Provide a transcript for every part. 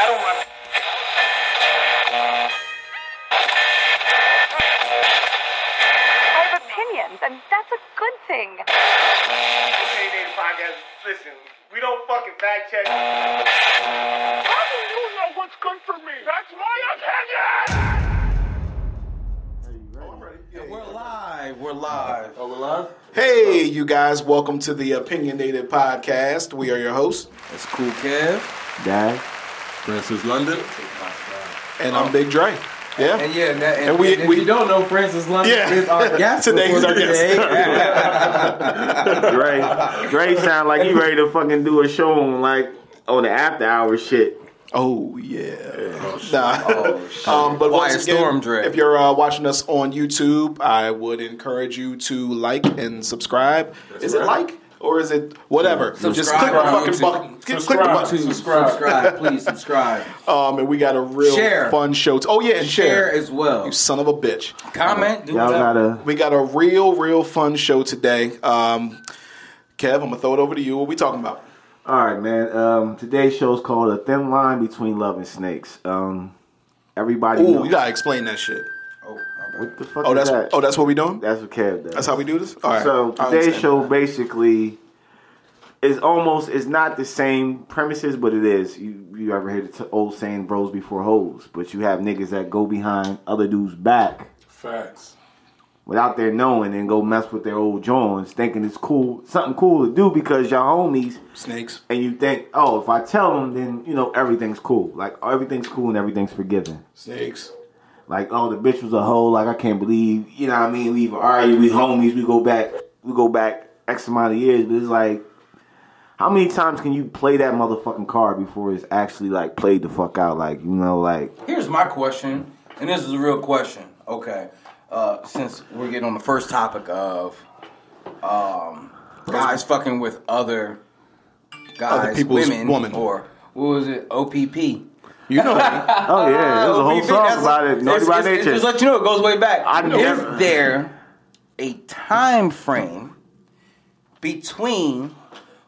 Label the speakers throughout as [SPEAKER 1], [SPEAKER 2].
[SPEAKER 1] I don't.
[SPEAKER 2] I have opinions, and that's a good thing.
[SPEAKER 3] Opinionated podcast. Listen, we don't fucking fact check.
[SPEAKER 1] How do you know what's good for me? That's my opinion!
[SPEAKER 4] We're live. We're live.
[SPEAKER 5] Oh, we're live?
[SPEAKER 6] Hey, you guys, welcome to the Opinionated Podcast. We are your hosts,
[SPEAKER 4] It's Cool Kev.
[SPEAKER 7] Dad.
[SPEAKER 5] Francis London.
[SPEAKER 6] and I'm Big Dre. Yeah?
[SPEAKER 4] And yeah, and, and,
[SPEAKER 6] And we-
[SPEAKER 4] and if
[SPEAKER 6] we-
[SPEAKER 4] you don't know, Francis London
[SPEAKER 6] Yeah.
[SPEAKER 4] is our guest.
[SPEAKER 6] Today he's
[SPEAKER 4] for
[SPEAKER 6] our guest.
[SPEAKER 7] Dre. Dre sound like he ready to fucking do a show on like on the after hour shit.
[SPEAKER 6] Oh, yeah. Nah.
[SPEAKER 4] Oh, shit.
[SPEAKER 6] Um, but
[SPEAKER 4] Quiet
[SPEAKER 6] once again,
[SPEAKER 4] Storm Dre.
[SPEAKER 6] if you're uh, watching us on YouTube, I would encourage you to like and subscribe. is it like or is it whatever? Just click the fucking button. Click the
[SPEAKER 5] Subscribe.
[SPEAKER 6] button.
[SPEAKER 5] Subscribe.
[SPEAKER 4] subscribe, please subscribe.
[SPEAKER 6] Um, and we got a real
[SPEAKER 4] Share.
[SPEAKER 6] fun show. T- oh yeah, and
[SPEAKER 4] Share
[SPEAKER 6] share.
[SPEAKER 4] as well.
[SPEAKER 6] You son of a bitch.
[SPEAKER 4] Comment. Do
[SPEAKER 7] Y'all gotta
[SPEAKER 6] We got a real, real fun show today. Um, Kev, I'm gonna throw it over to you. What we talking about?
[SPEAKER 7] All right, man. Um, today's show is called "A Thin Line Between Love and Snakes." Um, everybody.
[SPEAKER 6] Ooh,
[SPEAKER 7] knows-
[SPEAKER 6] you gotta explain that shit.
[SPEAKER 4] Oh.
[SPEAKER 7] What the fuck?
[SPEAKER 6] Oh,
[SPEAKER 7] is
[SPEAKER 6] that's
[SPEAKER 7] that?
[SPEAKER 6] oh, that's what we doing.
[SPEAKER 7] that's what Kev does.
[SPEAKER 6] That's how we do this. All right.
[SPEAKER 7] So
[SPEAKER 6] I
[SPEAKER 7] today's
[SPEAKER 6] understand.
[SPEAKER 7] show basically is almost it's not the same premises, but it is. You you ever heard the t- old saying "bros before hoes"? But you have niggas that go behind other dudes' back
[SPEAKER 5] Facts.
[SPEAKER 7] without their knowing and go mess with their old Johns, thinking it's cool, something cool to do because y'all homies,
[SPEAKER 6] snakes.
[SPEAKER 7] and you think, oh, if I tell them, then you know everything's cool. Like everything's cool and everything's forgiven.
[SPEAKER 6] Snakes.
[SPEAKER 7] Like, oh, the bitch was a hoe. Like, I can't believe, you know what I mean? We argue, we homies, we go back, we go back X amount of years. But it's like, how many times can you play that motherfucking card before it's actually like played the fuck out? Like, you know, like,
[SPEAKER 4] Here's my question, and this is a real question. Okay, uh, since we're getting on the first topic of um, guys fucking with other guys,
[SPEAKER 6] Other people's
[SPEAKER 4] women,
[SPEAKER 6] woman.
[SPEAKER 4] or what was it? OPP.
[SPEAKER 6] You know me.
[SPEAKER 7] oh yeah, there's a whole song
[SPEAKER 4] that's-
[SPEAKER 7] about it. Naughty
[SPEAKER 4] it's-
[SPEAKER 7] by
[SPEAKER 4] it's-
[SPEAKER 7] nature.
[SPEAKER 4] Just let you know, it goes way back.
[SPEAKER 7] I never-
[SPEAKER 4] Is there a time frame between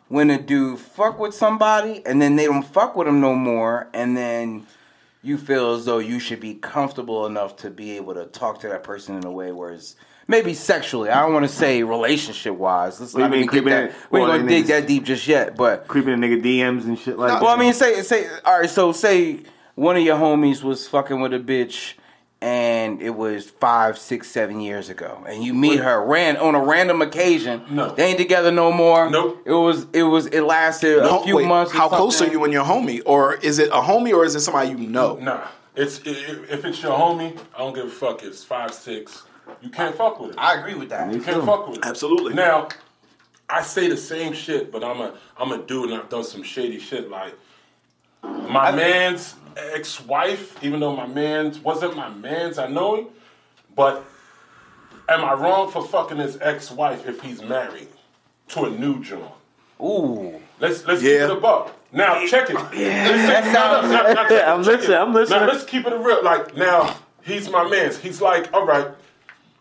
[SPEAKER 4] when a dude fuck with somebody and then they don't fuck with him no more, and then you feel as though you should be comfortable enough to be able to talk to that person in a way where it's maybe sexually. I don't want to say relationship wise. Let's
[SPEAKER 7] What
[SPEAKER 4] not
[SPEAKER 7] mean,
[SPEAKER 4] even
[SPEAKER 7] creeping
[SPEAKER 4] that.
[SPEAKER 7] in-
[SPEAKER 4] We ain't gonna dig
[SPEAKER 7] niggas-
[SPEAKER 4] that deep just yet, but
[SPEAKER 7] Creeping in nigga DMs and shit like that.
[SPEAKER 4] well, I mean, say say all right. So say one of your homies was fucking with a bitch, and it was five, six, seven years ago, and you meet her ran on a random occasion.
[SPEAKER 5] No.
[SPEAKER 4] they ain't together no more.
[SPEAKER 5] Nope.
[SPEAKER 4] It was it was it lasted a few
[SPEAKER 6] wait,
[SPEAKER 4] months. or
[SPEAKER 6] how close are
[SPEAKER 4] something.
[SPEAKER 6] you and your homie, or is it a homie, or is it somebody you know?
[SPEAKER 5] Nah. It's i- i- if it's your homie, I don't give a fuck. It's five six. You can't fuck with it.
[SPEAKER 4] I agree with that.
[SPEAKER 5] You can't fuck with it.
[SPEAKER 6] Absolutely.
[SPEAKER 5] Now, I say the same shit, but I'm a I'm a dude and I've done some shady shit. Like my man's ex-wife, even though my man's wasn't my man's, I know him, but am I wrong for fucking his ex-wife if he's married to a new John?
[SPEAKER 4] Ooh,
[SPEAKER 5] Let's let's
[SPEAKER 6] Yeah.
[SPEAKER 5] keep it a buck. Now check it.
[SPEAKER 4] that
[SPEAKER 5] No,
[SPEAKER 4] sounds.
[SPEAKER 5] no, no, no, check
[SPEAKER 7] I'm listening,
[SPEAKER 5] it.
[SPEAKER 7] I'm listening.
[SPEAKER 5] Now let's keep it real. Like now, he's my man's. He's like, all right,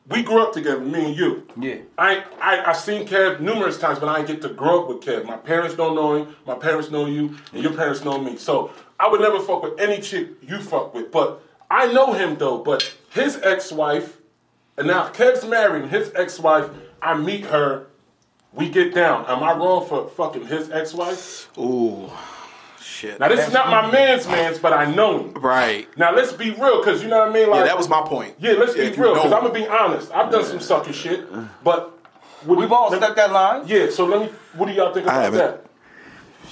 [SPEAKER 5] we grew up together, me and you.
[SPEAKER 4] Yeah.
[SPEAKER 5] I I I seen Kev numerous times, but I didn't get to grow up with Kev. My parents don't know him. My parents know you, and your parents know me. So I would never fuck with any chick you fuck with. But I know him though. But his ex-wife, and now Kev's married. and His ex-wife, I meet her. We get down. Am I wrong for fucking his ex-wife?
[SPEAKER 6] Ooh, shit.
[SPEAKER 5] Now this is not my man's man's, but I know him.
[SPEAKER 6] right.
[SPEAKER 5] Now let's be real, cause you know what I mean. Like
[SPEAKER 6] Yeah, that was my point.
[SPEAKER 5] Yeah, let's
[SPEAKER 6] Yeah,
[SPEAKER 5] be real, cause
[SPEAKER 6] him.
[SPEAKER 5] I'm gonna be honest. I've done some sucker shit, but
[SPEAKER 4] We've all stepped that line.
[SPEAKER 5] Yeah, so let me. What do y'all think
[SPEAKER 6] I
[SPEAKER 5] about
[SPEAKER 6] haven't.
[SPEAKER 5] that?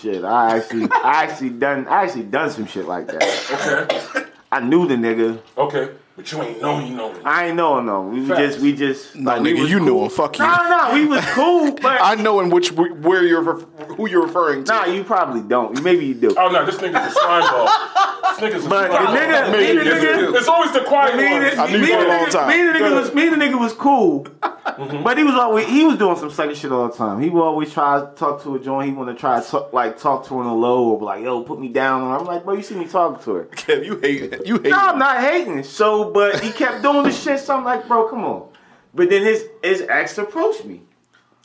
[SPEAKER 7] Shit, I actually, I actually done, I actually done some shit like that.
[SPEAKER 5] Okay,
[SPEAKER 7] I knew the nigga.
[SPEAKER 5] okay, but you ain't know you know me.
[SPEAKER 7] I ain't know him though. We was
[SPEAKER 5] Facts.
[SPEAKER 7] just, we just.
[SPEAKER 6] No,
[SPEAKER 7] like,
[SPEAKER 6] nigga, you
[SPEAKER 7] cool.
[SPEAKER 6] knew him. Fuck you.
[SPEAKER 7] No, no, we was cool, but
[SPEAKER 6] I know in which where you're who you're referring to.
[SPEAKER 7] nah, you probably don't. Maybe you do.
[SPEAKER 5] Oh no, this nigga's a slime ball. This nigga's a
[SPEAKER 7] But
[SPEAKER 5] slime
[SPEAKER 7] the
[SPEAKER 5] ball.
[SPEAKER 7] nigga-
[SPEAKER 5] Me,
[SPEAKER 7] me the
[SPEAKER 5] it's-
[SPEAKER 7] nigga-
[SPEAKER 5] it's always the quiet
[SPEAKER 7] Me and
[SPEAKER 5] ones.
[SPEAKER 6] I knew
[SPEAKER 7] me
[SPEAKER 6] you for a
[SPEAKER 7] the
[SPEAKER 6] long time.
[SPEAKER 7] me the nigga was, me the nigga was cool. Mm-hmm. But he was always, he was doing some sucker shit all the time. He would always try to talk to a joint. He want to try to talk, like talk to her on the low or be like, yo, put me down. And I'm like, bro, you see me talking to her.
[SPEAKER 6] Kev, you hate you hate.
[SPEAKER 7] No, I'm not hating. So, but he kept doing this shit. So I'm like, bro, come on. But then his his ex approached me.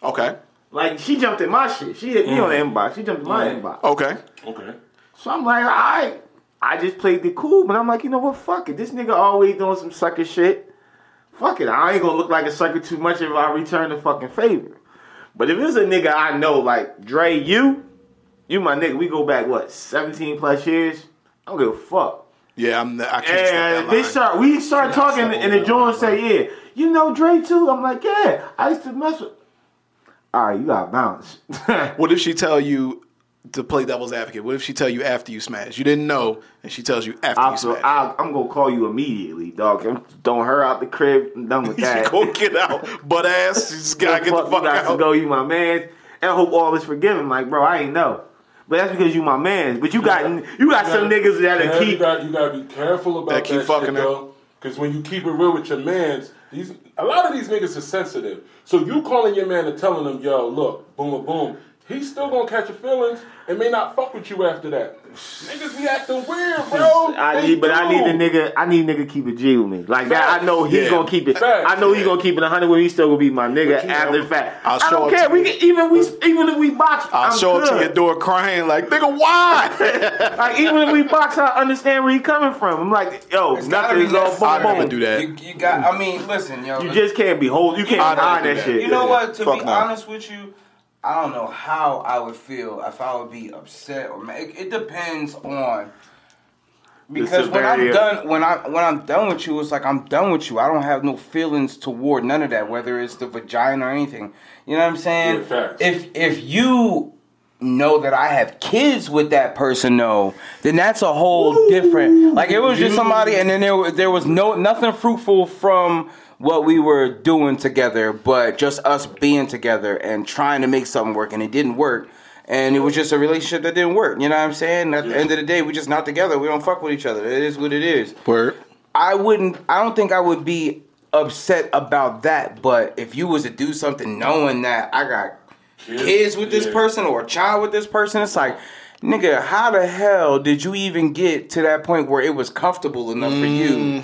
[SPEAKER 6] Okay.
[SPEAKER 7] Like she jumped in my shit. She hit me on the mm. inbox. She jumped in my mm. inbox.
[SPEAKER 6] Okay.
[SPEAKER 5] Okay.
[SPEAKER 7] So I'm like, all right. I just played the cool, but I'm like, you know what? Fuck it. This nigga always doing some sucker shit. Fuck it. I ain't gonna look like a sucker too much if I return the fucking favor. But if it's a nigga I know, like Dre, you, you my nigga, we go back what, 17 plus years? I don't give a fuck.
[SPEAKER 6] Yeah, I'm. I can't
[SPEAKER 7] And they start, we start talking, and the joint say, yeah, you know Dre too? I'm like, yeah, I used to mess with. All right, you got bounce.
[SPEAKER 6] What if she tell you to play devil's advocate? What if she tell you after you smash? You didn't know, and she tells you after
[SPEAKER 7] I'll,
[SPEAKER 6] you smash.
[SPEAKER 7] I'll, I'm gonna call you immediately, dog. I'm throwing her out the crib. I'm done with that.
[SPEAKER 6] go get out, butt ass. You just gotta get the fuck
[SPEAKER 7] to
[SPEAKER 6] out.
[SPEAKER 7] go. You my man, and I hope all is forgiven. Like, bro, I ain't know, but that's because you my man. But you got you got some niggas that'll
[SPEAKER 5] Yeah, you
[SPEAKER 7] keep.
[SPEAKER 5] got you gotta be careful about
[SPEAKER 6] That
[SPEAKER 5] that,
[SPEAKER 6] keep
[SPEAKER 5] shit
[SPEAKER 6] fucking her.
[SPEAKER 5] though. Because when you keep it real with your mans, these a lot of these niggas are sensitive. So you calling your man and telling them, yo, look, boom, boom, boom. He's still gonna catch your feelings and may not fuck with you after that. Niggas be acting weird, bro.
[SPEAKER 7] I
[SPEAKER 5] They
[SPEAKER 7] need, but I need
[SPEAKER 5] do.
[SPEAKER 7] the nigga. I need nigga keep it G with me. Like that. I know he's
[SPEAKER 6] Yeah.
[SPEAKER 7] gonna keep it.
[SPEAKER 5] Facts.
[SPEAKER 7] I know he's gonna keep it hundred. When he's still gonna be my nigga after
[SPEAKER 5] know,
[SPEAKER 7] the fact.
[SPEAKER 6] I'll
[SPEAKER 7] I don't care. We can, even we even if we box.
[SPEAKER 6] I'll
[SPEAKER 7] I'm
[SPEAKER 6] show up to
[SPEAKER 7] good.
[SPEAKER 6] your door crying like, nigga, why?
[SPEAKER 7] Like even if we box, I understand where he coming from. I'm like, yo,
[SPEAKER 4] It's gotta
[SPEAKER 7] nothing
[SPEAKER 4] be
[SPEAKER 7] is all boom,
[SPEAKER 6] I'd
[SPEAKER 7] boom.
[SPEAKER 6] never do that.
[SPEAKER 4] You, you got. I mean, listen, yo.
[SPEAKER 7] You just can't be hold. You can't
[SPEAKER 6] I'd
[SPEAKER 7] hide that
[SPEAKER 6] that.
[SPEAKER 7] shit.
[SPEAKER 4] You know what? To
[SPEAKER 6] Fuck
[SPEAKER 4] be honest with you, I don't know how I would feel if I would be upset or mad. It, it depends on because when I'm
[SPEAKER 7] severity.
[SPEAKER 4] done, when I when I'm done with you, it's like I'm done with you. I don't have no feelings toward none of that, whether it's the vagina or anything. You know what I'm saying?
[SPEAKER 5] Yeah,
[SPEAKER 4] if if you know that I have kids with that person, though, then that's a whole different. Like it was just somebody, and then there was- there was no nothing fruitful from what we were doing together, but just us being together and trying to make something work, and it didn't work. And it was just a relationship that didn't work. You know what I'm saying? At the end of the day, we're just not together. We don't fuck with each other. It is what it is.
[SPEAKER 6] Word.
[SPEAKER 4] I wouldn't. I don't think I would be upset about that. But if you was to do something knowing that I got kids with this
[SPEAKER 5] Yeah.
[SPEAKER 4] person or a child with this person, it's like, nigga, how the hell did you even get to that point where it was comfortable enough for you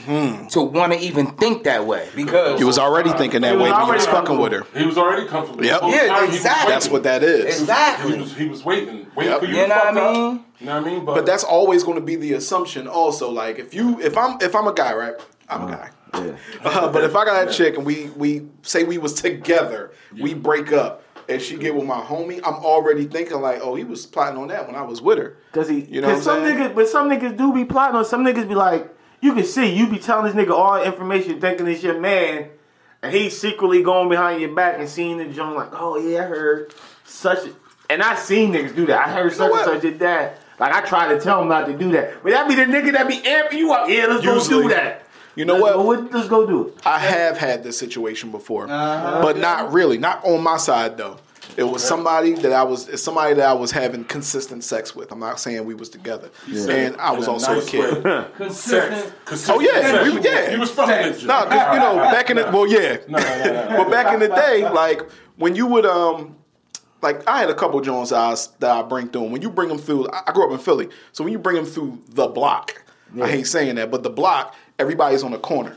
[SPEAKER 4] to want to even think that way? Because
[SPEAKER 6] You was already thinking that way when you was fucking with her.
[SPEAKER 5] He was already comfortable.
[SPEAKER 6] Yep.
[SPEAKER 5] The whole
[SPEAKER 4] Yeah,
[SPEAKER 5] time he was
[SPEAKER 4] exactly.
[SPEAKER 6] That's what that is.
[SPEAKER 4] exactly.
[SPEAKER 5] He was, he was waiting, waiting
[SPEAKER 6] Yep.
[SPEAKER 5] for you,
[SPEAKER 4] You know what I
[SPEAKER 5] up.
[SPEAKER 4] mean?
[SPEAKER 5] You know what I mean? But,
[SPEAKER 6] But that's always going to be the assumption. Also, like if you, if I'm, if I'm a guy, right? I'm a guy. Uh, but if I got a chick and we we say we was together, we break up, and she get with my homie, I'm already thinking like, oh, he was plotting on that when I was with her.
[SPEAKER 7] Cause he,
[SPEAKER 6] You know
[SPEAKER 7] cause
[SPEAKER 6] what
[SPEAKER 7] some
[SPEAKER 6] saying?
[SPEAKER 7] niggas, but some niggas do be plotting on. Some niggas be like, you can see, you be telling this nigga all the information, thinking it's your man, and he's secretly going behind your back and seeing the joint like, oh yeah, I heard such, a, and I seen niggas do that. I heard such and such did that. Like I try to tell him not to do that, but that be the nigga that be amping you up. Yeah, let's go do that.
[SPEAKER 6] You know
[SPEAKER 7] Let's
[SPEAKER 6] what?
[SPEAKER 7] go with- let's go do it.
[SPEAKER 6] I have had this situation before,
[SPEAKER 4] Uh-huh.
[SPEAKER 6] but not really, not on my side though. It was somebody that I was, it's somebody that I was having consistent sex with. I'm not saying we was together, and I was
[SPEAKER 5] in a
[SPEAKER 6] also
[SPEAKER 5] nice
[SPEAKER 6] a kid.
[SPEAKER 4] consistent.
[SPEAKER 5] Sex. Consistent
[SPEAKER 6] Oh, yeah,
[SPEAKER 5] sex.
[SPEAKER 6] we- yeah.
[SPEAKER 5] He was fucking
[SPEAKER 4] Sex.
[SPEAKER 5] at you.
[SPEAKER 6] You know, back in the well, yeah,
[SPEAKER 5] No, no, no, no.
[SPEAKER 6] but back in the day, like when you would um, like I had a couple Jones that I, that I bring through. And when you bring them through, I I grew up in Philly, so when you bring them through the block, I hate saying that, but the block, everybody's on the corner.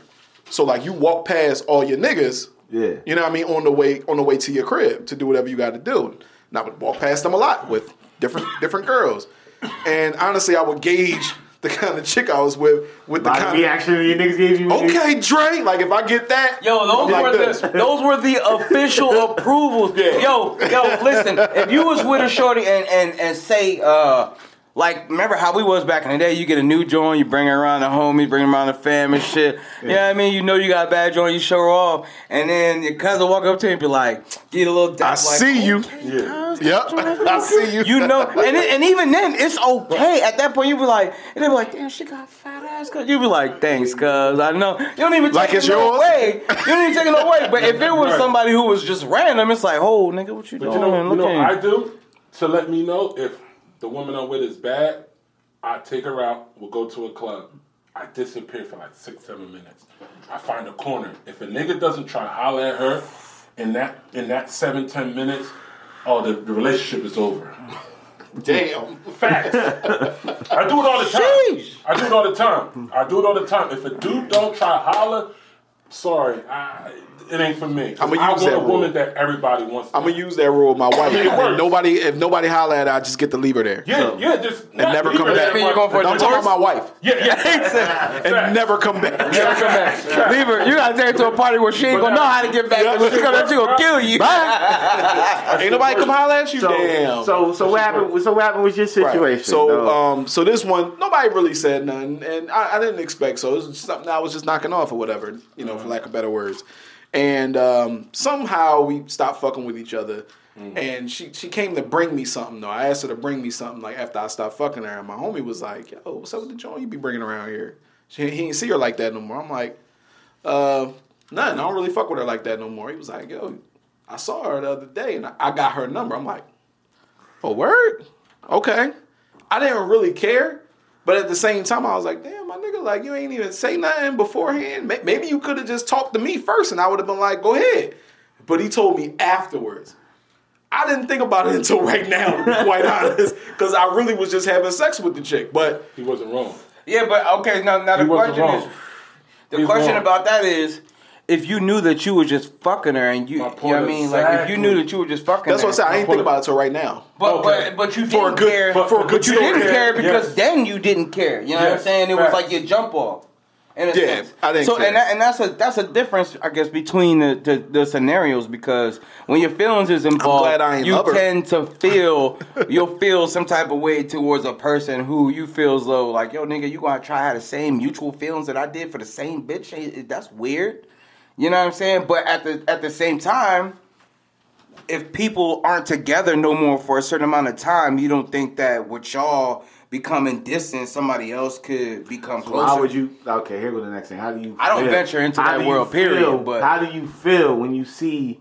[SPEAKER 6] So like you walk past all your niggas,
[SPEAKER 7] Yeah.
[SPEAKER 6] you know what I mean, on the way on the way to your crib to do whatever you got to do. And I would walk past them a lot with different different girls, and honestly, I would gauge the kind of chick I was with with the
[SPEAKER 7] By
[SPEAKER 6] kind
[SPEAKER 7] the reaction your niggas gave you.
[SPEAKER 6] Okay, Dre. Like if I get that,
[SPEAKER 4] Yo, those
[SPEAKER 6] I'm like
[SPEAKER 4] were
[SPEAKER 6] this.
[SPEAKER 4] the those were the official approvals. Yo, yo, listen. If you was with a shorty and and and say uh. Like, remember how we was back in the day? You get a new joint, you bring her around the homies, bring her around the fam and shit. You know what I mean? You know you got a bad joint, you show her off, and then your cousin walk up to you and be like, get a little.
[SPEAKER 6] I
[SPEAKER 4] like,
[SPEAKER 6] see you.
[SPEAKER 5] Yeah.
[SPEAKER 6] Yep, I see you.
[SPEAKER 4] You know, and it, and even then, it's okay. At that point, you be like, and they be like, damn, she got fat ass. Cause you be like, thanks, cuz I know you don't even
[SPEAKER 6] Like
[SPEAKER 4] take
[SPEAKER 6] it's
[SPEAKER 4] it no
[SPEAKER 6] yours?
[SPEAKER 4] way. You don't even take it no way. But if it was
[SPEAKER 5] Right.
[SPEAKER 4] somebody who was just random, it's like, oh, nigga, what you
[SPEAKER 5] But
[SPEAKER 4] doing?
[SPEAKER 5] you know, you
[SPEAKER 4] Look
[SPEAKER 5] know,
[SPEAKER 4] at
[SPEAKER 5] I do to let me know if the woman I'm with is bad. I take her out. We'll go to a club. I disappear for like six, seven minutes. I find a corner. If a nigga doesn't try to holler at her in that in that seven, ten minutes, oh, the, the relationship is over.
[SPEAKER 6] Damn.
[SPEAKER 5] Facts. I do it all the time. I do it all the time. I do it all the time. If a dude don't try to holler, sorry, I, it ain't for me.
[SPEAKER 6] I'ma
[SPEAKER 5] I want
[SPEAKER 6] that
[SPEAKER 5] a woman
[SPEAKER 6] rule.
[SPEAKER 5] that everybody wants.
[SPEAKER 6] I'm gonna use that rule with my wife.
[SPEAKER 5] mean, it
[SPEAKER 6] And
[SPEAKER 5] works.
[SPEAKER 6] nobody, if nobody holler at her, I just get to leave her there.
[SPEAKER 5] Yeah, yeah, just
[SPEAKER 6] And never come back.
[SPEAKER 4] I mean, you're going for a
[SPEAKER 6] I'm talking about my wife.
[SPEAKER 5] Yeah, yeah.
[SPEAKER 6] And never come back.
[SPEAKER 5] Never come back.
[SPEAKER 4] Leave her. You gotta take her to a party where she ain't gonna know how to get back.
[SPEAKER 6] Yeah.
[SPEAKER 4] She gonna, she gonna kill you.
[SPEAKER 6] Ain't nobody come holler at you.
[SPEAKER 7] So,
[SPEAKER 6] Damn.
[SPEAKER 7] so, so what happened? So what happened with your
[SPEAKER 6] Right.
[SPEAKER 7] situation?
[SPEAKER 6] So,
[SPEAKER 7] dog?
[SPEAKER 6] um, so this one, nobody really said nothing, and I, I didn't expect. So it was just something I was just knocking off or whatever, you know, for lack of better words. And um, somehow we stopped fucking with each other. And she she came to bring me something though. I asked her to bring me something like after I stopped fucking her. And my homie was like, "Yo, what's up with the joint you be bringing around here?" She, he didn't see her like that no more. I'm like, uh, nothing. I don't really fuck with her like that no more. He was like, "Yo, I saw her the other day and I, I got her number." I'm like, "Oh, word? Okay." I didn't really care, but at the same time, I was like, "Damn, my nigga, like you ain't even say nothing beforehand. Maybe you could have just talked to me first, and I would have been like, go ahead." But he told me afterwards. I didn't think about it until right now, to be quite honest, because I really was just having sex with the chick. But
[SPEAKER 5] He wasn't wrong.
[SPEAKER 4] Yeah, but okay. Now, now the question
[SPEAKER 5] wrong.
[SPEAKER 4] is, the
[SPEAKER 5] He's
[SPEAKER 4] question
[SPEAKER 5] wrong.
[SPEAKER 4] about that is, if you knew that you were just fucking her, and you, you know what I mean, like if you knew that you were just fucking
[SPEAKER 6] that's
[SPEAKER 4] her,
[SPEAKER 6] what I said. I didn't think about it until right now.
[SPEAKER 4] But
[SPEAKER 5] Okay.
[SPEAKER 4] but but you
[SPEAKER 6] For a
[SPEAKER 4] didn't
[SPEAKER 6] good-
[SPEAKER 4] care.
[SPEAKER 6] for- for a
[SPEAKER 4] but
[SPEAKER 6] good
[SPEAKER 4] you didn't care because
[SPEAKER 5] Yes.
[SPEAKER 4] then you didn't care. You know what I'm saying? It was like your jump off. In a
[SPEAKER 6] Yeah,
[SPEAKER 4] sense.
[SPEAKER 6] I didn't
[SPEAKER 4] So
[SPEAKER 6] care.
[SPEAKER 4] and that, and that's a that's a difference, I guess, between the, the, the scenarios because when your feelings is involved,
[SPEAKER 6] glad I ain't
[SPEAKER 4] you
[SPEAKER 6] love her.
[SPEAKER 4] tend to feel you'll feel some type of way towards a person who you feel as though like, yo, nigga, you gonna try to have the same mutual feelings that I did for the same bitch? Hey, That's weird. You know what I'm saying? But at the at the same time, if people aren't together no more for a certain amount of time, you don't think that with y'all becoming distant, somebody else could become closer.
[SPEAKER 7] How would you? Okay, here goes the next thing. How do you?
[SPEAKER 4] I don't
[SPEAKER 7] feel?
[SPEAKER 4] venture into
[SPEAKER 7] How
[SPEAKER 4] that
[SPEAKER 7] do you
[SPEAKER 4] world, period, but-
[SPEAKER 7] how do you feel when you see,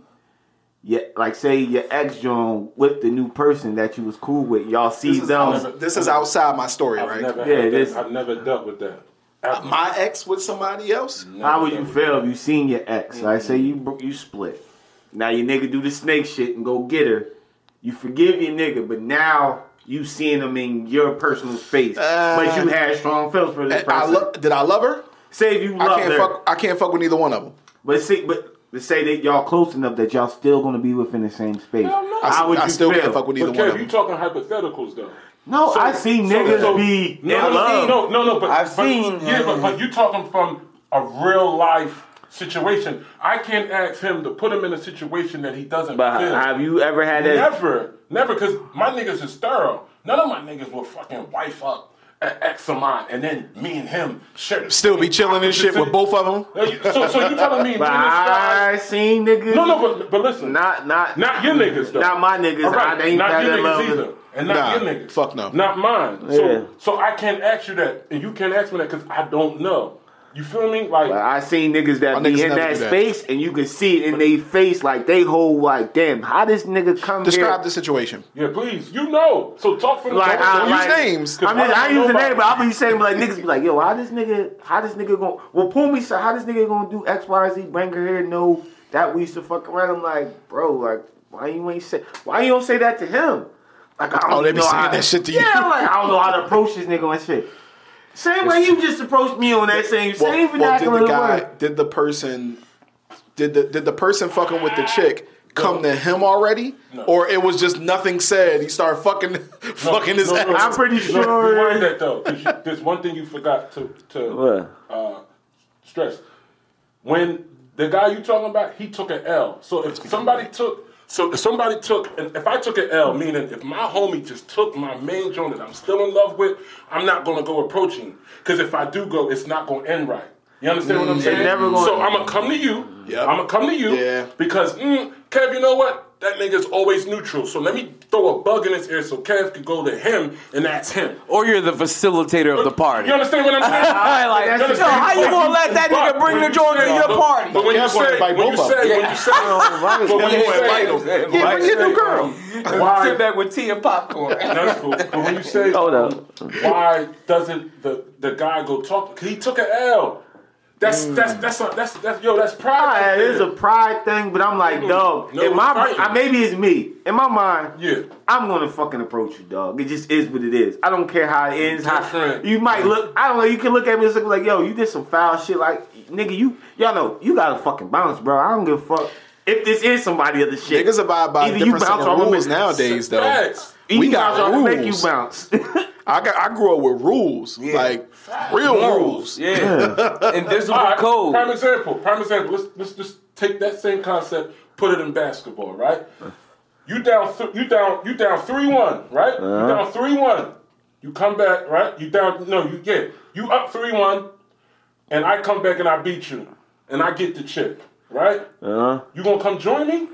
[SPEAKER 7] yeah, like say your ex John with the new person that you was cool with? Y'all see
[SPEAKER 6] This is,
[SPEAKER 7] them.
[SPEAKER 6] this is outside my story,
[SPEAKER 5] I've
[SPEAKER 6] right?
[SPEAKER 5] never,
[SPEAKER 7] Yeah,
[SPEAKER 5] had
[SPEAKER 7] this-
[SPEAKER 5] I've never dealt with that. Uh, Ever.
[SPEAKER 6] My ex with somebody else.
[SPEAKER 5] Never
[SPEAKER 7] How would you feel if you seen your ex? I mm-hmm. say you you split. Now your nigga do the snake shit and go get her. You forgive your nigga, but now you seeing him in your personal space. Uh, but you had strong feelings for this
[SPEAKER 6] And I
[SPEAKER 7] person.
[SPEAKER 6] lo- did I love her?
[SPEAKER 7] say if you
[SPEAKER 6] I can't
[SPEAKER 7] her,
[SPEAKER 6] fuck. I can't fuck with neither one of them.
[SPEAKER 7] but see, but let's say that y'all close enough that y'all still gonna be within the same space.
[SPEAKER 5] Hell no.
[SPEAKER 6] I,
[SPEAKER 7] How would
[SPEAKER 6] I
[SPEAKER 7] you
[SPEAKER 6] still
[SPEAKER 7] feel?
[SPEAKER 6] can't fuck with either
[SPEAKER 5] But
[SPEAKER 6] one
[SPEAKER 5] Kev,
[SPEAKER 6] of
[SPEAKER 5] you talking hypotheticals though.
[SPEAKER 7] No,
[SPEAKER 5] So-
[SPEAKER 7] I seen
[SPEAKER 5] so-
[SPEAKER 7] niggas
[SPEAKER 5] so-
[SPEAKER 7] be
[SPEAKER 5] no,
[SPEAKER 7] in
[SPEAKER 5] no,
[SPEAKER 7] love.
[SPEAKER 5] No, no, no, but
[SPEAKER 4] I've
[SPEAKER 5] but-
[SPEAKER 4] seen-
[SPEAKER 5] Yeah, but, but you talking from a real life situation. I can't ask him to put him in a situation that he doesn't
[SPEAKER 7] But
[SPEAKER 5] feel.
[SPEAKER 7] have you ever had that?
[SPEAKER 5] Never, never, because my niggas is thorough. None of my niggas will fucking wife up at X of mine, and then me and him share. the
[SPEAKER 6] Still be chilling and shit with both of them.
[SPEAKER 5] So, so you telling me? me and this
[SPEAKER 7] But I seen niggas.
[SPEAKER 5] No, no, but but listen,
[SPEAKER 7] not not
[SPEAKER 5] not your niggas though.
[SPEAKER 7] Not my niggas.
[SPEAKER 5] All right,
[SPEAKER 7] I ain't
[SPEAKER 5] not your niggas either, and not
[SPEAKER 6] Nah,
[SPEAKER 5] your niggas.
[SPEAKER 6] fuck no.
[SPEAKER 5] Not mine. So
[SPEAKER 7] Yeah.
[SPEAKER 5] so I can't ask you that, and you can't ask me that because I don't know. You feel me? Like
[SPEAKER 7] But I seen niggas that be
[SPEAKER 6] niggas
[SPEAKER 7] in that
[SPEAKER 6] do that.
[SPEAKER 7] space, and you can see it in their face, like they hold like, damn, how this nigga come
[SPEAKER 6] Describe
[SPEAKER 7] here?
[SPEAKER 6] the situation.
[SPEAKER 5] yeah, please, you know. So talk from the
[SPEAKER 7] Like,
[SPEAKER 5] don't-
[SPEAKER 7] I-
[SPEAKER 5] don't
[SPEAKER 6] Use names.
[SPEAKER 7] I mean,
[SPEAKER 5] I
[SPEAKER 7] I use the name, but
[SPEAKER 5] about-
[SPEAKER 7] I'll be saying like niggas be like, yo, how this nigga, how this nigga gonna? Well, pull me, so how this nigga gonna do X, Y, Z? Bring her here, No, that we used to fuck around. I'm like, bro, like, why you ain't say, why you don't say that to him? Like, I don't
[SPEAKER 6] Oh, they be
[SPEAKER 7] know
[SPEAKER 6] saying
[SPEAKER 7] how-
[SPEAKER 6] that shit to you.
[SPEAKER 7] Yeah, I'm like, I don't know how to approach this nigga and shit. Same way you just approached me on that same
[SPEAKER 6] Well,
[SPEAKER 7] same
[SPEAKER 6] well, did the guy?
[SPEAKER 7] word.
[SPEAKER 6] Did the person? Did the did the person fucking with the chick come to him already, or it was just nothing said? He started fucking fucking his
[SPEAKER 5] no,
[SPEAKER 6] ass.
[SPEAKER 5] no.
[SPEAKER 7] I'm pretty
[SPEAKER 5] No,
[SPEAKER 7] sure.
[SPEAKER 5] rewind that though. 'cause you- There's one thing you forgot to to uh, stress. When the guy you talking about, he took an L. So if somebody took, so if somebody took, and if I took an L, meaning if my homie just took my main joint that I'm still in love with, I'm not gonna go approaching. Because if I do go, it's not gonna end right. You understand what I'm saying?
[SPEAKER 7] never
[SPEAKER 5] so I'm gonna come to you.
[SPEAKER 6] Yep.
[SPEAKER 5] I'm gonna come to you.
[SPEAKER 6] Yeah.
[SPEAKER 5] Because mm, Kev, you know what? That nigga's always neutral. So let me throw a bug in his ear so Kev could go to him, and that's him.
[SPEAKER 4] or you're the facilitator of the party.
[SPEAKER 5] You understand what I'm saying?
[SPEAKER 4] like,
[SPEAKER 5] You
[SPEAKER 4] yo, how you gonna let that
[SPEAKER 5] But
[SPEAKER 4] nigga bring
[SPEAKER 5] when
[SPEAKER 4] the
[SPEAKER 5] you
[SPEAKER 4] joint to
[SPEAKER 5] say-
[SPEAKER 4] your
[SPEAKER 5] but-
[SPEAKER 4] party?
[SPEAKER 5] But when you
[SPEAKER 6] Yeah,
[SPEAKER 5] say,
[SPEAKER 6] invite
[SPEAKER 5] when you
[SPEAKER 6] both of
[SPEAKER 5] say,
[SPEAKER 6] them.
[SPEAKER 5] when you say, but when you
[SPEAKER 6] Yeah,
[SPEAKER 5] say,
[SPEAKER 6] invite them.
[SPEAKER 5] when
[SPEAKER 6] Yeah,
[SPEAKER 5] you
[SPEAKER 6] bring your
[SPEAKER 5] say,
[SPEAKER 6] new girl.
[SPEAKER 5] Why?
[SPEAKER 4] Sit back with tea and popcorn.
[SPEAKER 5] That's cool. But when you say,
[SPEAKER 7] Hold up.
[SPEAKER 5] why doesn't the the guy go talk? Cause he took an L. That's mm. that's that's a, that's that's yo. That's pride. Right
[SPEAKER 7] it is a pride thing, but I'm like, dog.
[SPEAKER 5] No,
[SPEAKER 7] in my. I, maybe it's me. In my mind,
[SPEAKER 5] Yeah.
[SPEAKER 7] I'm gonna fucking approach you, dog. It just is what it is. I don't care how it ends. How you might look. I don't know. You can look at me and look like, yo, you did some foul shit. Like, nigga, you y'all know you gotta fucking bounce, bro. I don't give a fuck if this is somebody other shit.
[SPEAKER 6] Niggas abide by
[SPEAKER 7] Either you
[SPEAKER 6] different set
[SPEAKER 7] bounce
[SPEAKER 6] of
[SPEAKER 7] or
[SPEAKER 6] rules
[SPEAKER 7] gonna-
[SPEAKER 6] nowadays, though.
[SPEAKER 5] Facts.
[SPEAKER 6] We got
[SPEAKER 7] bounce or I'm gonna make you bounce.
[SPEAKER 6] I got I grew up with rules, like real rules.
[SPEAKER 4] Yeah. Invisible
[SPEAKER 5] All right,
[SPEAKER 4] code.
[SPEAKER 5] Prime example. Prime example. Let's let's just take that same concept, put it in basketball, right? You down, th- you down, you down three one, right? You down three one. You come back, right? You down, no, you get, you up three one, and I come back and I beat you, and I get the chip, right?
[SPEAKER 7] Uh-huh.
[SPEAKER 5] You gonna come join me?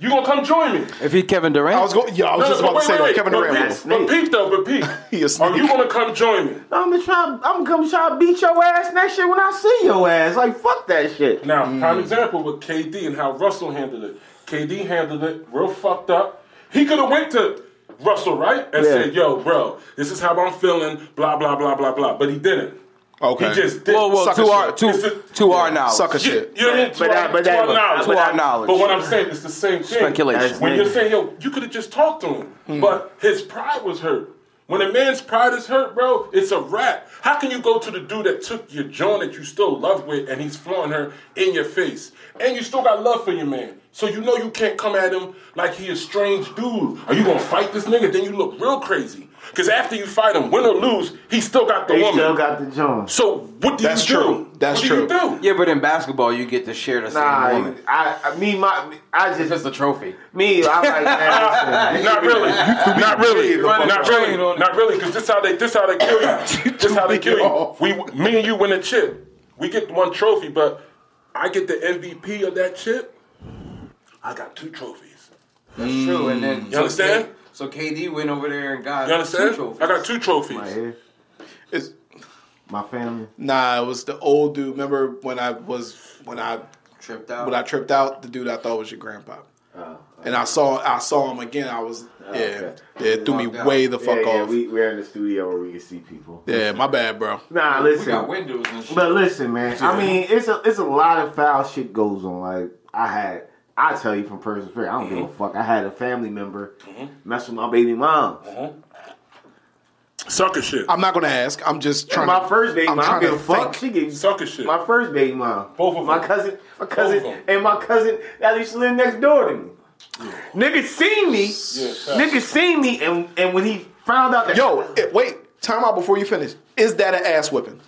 [SPEAKER 5] You gonna come join me?
[SPEAKER 4] If he Kevin Durant,
[SPEAKER 6] I was going. Yeah, I was
[SPEAKER 5] No,
[SPEAKER 6] just
[SPEAKER 5] no,
[SPEAKER 6] about
[SPEAKER 5] but
[SPEAKER 6] to say
[SPEAKER 5] wait,
[SPEAKER 6] that.
[SPEAKER 5] wait,
[SPEAKER 6] Kevin
[SPEAKER 5] but
[SPEAKER 6] Durant.
[SPEAKER 5] Pete, but Pete though, but Pete,
[SPEAKER 6] He a
[SPEAKER 5] are you gonna come join me?
[SPEAKER 7] I'm gonna try. I'm gonna come try to beat your ass next year when I see your ass. Like fuck that shit.
[SPEAKER 5] Now,
[SPEAKER 6] Mm.
[SPEAKER 5] prime example with KD and how Russell handled it. KD handled it real fucked up. He could have went to Russell, right? And
[SPEAKER 7] Yeah.
[SPEAKER 5] said, yo, bro, this is how I'm feeling, blah, blah, blah, blah, blah. But he didn't.
[SPEAKER 6] Okay.
[SPEAKER 5] He just did.
[SPEAKER 4] well, well,
[SPEAKER 6] Sucker
[SPEAKER 4] to our
[SPEAKER 6] shit.
[SPEAKER 4] to,
[SPEAKER 5] It's a-
[SPEAKER 4] to our knowledge,
[SPEAKER 6] Sucker shit.
[SPEAKER 5] you know what I mean? To
[SPEAKER 7] But
[SPEAKER 5] our,
[SPEAKER 7] that- but
[SPEAKER 5] to
[SPEAKER 7] that-
[SPEAKER 5] our knowledge.
[SPEAKER 4] to our knowledge.
[SPEAKER 5] But what I'm saying is the same thing.
[SPEAKER 4] Speculation.
[SPEAKER 5] When you're saying, yo, you could have just talked to him.
[SPEAKER 6] Hmm.
[SPEAKER 5] But his pride was hurt. When a man's pride is hurt, bro, it's a wrap. How can you go to the dude that took your joint that you still love with and he's flaunting her in your face? And you still got love for your man. So you know you can't come at him like he a strange dude. Are you gonna fight this nigga? Then you look real crazy. Because after you fight him, win or lose, he still got the
[SPEAKER 7] They
[SPEAKER 5] woman.
[SPEAKER 7] still got the Jones.
[SPEAKER 5] so what do
[SPEAKER 6] That's
[SPEAKER 5] you do?
[SPEAKER 6] true. That's
[SPEAKER 5] what
[SPEAKER 6] true.
[SPEAKER 5] do you do?
[SPEAKER 4] yeah, but in basketball, you get to share the same
[SPEAKER 7] Nah,
[SPEAKER 4] woman.
[SPEAKER 7] I, I me my I
[SPEAKER 4] It's
[SPEAKER 7] just
[SPEAKER 4] just a trophy.
[SPEAKER 7] me. I'm like, man,
[SPEAKER 5] Not really. Not really. Not really. Not really. Because this how they this how they kill you. this how they kill you. We me and you win a chip. We get one trophy, but I get the MVP of that chip. I got two trophies.
[SPEAKER 4] That's true. And then
[SPEAKER 5] You understand?
[SPEAKER 4] So KD went over there and got
[SPEAKER 5] You understand?
[SPEAKER 4] two trophies.
[SPEAKER 5] I got two trophies.
[SPEAKER 7] my hair,
[SPEAKER 6] It's,
[SPEAKER 7] my family.
[SPEAKER 6] nah, it was the old dude. Remember when I was when I
[SPEAKER 4] tripped out.
[SPEAKER 6] when I tripped out? The dude I thought was your grandpa. Oh, And I saw I saw him again. I was oh, yeah
[SPEAKER 7] okay.
[SPEAKER 6] yeah. It threw me
[SPEAKER 4] out.
[SPEAKER 6] way the fuck
[SPEAKER 7] yeah, yeah,
[SPEAKER 6] off.
[SPEAKER 7] we, we're in the studio where we can see people.
[SPEAKER 6] yeah, my bad, bro.
[SPEAKER 7] Nah,
[SPEAKER 4] we
[SPEAKER 7] listen.
[SPEAKER 4] got windows and shit.
[SPEAKER 7] But listen, man. I mean, it's a it's a lot of foul shit goes on. Like I had, I tell you from personal experience, I don't give a fuck. I had a family member mess with my baby mom.
[SPEAKER 5] Sucker shit.
[SPEAKER 6] I'm not gonna ask. I'm just trying.
[SPEAKER 7] my
[SPEAKER 6] to,
[SPEAKER 7] first baby
[SPEAKER 6] I'm
[SPEAKER 7] mom, I don't give a fuck. She gave
[SPEAKER 5] Sucker shit.
[SPEAKER 7] my first baby mom.
[SPEAKER 5] Both of
[SPEAKER 7] My
[SPEAKER 5] them.
[SPEAKER 7] cousin, my cousin, and my cousin that used to live next door to me. Nigga seen me.
[SPEAKER 5] facts.
[SPEAKER 7] Nigga seen me, and and when he found out that
[SPEAKER 6] Yo, eh, wait. Time out before you finish. Is that an ass whipping?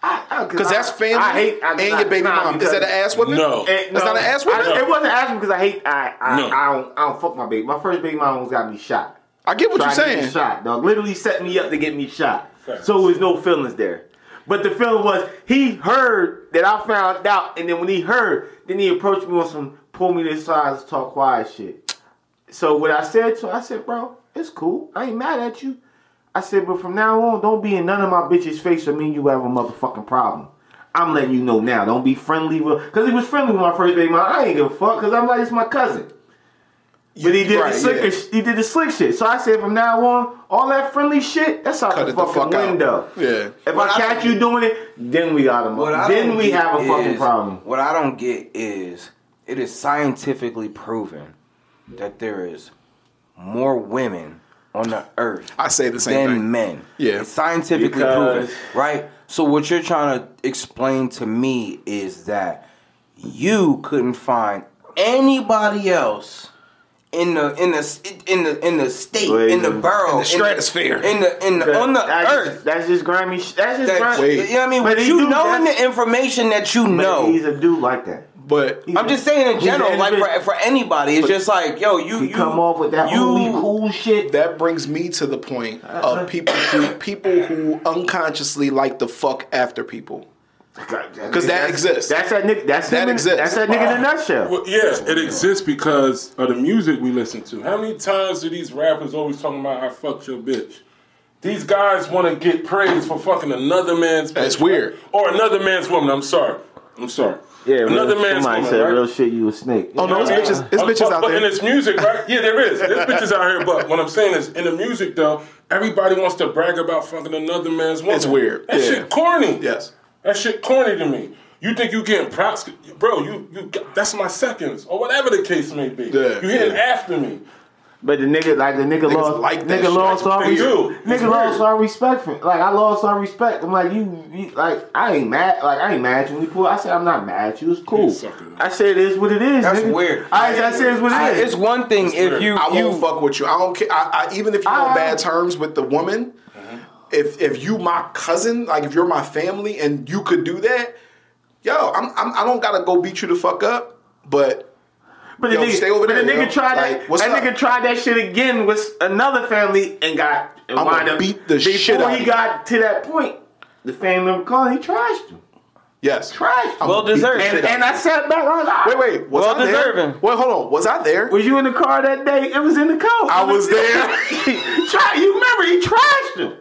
[SPEAKER 6] Because that's family
[SPEAKER 7] I hate I,
[SPEAKER 6] and your baby
[SPEAKER 7] nah,
[SPEAKER 6] mom. Is that an ass whipping?
[SPEAKER 5] No.
[SPEAKER 7] Eh,
[SPEAKER 6] That's not an ass whipping?
[SPEAKER 7] I- It wasn't ass whipping because I hate. I I,
[SPEAKER 5] No.
[SPEAKER 7] I don't I don't fuck my baby. My first baby mom almost got me shot.
[SPEAKER 6] I get what
[SPEAKER 7] Tried
[SPEAKER 6] you're
[SPEAKER 7] to get me
[SPEAKER 6] saying.
[SPEAKER 7] Shot, dog. Literally set me up to get me shot.
[SPEAKER 5] Facts.
[SPEAKER 7] So there was no feelings there. But the feeling was he heard that I found out, and then when he heard, then he approached me on some pull me to the side, talk quiet shit. So what I said to him, I said, bro, it's cool. I ain't mad at you. I said, but from now on, don't be in none of my bitches' face or mean you have a motherfucking problem. I'm letting you know now. Don't be friendly with, because he was friendly with my first baby mom. I ain't give a fuck, because I'm like, it's my cousin. But he did
[SPEAKER 6] Right,
[SPEAKER 7] the slick,
[SPEAKER 6] yeah.
[SPEAKER 7] he did the slick shit. So I said, from now on, all that friendly shit, that's out
[SPEAKER 6] Cut
[SPEAKER 7] the
[SPEAKER 6] it the
[SPEAKER 7] fucking
[SPEAKER 6] fuck out.
[SPEAKER 7] window.
[SPEAKER 6] Yeah.
[SPEAKER 7] If
[SPEAKER 4] What
[SPEAKER 7] I
[SPEAKER 4] I
[SPEAKER 7] catch
[SPEAKER 4] don't
[SPEAKER 7] you doing it, then we got him. Then we have a fucking problem.
[SPEAKER 4] What I don't get is it is scientifically proven that there is more women on the earth
[SPEAKER 6] I say the same
[SPEAKER 4] than
[SPEAKER 6] thing.
[SPEAKER 4] men.
[SPEAKER 6] Yeah.
[SPEAKER 4] It's scientifically
[SPEAKER 7] Because-
[SPEAKER 4] proven, right? So what you're trying to explain to me is that you couldn't find anybody else in the in the in the in the state
[SPEAKER 7] Wait,
[SPEAKER 4] in the borough in
[SPEAKER 6] the stratosphere.
[SPEAKER 4] in the in the on the
[SPEAKER 7] that's
[SPEAKER 4] earth
[SPEAKER 7] Just, that's just grimy. That's just
[SPEAKER 4] that
[SPEAKER 7] grimy.
[SPEAKER 6] Wait.
[SPEAKER 4] you know what I mean
[SPEAKER 7] But
[SPEAKER 4] but you
[SPEAKER 7] do-
[SPEAKER 4] knowing the information that you
[SPEAKER 7] But
[SPEAKER 4] know
[SPEAKER 7] he's a dude like that.
[SPEAKER 6] But
[SPEAKER 4] I'm just saying in general, like for, for anybody, it's just like, yo, you you
[SPEAKER 7] come off with that
[SPEAKER 4] you,
[SPEAKER 7] holy cool shit.
[SPEAKER 6] that brings me to the point
[SPEAKER 7] Uh-huh.
[SPEAKER 6] of people who people who unconsciously like to fuck after people.
[SPEAKER 7] Because
[SPEAKER 6] that exists.
[SPEAKER 7] That's that nigga. That's
[SPEAKER 6] That
[SPEAKER 7] him in-
[SPEAKER 6] exists.
[SPEAKER 7] That's that nigga in a nutshell.
[SPEAKER 5] Well, yeah, it exists because of the music we listen to. How many times do these rappers always talking about I fucked your bitch? These guys want to get praise for fucking another man's bitch.
[SPEAKER 6] That's
[SPEAKER 5] right?
[SPEAKER 6] weird.
[SPEAKER 5] Or another man's woman. I'm sorry. I'm sorry.
[SPEAKER 7] Yeah,
[SPEAKER 5] another
[SPEAKER 7] real,
[SPEAKER 5] man's
[SPEAKER 7] somebody
[SPEAKER 5] woman,
[SPEAKER 7] said
[SPEAKER 5] right?
[SPEAKER 7] real shit. You a snake.
[SPEAKER 6] Oh no, it's
[SPEAKER 5] Yeah.
[SPEAKER 6] bitches. It's bitches
[SPEAKER 5] but,
[SPEAKER 6] out
[SPEAKER 5] but in
[SPEAKER 6] there.
[SPEAKER 5] its music, right? Yeah, there is. There's bitches out here. But what I'm saying is, in the music though, everybody wants to brag about fucking another man's woman.
[SPEAKER 6] It's weird.
[SPEAKER 5] That
[SPEAKER 6] Yeah.
[SPEAKER 5] shit corny.
[SPEAKER 6] Yes.
[SPEAKER 5] That shit corny to me. You think you getting props, bro? You you got- that's my seconds or whatever the case may be.
[SPEAKER 6] Yeah,
[SPEAKER 5] you hitting
[SPEAKER 6] yeah.
[SPEAKER 5] after me.
[SPEAKER 7] But the nigga, like the nigga
[SPEAKER 6] Niggas
[SPEAKER 7] lost,
[SPEAKER 6] like that
[SPEAKER 7] nigga
[SPEAKER 6] shit.
[SPEAKER 7] lost all
[SPEAKER 5] They
[SPEAKER 7] res-
[SPEAKER 5] do. It's
[SPEAKER 7] nigga lost
[SPEAKER 5] weird.
[SPEAKER 7] all respect for. Like I lost all respect. I'm like you, you, like I ain't mad. Like I ain't mad at you when you pull. I said I'm not mad at you. It's cool.
[SPEAKER 5] You sucker.
[SPEAKER 7] I said it is what it is.
[SPEAKER 4] That's
[SPEAKER 7] nigga.
[SPEAKER 4] weird.
[SPEAKER 7] I, I said it's what
[SPEAKER 4] I-
[SPEAKER 7] it is.
[SPEAKER 4] it's one thing if you
[SPEAKER 6] I
[SPEAKER 4] you
[SPEAKER 6] won't fuck with you. I don't care. I, I, even if you're on bad uh-huh. terms with the woman, if if you my cousin, like if you're my family, and you could do that, yo, I'm, I'm I don't gotta go beat you the fuck up, but
[SPEAKER 7] But the
[SPEAKER 6] Yo,
[SPEAKER 7] nigga,
[SPEAKER 6] stay over
[SPEAKER 7] but
[SPEAKER 6] there,
[SPEAKER 7] the nigga
[SPEAKER 6] yo.
[SPEAKER 7] tried
[SPEAKER 6] Like,
[SPEAKER 7] that. that
[SPEAKER 6] up?
[SPEAKER 7] nigga tried that shit again with another family and got and
[SPEAKER 6] I'ma
[SPEAKER 7] wound up
[SPEAKER 6] beat the
[SPEAKER 7] before
[SPEAKER 6] shit out
[SPEAKER 7] he
[SPEAKER 6] of you.
[SPEAKER 7] got to that point. The family member called. He trashed him.
[SPEAKER 6] yes,
[SPEAKER 7] Trashed him.
[SPEAKER 4] Well
[SPEAKER 6] beat
[SPEAKER 4] deserved.
[SPEAKER 7] and, and I
[SPEAKER 6] you.
[SPEAKER 7] sat back. I was like, ah.
[SPEAKER 6] Wait, wait, was
[SPEAKER 4] Well
[SPEAKER 6] I there?
[SPEAKER 4] deserving.
[SPEAKER 6] Wait, hold on, was I there?
[SPEAKER 7] Was you in the car that day? It was in the car.
[SPEAKER 6] I was there.
[SPEAKER 7] Try, you remember he trashed him.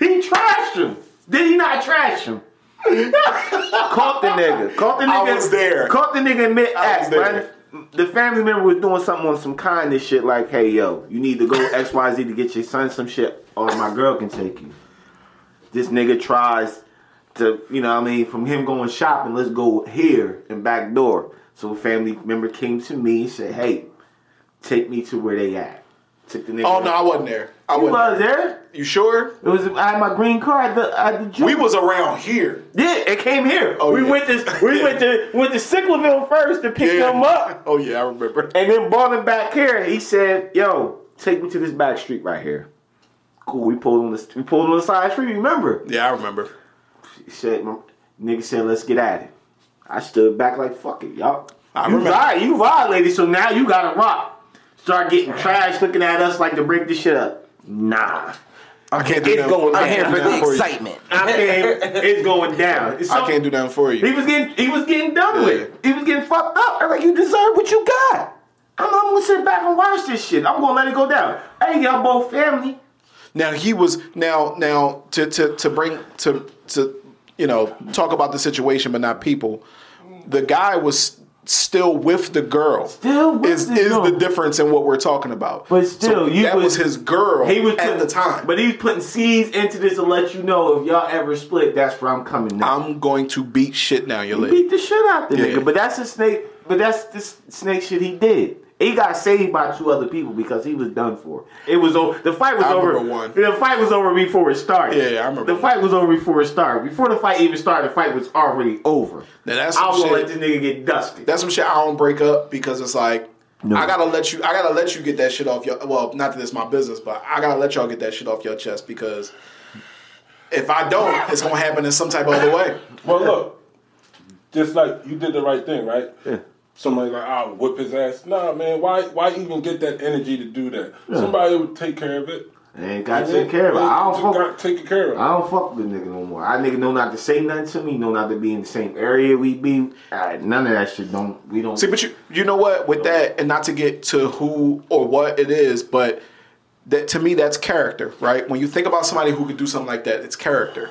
[SPEAKER 7] He trashed him. Did he not trash him? Caught the nigga. Caught the nigga.
[SPEAKER 6] I was there.
[SPEAKER 7] Caught the nigga mid
[SPEAKER 6] I was
[SPEAKER 7] act,
[SPEAKER 6] there.
[SPEAKER 7] right? The family member was doing something on some kindness shit, like, "Hey, yo, you need to go X, Y, Z to get your son some shit, or my girl can take you." This nigga tries to, you know, what I mean, from him going shopping, let's go here and back door. So a family member came to me and said, "Hey, take me to where they at." Took the nigga.
[SPEAKER 6] Oh no, I wasn't there. I
[SPEAKER 7] you
[SPEAKER 6] wasn't there. You sure?
[SPEAKER 7] It was I had my green card at the at the gym.
[SPEAKER 6] We was around here.
[SPEAKER 7] yeah, it came here.
[SPEAKER 6] Oh,
[SPEAKER 7] we
[SPEAKER 6] yeah.
[SPEAKER 7] went to we went to went to Sicklerville first to pick
[SPEAKER 6] Yeah.
[SPEAKER 7] him up,
[SPEAKER 6] Oh yeah, I remember.
[SPEAKER 7] and then brought him back here. He said, "Yo, take me to this back street right here." Cool. We pulled on the we pulled on the side street. Remember?
[SPEAKER 6] Yeah, I remember.
[SPEAKER 7] He said, "Nigga said, let's get at it." I stood back like, "Fuck it, y'all."
[SPEAKER 6] I
[SPEAKER 7] you
[SPEAKER 6] remember.
[SPEAKER 7] vi- you violated, so now you gotta rock. Start getting trash looking at us like to break this shit up. Nah.
[SPEAKER 6] I can't do
[SPEAKER 7] It's
[SPEAKER 6] that.
[SPEAKER 7] going
[SPEAKER 6] I
[SPEAKER 4] I'm here
[SPEAKER 6] can't
[SPEAKER 4] for
[SPEAKER 6] do
[SPEAKER 4] the
[SPEAKER 6] that for you.
[SPEAKER 4] excitement.
[SPEAKER 7] I can't. It's going down. It's
[SPEAKER 6] I can't do that for you.
[SPEAKER 7] He was getting he was getting done
[SPEAKER 6] Yeah.
[SPEAKER 7] with. He was getting fucked up. I'm like, you deserve what you got. I'm, I'm gonna sit back and watch this shit. I'm gonna let it go down. Hey, y'all both family.
[SPEAKER 6] Now he was now now to to to bring to to you know talk about the situation but not people. The guy was still with the girl.
[SPEAKER 7] Still with
[SPEAKER 6] is
[SPEAKER 7] the
[SPEAKER 6] is
[SPEAKER 7] girl.
[SPEAKER 6] the difference in what we're talking about.
[SPEAKER 7] But still,
[SPEAKER 6] So
[SPEAKER 7] you
[SPEAKER 6] that
[SPEAKER 7] was-
[SPEAKER 6] was, his girl
[SPEAKER 7] He was
[SPEAKER 6] at the time.
[SPEAKER 7] but he was putting seeds into this to let you know if y'all ever split, that's where I'm coming now.
[SPEAKER 6] I'm going to beat shit down your
[SPEAKER 7] He
[SPEAKER 6] leg.
[SPEAKER 7] beat the shit out the
[SPEAKER 6] Yeah.
[SPEAKER 7] nigga. But that's a snake. But that's the snake shit he did. He got saved by two other people because he was done for. It was over. The fight was
[SPEAKER 6] I
[SPEAKER 7] over.
[SPEAKER 6] one.
[SPEAKER 7] The fight was over before it started.
[SPEAKER 6] Yeah, yeah, I remember
[SPEAKER 7] The
[SPEAKER 6] one.
[SPEAKER 7] fight was over before it started. Before the fight even started, the fight was already over.
[SPEAKER 6] Now that's
[SPEAKER 7] I
[SPEAKER 6] some
[SPEAKER 7] was gonna let this nigga get dusted.
[SPEAKER 6] That's some shit I don't break up because it's like
[SPEAKER 7] No.
[SPEAKER 6] I gotta let you. I gotta let you get that shit off your. Well, not that it's my business, but I gotta let y'all get that shit off your chest because if I don't, it's gonna happen in some type of other way.
[SPEAKER 5] Well, look, just like you did the right thing, right?
[SPEAKER 7] Yeah.
[SPEAKER 5] Somebody like, I'll whip his ass. Nah, man, why why even get that energy to do that? Somebody would take care of it.
[SPEAKER 7] And got to take care of it. I don't fuck.
[SPEAKER 5] got to take care of.
[SPEAKER 7] I don't fuck with the nigga no more. I nigga know not to say nothing to me. Know not to be in the same area we be. Alright, none of that shit. Don't we don't.
[SPEAKER 6] See, but you you know what? With that, and not to get to who or what it is, but that to me that's character, right? When you think about somebody who could do something like that, it's character.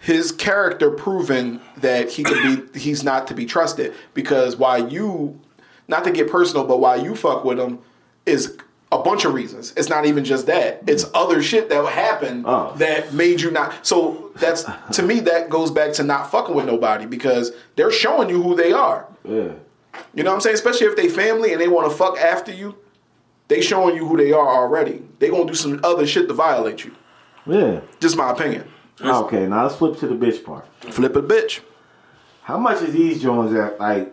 [SPEAKER 6] His character proven that he could be he's not to be trusted because why you not to get personal, but why you fuck with him is a bunch of reasons. It's not even just that. It's other shit that happened
[SPEAKER 7] Oh.
[SPEAKER 6] that made you not. So that's to me that goes back to not fucking with nobody because they're showing you who they are.
[SPEAKER 7] yeah.
[SPEAKER 6] You know what I'm saying? Especially if they family and they want to fuck after you, they showing you who they are already. They gonna do some other shit to violate you.
[SPEAKER 7] Yeah.
[SPEAKER 6] Just my opinion.
[SPEAKER 7] Ah, okay, now let's flip to the bitch part.
[SPEAKER 6] Flip a bitch.
[SPEAKER 7] How much is these Jones at? Like,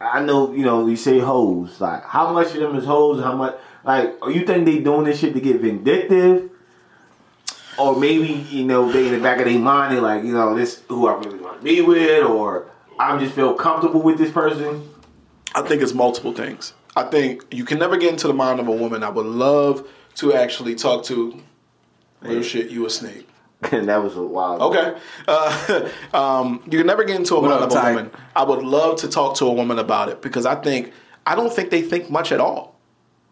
[SPEAKER 7] I know you know you say hoes. Like, how much of them is hoes? How much? Like, are you think they doing this shit to get vindictive? Or maybe you know they in the back of their mind they like you know this who I really want to be with, or I'm just feel comfortable with this person.
[SPEAKER 6] I think it's multiple things. I think you can never get into the mind of a woman. I would love to actually talk to. Real shit, you a snake.
[SPEAKER 7] And that was a wild.
[SPEAKER 6] Okay. Uh, um, you can never get into a
[SPEAKER 4] What
[SPEAKER 6] mind
[SPEAKER 4] up,
[SPEAKER 6] of a
[SPEAKER 4] Ty?
[SPEAKER 6] woman. I would love to talk to a woman about it because I think I don't think they think much at all.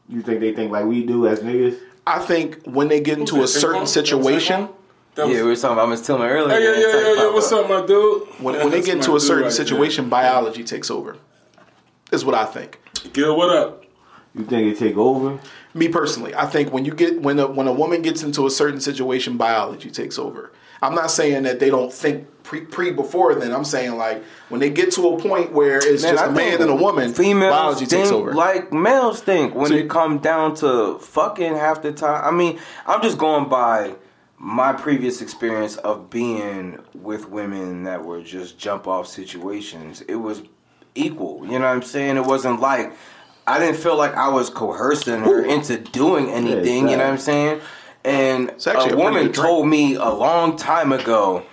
[SPEAKER 7] You think they think like we do as niggas?
[SPEAKER 6] I think when they get into a certain situation,
[SPEAKER 5] was-
[SPEAKER 4] Yeah, we were talking about Miss Tillman earlier.
[SPEAKER 5] Hey, yeah, yeah, yeah, yeah. What's up, my dude?
[SPEAKER 6] when, when they get into a certain
[SPEAKER 5] right
[SPEAKER 6] situation, biology takes over. Is what I think.
[SPEAKER 5] there. Gil, what up?
[SPEAKER 7] You think it take over?
[SPEAKER 6] Me personally, I think when you get when a when a woman gets into a certain situation, biology takes over. I'm not saying that they don't think pre pre before then. I'm saying like when they get to a point where it's
[SPEAKER 4] Man,
[SPEAKER 6] just
[SPEAKER 4] I
[SPEAKER 6] a man and a woman,
[SPEAKER 4] Females
[SPEAKER 6] biology
[SPEAKER 4] think
[SPEAKER 6] takes over.
[SPEAKER 4] like males think when
[SPEAKER 6] See?
[SPEAKER 4] it come down to fucking half the time. I mean, I'm just going by my previous experience of being with women that were just jump off situations. It was equal. You know what I'm saying? It wasn't like I didn't feel like I was coercing her into doing anything. You know what I'm saying? And
[SPEAKER 6] a
[SPEAKER 4] a woman
[SPEAKER 6] good
[SPEAKER 4] told me a long time ago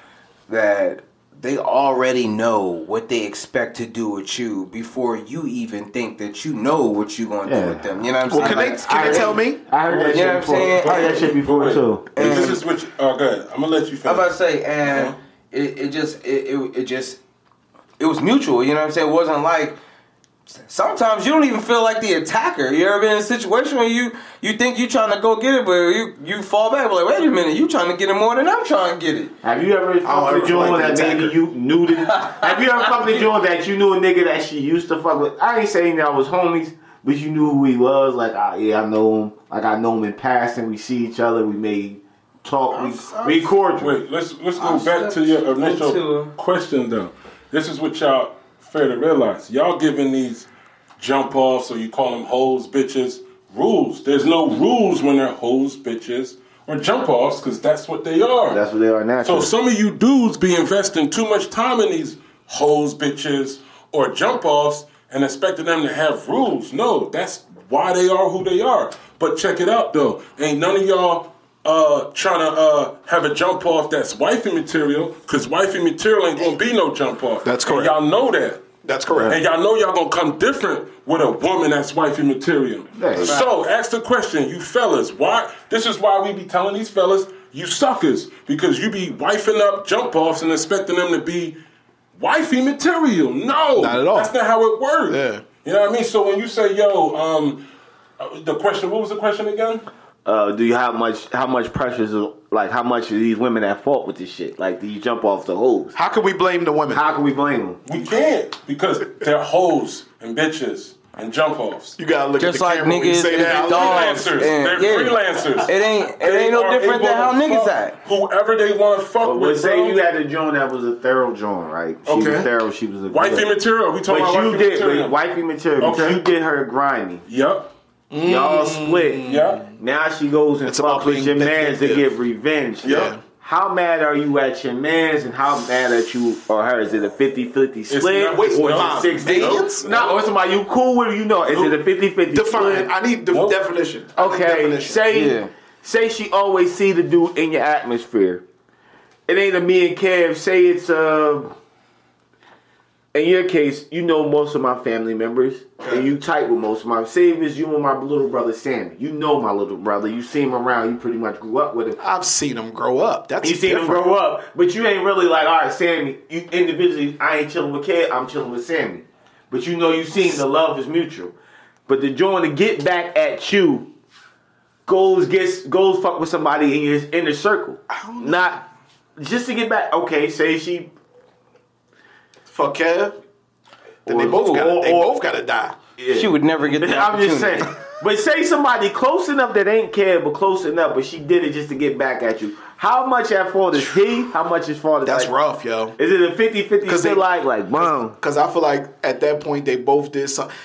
[SPEAKER 4] that they already know what they expect to do with you before you even think that you know what you're gonna
[SPEAKER 7] Yeah.
[SPEAKER 4] do with them. You know what I'm
[SPEAKER 6] well,
[SPEAKER 4] saying?
[SPEAKER 6] can they can
[SPEAKER 4] I-
[SPEAKER 6] they tell me?
[SPEAKER 7] I heard that
[SPEAKER 4] You know
[SPEAKER 7] shit
[SPEAKER 4] what I'm
[SPEAKER 7] before.
[SPEAKER 4] saying?
[SPEAKER 7] I heard that shit before
[SPEAKER 5] Wait.
[SPEAKER 7] too.
[SPEAKER 5] If this is what. You, oh, go ahead. I'm gonna let you
[SPEAKER 4] I'm
[SPEAKER 5] finish.
[SPEAKER 4] about to say, and uh-huh. it, it just it, it it just it was mutual. You know what I'm saying? It wasn't like sometimes you don't even feel like the attacker. You ever been in a situation where you you think you're trying to go get it, but you you fall back like, wait a minute, you trying to get it more than I'm trying to get it.
[SPEAKER 7] Have you ever
[SPEAKER 6] don't
[SPEAKER 7] fucked
[SPEAKER 6] ever
[SPEAKER 7] a
[SPEAKER 6] feel
[SPEAKER 7] joint that
[SPEAKER 6] the
[SPEAKER 7] maybe you knew that? have you ever fucked a joint that you knew a nigga that she used to fuck with? I ain't saying that was homies, but you knew who he was. Like, ah, yeah, I know him. Like I know him in passing. We see each other. We may talk. We, we cordial.
[SPEAKER 5] Wait, let's let's go
[SPEAKER 4] I'll
[SPEAKER 5] back to your initial
[SPEAKER 4] into-
[SPEAKER 5] question though. This is what y'all fair to realize. Y'all giving these jump offs or you call them hoes, bitches, rules. There's no rules when they're hoes, bitches, or jump offs because that's what they are.
[SPEAKER 7] That's what they are naturally.
[SPEAKER 5] so some of you dudes be investing too much time in these hoes, bitches, or jump offs and expecting them to have rules. No, that's why they are who they are. But check it out though. Ain't none of y'all uh trying to uh have a jump off that's wifey material, cause wifey material ain't gonna be no jump off.
[SPEAKER 6] That's
[SPEAKER 5] And
[SPEAKER 6] correct.
[SPEAKER 5] y'all know that.
[SPEAKER 6] That's correct.
[SPEAKER 5] And y'all know y'all gonna come different with a woman that's wifey material.
[SPEAKER 7] Yeah.
[SPEAKER 5] So ask the question, you fellas, why this is why we be telling these fellas, you suckers, because you be wifing up jump offs and expecting them to be wifey material. No.
[SPEAKER 6] Not at all.
[SPEAKER 5] That's not how it works.
[SPEAKER 6] Yeah.
[SPEAKER 5] You know what I mean? So when you say, yo, um uh, the question, what was the question again?
[SPEAKER 7] Uh, do you how much how much pressure is like how much are these women at fault with this shit? Like, do you jump off the hoes?
[SPEAKER 6] How can we blame the women?
[SPEAKER 7] How can we blame them?
[SPEAKER 5] We can't because they're hoes and bitches and jump offs.
[SPEAKER 6] You gotta look
[SPEAKER 4] Just
[SPEAKER 6] at the
[SPEAKER 4] like
[SPEAKER 6] camera when you
[SPEAKER 4] niggas
[SPEAKER 6] say
[SPEAKER 4] is
[SPEAKER 6] that.
[SPEAKER 4] dogs.
[SPEAKER 5] Freelancers.
[SPEAKER 4] and-
[SPEAKER 5] They're
[SPEAKER 4] yeah.
[SPEAKER 5] freelancers.
[SPEAKER 4] It ain't it
[SPEAKER 5] They
[SPEAKER 4] ain't no different than how niggas act.
[SPEAKER 5] Whoever they want to fuck
[SPEAKER 7] But
[SPEAKER 5] with.
[SPEAKER 7] say
[SPEAKER 5] bro.
[SPEAKER 7] you had a joint that was a thorough joint, right? She
[SPEAKER 5] Okay.
[SPEAKER 7] was thorough. She was a
[SPEAKER 5] wifey
[SPEAKER 7] good.
[SPEAKER 5] material. We talking
[SPEAKER 7] But
[SPEAKER 5] about
[SPEAKER 7] you
[SPEAKER 5] wifey
[SPEAKER 7] did,
[SPEAKER 5] material.
[SPEAKER 7] but wifey material.
[SPEAKER 5] Okay.
[SPEAKER 7] You did her grimy.
[SPEAKER 5] Yep.
[SPEAKER 7] Y'all split.
[SPEAKER 5] Yep.
[SPEAKER 7] Now she goes and
[SPEAKER 6] It's about
[SPEAKER 7] fucks with your mans to get revenge.
[SPEAKER 5] Yeah.
[SPEAKER 7] How mad are you at your mans and how mad at you or her? Is it a 50-50 split?
[SPEAKER 5] not- wait,
[SPEAKER 7] or
[SPEAKER 5] no.
[SPEAKER 7] is it 60?
[SPEAKER 6] Aliens?
[SPEAKER 7] No, it's about you cool with you know. Is it a 50-50
[SPEAKER 6] Define.
[SPEAKER 7] split?
[SPEAKER 6] I need the
[SPEAKER 5] Nope.
[SPEAKER 6] definition. I need
[SPEAKER 7] Okay,
[SPEAKER 6] definition.
[SPEAKER 7] say
[SPEAKER 4] Yeah.
[SPEAKER 7] say she always see the dude in your atmosphere. It ain't a me and Kev. Say it's uh. In your case, you know most of my family members, and you tight with most of my. If it's you and my little brother Sammy. You know my little brother. You see him around. You pretty much grew up with him.
[SPEAKER 6] I've seen him grow up. That's
[SPEAKER 7] You seen him grow up, but you ain't really like, all right, Sammy. You individually, I ain't chilling with Kev. I'm chilling with Sammy. But you know, you seen the love is mutual. But the joint to get back at you goes gets goes fuck with somebody in your inner circle. Not just to get back. Okay, say she
[SPEAKER 6] Fuck Kev. Then they both got. They both got to die. Yeah.
[SPEAKER 4] She would never get the
[SPEAKER 7] I'm just saying. But say somebody close enough that ain't care, but close enough, but she did it just to get back at you. How much at fault is he? How much is fault is
[SPEAKER 6] That's
[SPEAKER 7] like,
[SPEAKER 6] rough, yo.
[SPEAKER 7] Is it a 50-50
[SPEAKER 6] 'Cause
[SPEAKER 7] still
[SPEAKER 6] they-
[SPEAKER 7] like like boom?
[SPEAKER 6] Because I feel like at that point they both did something.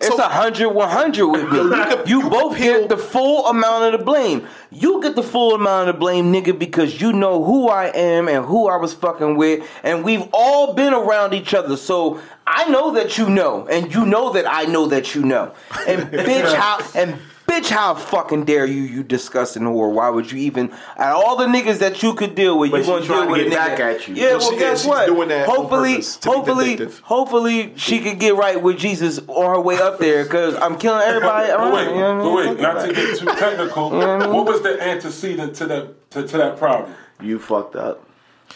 [SPEAKER 4] It's a hundred, one hundred with me.
[SPEAKER 6] could-
[SPEAKER 4] You
[SPEAKER 6] you
[SPEAKER 4] both get the full amount of the blame. You get the full amount of the blame, nigga, because you know who I am and who I was fucking with, and we've all been around each other. So I know that you know, and you know that I know that you know. And bitch, how and bitch, how fucking dare you, you disgusting whore? Why would you even? At all the niggas that you could deal with,
[SPEAKER 7] But
[SPEAKER 4] you
[SPEAKER 7] she
[SPEAKER 4] gonna
[SPEAKER 7] trying
[SPEAKER 4] deal
[SPEAKER 7] to
[SPEAKER 4] with a
[SPEAKER 7] get
[SPEAKER 4] nigga.
[SPEAKER 7] back at you.
[SPEAKER 4] Yeah,
[SPEAKER 6] Well,
[SPEAKER 4] well,
[SPEAKER 6] she-
[SPEAKER 4] guess
[SPEAKER 6] she's
[SPEAKER 4] what?
[SPEAKER 6] doing that
[SPEAKER 4] hopefully,
[SPEAKER 6] purpose, to be
[SPEAKER 4] hopefully, hopefully, she could get right with Jesus on her way up there. Cause I'm killing everybody
[SPEAKER 5] But
[SPEAKER 4] around.
[SPEAKER 5] wait,
[SPEAKER 4] you know
[SPEAKER 5] but
[SPEAKER 4] I mean?
[SPEAKER 5] wait, not to get too technical. What was the antecedent to that to, to that problem?
[SPEAKER 7] You fucked up.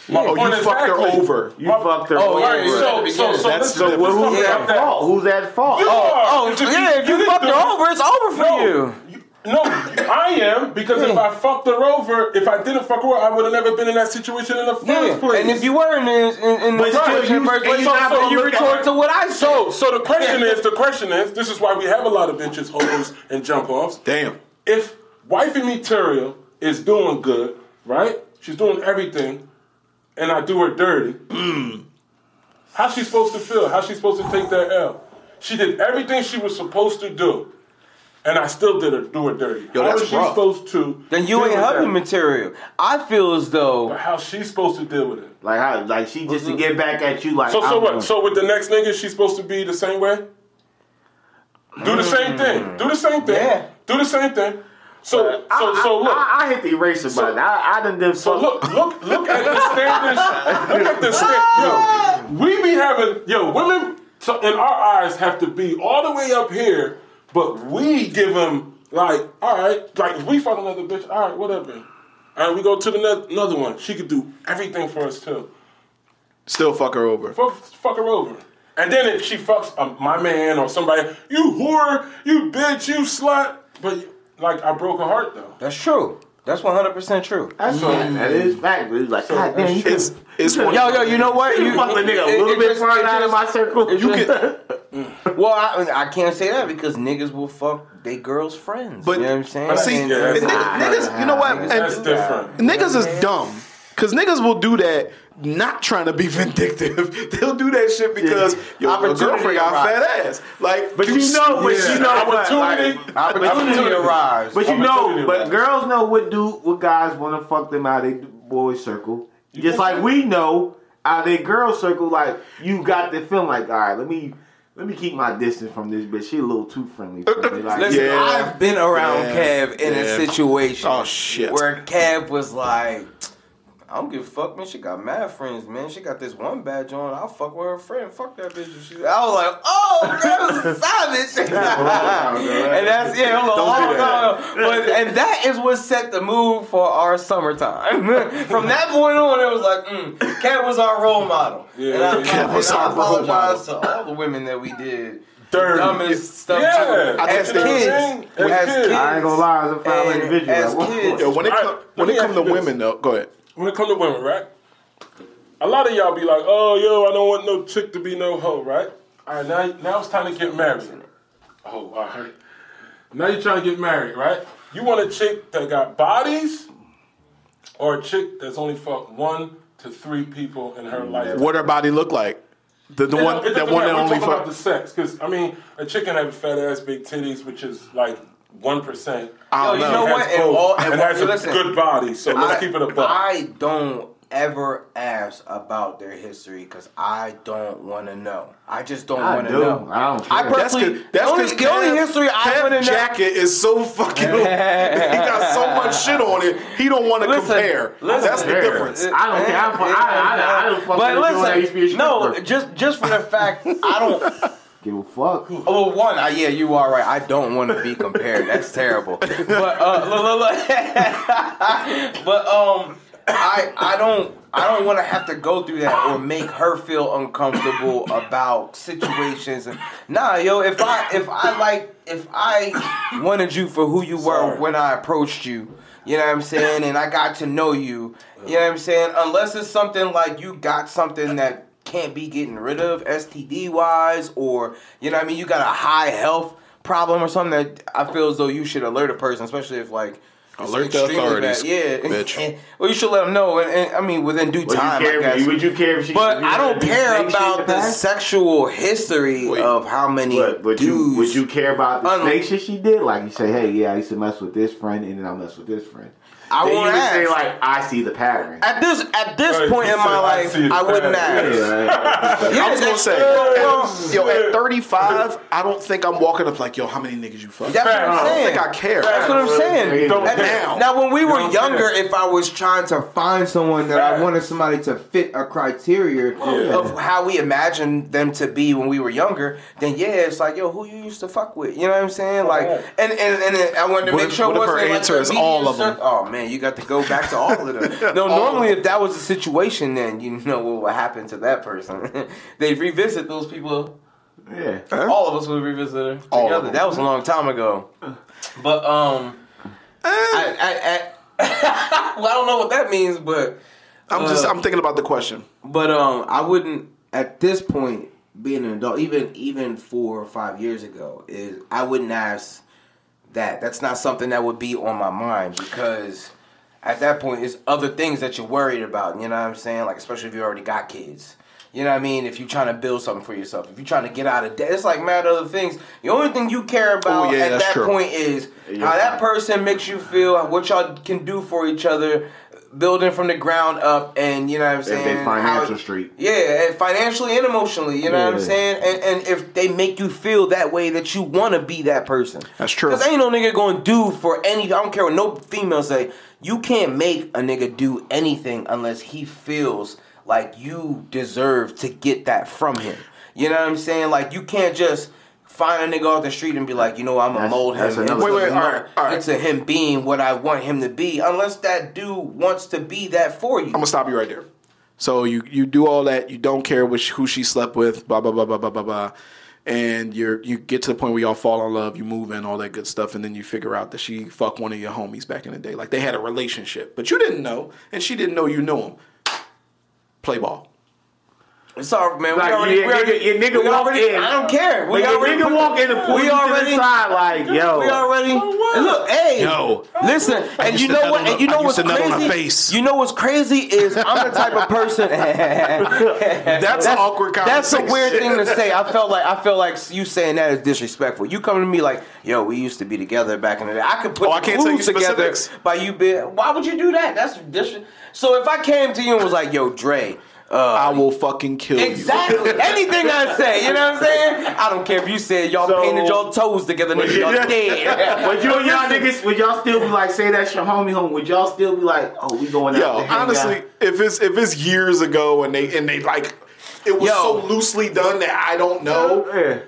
[SPEAKER 5] My
[SPEAKER 6] Oh,
[SPEAKER 5] point
[SPEAKER 6] you fucked her over.
[SPEAKER 7] You
[SPEAKER 5] My-
[SPEAKER 7] fucked her
[SPEAKER 4] Oh,
[SPEAKER 7] over.
[SPEAKER 4] yeah,
[SPEAKER 5] Alright, so so so
[SPEAKER 6] That's
[SPEAKER 5] listen,
[SPEAKER 6] the
[SPEAKER 7] who's
[SPEAKER 5] talk
[SPEAKER 7] at
[SPEAKER 5] that.
[SPEAKER 7] fault? Who's at fault?
[SPEAKER 5] You
[SPEAKER 4] Oh,
[SPEAKER 5] are,
[SPEAKER 4] oh,
[SPEAKER 5] because
[SPEAKER 4] yeah, if you
[SPEAKER 5] didn't
[SPEAKER 4] fucked her
[SPEAKER 5] it.
[SPEAKER 4] over, it's over for
[SPEAKER 5] No,
[SPEAKER 4] you.
[SPEAKER 5] you- no, I am because if I hmm. fucked her over, if I didn't fuck her over, I would have never been in that situation in the first
[SPEAKER 4] Yeah,
[SPEAKER 5] place.
[SPEAKER 4] and if you were in, in, in the
[SPEAKER 7] But you-
[SPEAKER 4] in the first
[SPEAKER 7] and
[SPEAKER 4] place,
[SPEAKER 7] you're not
[SPEAKER 4] so
[SPEAKER 7] gonna
[SPEAKER 4] you retort to what I said.
[SPEAKER 5] so, so the question is, the question is, this is why we have a lot of bitches, hoes, and jump offs.
[SPEAKER 6] Damn.
[SPEAKER 5] If wifey material is doing good, right? she's doing everything, and I do her dirty. Mm. How's she supposed to feel? How's she supposed to take that L? She did everything she was supposed to do, and I still did her do her dirty.
[SPEAKER 6] Yo,
[SPEAKER 5] How
[SPEAKER 6] that's
[SPEAKER 5] she
[SPEAKER 6] rough.
[SPEAKER 5] supposed to?
[SPEAKER 4] Then you ain't hubby material. I feel as though
[SPEAKER 5] But how's she supposed to deal with it?
[SPEAKER 7] Like how, like she just to mm-hmm. get back at you. Like
[SPEAKER 5] So, so
[SPEAKER 7] I'm
[SPEAKER 5] what?
[SPEAKER 7] gonna-
[SPEAKER 5] So with the next nigga, she's supposed to be the same way? Do the same thing. Mm. Do the same thing.
[SPEAKER 4] Yeah.
[SPEAKER 5] Do the same thing. So, so,
[SPEAKER 7] I,
[SPEAKER 5] so look.
[SPEAKER 7] I, I hit the eraser
[SPEAKER 5] So-
[SPEAKER 7] button. I, I done did
[SPEAKER 5] So
[SPEAKER 7] fuck-
[SPEAKER 5] look, look, look at the standards. Look at the standards. Yo, we be having yo women so in our eyes have to be all the way up here, but we give them like, all right, like if we fuck another bitch, all right, whatever. All right, we go to the ne- another one. She could do everything for us too.
[SPEAKER 6] Still fuck her over.
[SPEAKER 5] Fuck, fuck her over. And then if she fucks um, my man or somebody, you whore, you bitch, you slut. But like I broke her heart though.
[SPEAKER 4] that's true. That's one hundred percent true.
[SPEAKER 7] That's fact. That is fact. But it's like, God damn, you
[SPEAKER 6] It's it's one.
[SPEAKER 4] Yo, yo, you know what?
[SPEAKER 7] you fuck the nigga a
[SPEAKER 4] it-
[SPEAKER 7] little
[SPEAKER 4] it
[SPEAKER 7] bit
[SPEAKER 4] just-
[SPEAKER 7] further
[SPEAKER 4] it
[SPEAKER 7] out of my circle.
[SPEAKER 4] it
[SPEAKER 7] You
[SPEAKER 4] just-
[SPEAKER 7] can. Mm.
[SPEAKER 4] Well, I, I can't say that because niggas will fuck they girls' friends.
[SPEAKER 6] But-
[SPEAKER 4] you know what I'm saying?
[SPEAKER 6] but see,
[SPEAKER 4] And-
[SPEAKER 5] Yeah,
[SPEAKER 6] niggas,
[SPEAKER 5] not-
[SPEAKER 6] niggas- you know what?
[SPEAKER 4] Niggas-
[SPEAKER 6] And
[SPEAKER 5] That's different.
[SPEAKER 6] niggas is dumb. Cause niggas will do that not trying to be vindictive. They'll do that shit because yo, your
[SPEAKER 4] Opportunity
[SPEAKER 6] girlfriend got
[SPEAKER 4] arrives.
[SPEAKER 6] fat ass. Like,
[SPEAKER 7] But you know, but
[SPEAKER 5] Yeah.
[SPEAKER 7] you know, what,
[SPEAKER 5] Opportunity.
[SPEAKER 7] like,
[SPEAKER 4] Opportunity arrives.
[SPEAKER 7] But you know, but
[SPEAKER 5] arrives.
[SPEAKER 7] girls know what do what guys want to fuck them out of their boys circle. Just like
[SPEAKER 5] so?
[SPEAKER 7] we know out of their girl circle, like you got the feeling like, all right, let me let me keep my distance from this bitch. She a little too friendly for me. Like,
[SPEAKER 4] Listen,
[SPEAKER 6] Yeah.
[SPEAKER 4] I've been around
[SPEAKER 6] Yeah.
[SPEAKER 4] Kev in
[SPEAKER 6] Yeah.
[SPEAKER 4] a situation
[SPEAKER 6] Oh, shit.
[SPEAKER 4] where Kev was like, I don't give a fuck, man. She got mad friends, man. She got this one badge on. I'll fuck with her friend. Fuck that bitch. She, I was like, oh, that was savage. and that's yeah. Hold on,
[SPEAKER 6] Don't do
[SPEAKER 4] hold
[SPEAKER 6] that.
[SPEAKER 4] on. But and that is what set the mood for our summertime. From that point on, it was like, mm, Kev was our role model.
[SPEAKER 5] Yeah,
[SPEAKER 4] and I,
[SPEAKER 5] yeah, yeah.
[SPEAKER 4] and
[SPEAKER 6] Kev was
[SPEAKER 4] I
[SPEAKER 6] our role
[SPEAKER 4] apologize to all the women that we did
[SPEAKER 5] Dirty.
[SPEAKER 4] dumbest stuff
[SPEAKER 5] Yeah.
[SPEAKER 4] too.
[SPEAKER 6] I
[SPEAKER 4] As
[SPEAKER 6] think
[SPEAKER 4] kids,
[SPEAKER 6] they-
[SPEAKER 5] As
[SPEAKER 4] as
[SPEAKER 5] kids.
[SPEAKER 4] kids,
[SPEAKER 7] I ain't gonna lie, as a foul
[SPEAKER 4] And
[SPEAKER 7] individual.
[SPEAKER 4] as
[SPEAKER 7] like,
[SPEAKER 4] kids-
[SPEAKER 6] yo, when it
[SPEAKER 5] All right,
[SPEAKER 6] come, when it come to women though, go ahead.
[SPEAKER 5] When it comes to women, right? A lot of y'all be like, oh, yo, I don't want no chick to be no hoe, right? All right, now, now it's time to get married. Oh, all right. Now you're trying to get married, right? You want a chick that got bodies or a chick that's only fucked one to three people in her life?
[SPEAKER 6] What her body look like? The, the
[SPEAKER 5] It
[SPEAKER 6] one
[SPEAKER 5] it
[SPEAKER 6] that one
[SPEAKER 5] matter.
[SPEAKER 6] that
[SPEAKER 5] We're
[SPEAKER 6] only
[SPEAKER 5] talking about
[SPEAKER 6] fuck.
[SPEAKER 5] the sex, because I mean, a chick can have a fat ass, big titties, which is like one percent.
[SPEAKER 6] I
[SPEAKER 4] Yo, you
[SPEAKER 6] know.
[SPEAKER 4] know what?
[SPEAKER 5] has
[SPEAKER 4] And all-
[SPEAKER 5] and,
[SPEAKER 4] and
[SPEAKER 5] has a
[SPEAKER 4] listen,
[SPEAKER 5] good body. So let's
[SPEAKER 4] I,
[SPEAKER 5] keep it a buck.
[SPEAKER 4] I don't ever ask about their history because I don't want to know. I just don't want to
[SPEAKER 7] do.
[SPEAKER 4] know.
[SPEAKER 7] I don't
[SPEAKER 4] I
[SPEAKER 7] care.
[SPEAKER 6] That's
[SPEAKER 4] personally,
[SPEAKER 6] cause, that's
[SPEAKER 4] the only,
[SPEAKER 6] 'cause
[SPEAKER 4] the only
[SPEAKER 6] Kev-
[SPEAKER 4] history I
[SPEAKER 6] Kev
[SPEAKER 4] want to know.
[SPEAKER 6] jacket is so fucking. he got so much shit on it. He don't want to compare.
[SPEAKER 4] listen.
[SPEAKER 6] that's the
[SPEAKER 7] Fair.
[SPEAKER 6] difference.
[SPEAKER 7] I don't care. I'm, I, I, I, don't fuck
[SPEAKER 4] But
[SPEAKER 7] with a joint that used to be a
[SPEAKER 4] listen, no, just just for the fact I don't.
[SPEAKER 7] Give a fuck.
[SPEAKER 4] Oh, one, I, yeah, you are right. I don't want to be compared. That's terrible. But uh, look, look, look. but um, I I don't I don't want to have to go through that or make her feel uncomfortable about situations. And nah, yo, if I if I like if I wanted you for who you were
[SPEAKER 5] Sorry.
[SPEAKER 4] when I approached you. You know what I'm saying? And I got to know you. You know what I'm saying? Unless it's something like you got something that can't be getting rid of STD wise, or you know what I mean, you got a high health problem or something that I feel as though you should alert a person, especially if like
[SPEAKER 6] Alert the authorities,
[SPEAKER 4] bad. Yeah,
[SPEAKER 6] bitch.
[SPEAKER 4] And- well, you should let them know, and, and I mean within due
[SPEAKER 7] Would you,
[SPEAKER 4] time. I
[SPEAKER 7] care,
[SPEAKER 4] guess.
[SPEAKER 7] would you care if she?
[SPEAKER 4] But I don't care
[SPEAKER 7] snake shit in
[SPEAKER 4] about the
[SPEAKER 7] past?
[SPEAKER 4] sexual history
[SPEAKER 6] Wait.
[SPEAKER 4] of how many
[SPEAKER 7] But would
[SPEAKER 4] dudes.
[SPEAKER 7] you would you care about the
[SPEAKER 4] Un-
[SPEAKER 7] snake shit she did? Like you say, hey, yeah, I used to mess with this friend, and then I mess with this friend.
[SPEAKER 4] I
[SPEAKER 7] then you
[SPEAKER 4] won't
[SPEAKER 7] would say like, I see the pattern.
[SPEAKER 4] At this at this
[SPEAKER 5] Right,
[SPEAKER 4] point in my life,
[SPEAKER 5] see it
[SPEAKER 4] I wouldn't ask.
[SPEAKER 7] Yeah,
[SPEAKER 4] Yeah,
[SPEAKER 6] I was gonna
[SPEAKER 4] that's-
[SPEAKER 6] say,
[SPEAKER 4] well,
[SPEAKER 6] yo, at 35, I don't think I'm walking up like, yo, how many niggas you fuck?
[SPEAKER 4] That's what I'm
[SPEAKER 6] I don't
[SPEAKER 4] saying.
[SPEAKER 6] think I care.
[SPEAKER 4] That's what I'm saying.
[SPEAKER 5] Don't
[SPEAKER 4] And
[SPEAKER 5] care.
[SPEAKER 4] now, now, when we were
[SPEAKER 5] Don't
[SPEAKER 4] younger,
[SPEAKER 5] care.
[SPEAKER 4] if I was trying to find someone that I wanted somebody to fit a criteria of how we imagined them to be when we were younger, then yeah, it's like, yo, who you used to fuck with? You know what I'm saying? Like,
[SPEAKER 5] Right.
[SPEAKER 4] and and, and I wanted to
[SPEAKER 6] What
[SPEAKER 4] make
[SPEAKER 6] if-
[SPEAKER 4] sure.
[SPEAKER 6] what if her
[SPEAKER 4] wasn't like
[SPEAKER 6] answer
[SPEAKER 4] the
[SPEAKER 6] is all of them?
[SPEAKER 4] Oh man, you got to go back to all of them. No, normally if that was the situation, then you know what would happen to that person. they revisit those people
[SPEAKER 7] yeah.
[SPEAKER 4] all of us would revisit her
[SPEAKER 6] All of
[SPEAKER 4] together.
[SPEAKER 6] them.
[SPEAKER 4] That was a long time ago. But um, I, I, I, well, I don't know what that means, but
[SPEAKER 6] I'm just,
[SPEAKER 4] Uh,
[SPEAKER 6] I'm thinking about the question.
[SPEAKER 4] but um, I wouldn't at this point being an adult, even even four or five years ago, is I wouldn't ask that. That's not something that would be on my mind because at that point it's other things that you're worried about. You know what I'm saying? Like especially if you already got kids. You know what I mean? If you're trying to build something for yourself, if you're trying to get out of debt, it's like mad other things. The only thing you care oh, about
[SPEAKER 6] Oh, yeah,
[SPEAKER 4] at that
[SPEAKER 6] true.
[SPEAKER 4] point is
[SPEAKER 7] Yeah.
[SPEAKER 4] how that person makes you feel, what y'all can do for each other, building from the ground up, and you know what I'm
[SPEAKER 7] If
[SPEAKER 4] saying.
[SPEAKER 7] they financial
[SPEAKER 4] how-
[SPEAKER 7] street.
[SPEAKER 4] yeah, and financially and emotionally, you know what I'm saying? And, and if they make you feel that way that you want to be that person.
[SPEAKER 6] That's true.
[SPEAKER 4] Because ain't no nigga gonna do for any, I don't care what no female say, you can't make a nigga do anything unless he feels like you deserve to get that from him. You know what I'm saying? Like you can't just find a nigga off the street and be like, you know, I'm gonna mold him
[SPEAKER 7] that's another-
[SPEAKER 4] into,
[SPEAKER 6] Wait, wait, all right, all right.
[SPEAKER 4] into him being what I want him to be, unless that dude wants to be that for you.
[SPEAKER 6] I'm gonna stop you right there. So you you do all that. You don't care which who she slept with. Blah blah blah blah blah blah blah. And you're you get to the point where y'all fall in love. You move in all that good stuff, and then you figure out that she fucked one of your homies back in the day. Like they had a relationship, but you didn't know, and she didn't know you knew him. Play ball.
[SPEAKER 4] It's all man. We already,
[SPEAKER 7] your
[SPEAKER 4] we already,
[SPEAKER 7] nigga- your nigga
[SPEAKER 4] we
[SPEAKER 7] walk
[SPEAKER 4] already,
[SPEAKER 7] in.
[SPEAKER 4] I don't care. We
[SPEAKER 7] When your
[SPEAKER 4] already
[SPEAKER 7] nigga walk in and pull
[SPEAKER 4] we
[SPEAKER 7] you
[SPEAKER 4] already,
[SPEAKER 7] to the side like, yo.
[SPEAKER 4] We already. And look, hey,
[SPEAKER 6] Yo.
[SPEAKER 4] listen, and you know what? And
[SPEAKER 6] the-
[SPEAKER 4] you
[SPEAKER 6] I
[SPEAKER 4] know
[SPEAKER 6] used
[SPEAKER 4] what's
[SPEAKER 6] to nut on
[SPEAKER 4] crazy?
[SPEAKER 6] face.
[SPEAKER 4] You know what's crazy is I'm the type of person.
[SPEAKER 6] That's, an awkward
[SPEAKER 4] That's a weird thing to say. I felt like I feel like you saying that is disrespectful. You come to me like, yo, we used to be together back in the day. I could put
[SPEAKER 6] Oh, I can't tell you
[SPEAKER 4] together
[SPEAKER 6] specifics.
[SPEAKER 4] by you being. Why would you do that? That's dis- So if I came to you and was like, yo, Dre. Uh,
[SPEAKER 6] I will fucking kill you.
[SPEAKER 4] Exactly. Anything I say, you know what I'm saying? I don't care if you said y'all
[SPEAKER 7] So-
[SPEAKER 4] painted your toes together, nigga, y'all dead.
[SPEAKER 7] Would you and y'all niggas, would y'all still be like, say that's your homie home? Would y'all still be like, oh, we going out
[SPEAKER 6] Yo,
[SPEAKER 7] to hang
[SPEAKER 6] honestly,
[SPEAKER 7] out?
[SPEAKER 6] if it's if it's years ago and they and they like it was
[SPEAKER 4] Yo.
[SPEAKER 6] so loosely done that I don't know.
[SPEAKER 7] Yeah.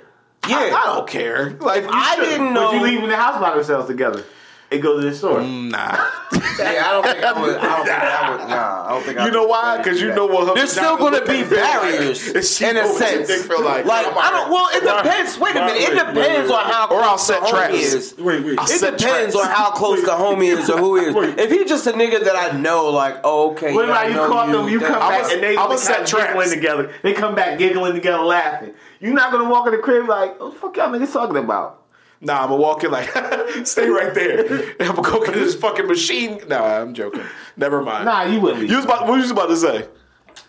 [SPEAKER 4] Yeah.
[SPEAKER 6] I don't care. Like
[SPEAKER 4] I didn't know.
[SPEAKER 7] Would you leave in the house by themselves together? And goes to the store.
[SPEAKER 6] Mm, nah.
[SPEAKER 4] Yeah, I don't think I would. I don't think I would. Nah, I don't think I
[SPEAKER 6] You know why? Because you know what. her
[SPEAKER 4] There's still going to be barriers
[SPEAKER 6] Is she
[SPEAKER 4] in a sense.
[SPEAKER 6] feel like,
[SPEAKER 4] like
[SPEAKER 6] I'm
[SPEAKER 4] don't. Well, it depends. Wait a minute. It depends on how
[SPEAKER 6] Or I'll
[SPEAKER 4] close
[SPEAKER 6] set
[SPEAKER 4] the homie
[SPEAKER 6] traps.
[SPEAKER 4] is.
[SPEAKER 5] Wait, wait.
[SPEAKER 4] It depends on how close the homie is or who he is.
[SPEAKER 5] Wait.
[SPEAKER 4] If he's just a nigga that I know, like, oh, okay,
[SPEAKER 7] What
[SPEAKER 4] yeah,
[SPEAKER 7] about you
[SPEAKER 4] know
[SPEAKER 7] caught them, you come back and they
[SPEAKER 6] I'ma
[SPEAKER 7] like
[SPEAKER 6] set
[SPEAKER 7] kinda giggling together. They come back giggling together, laughing. You're not gonna walk in the crib like, what the fuck y'all niggas talking about?
[SPEAKER 6] Nah, I'm gonna walk in like, stay right there. And I'm gonna go get this fucking machine. Nah, I'm joking. Never mind.
[SPEAKER 7] Nah, you wouldn't leave.
[SPEAKER 6] You was about, what was you about to say?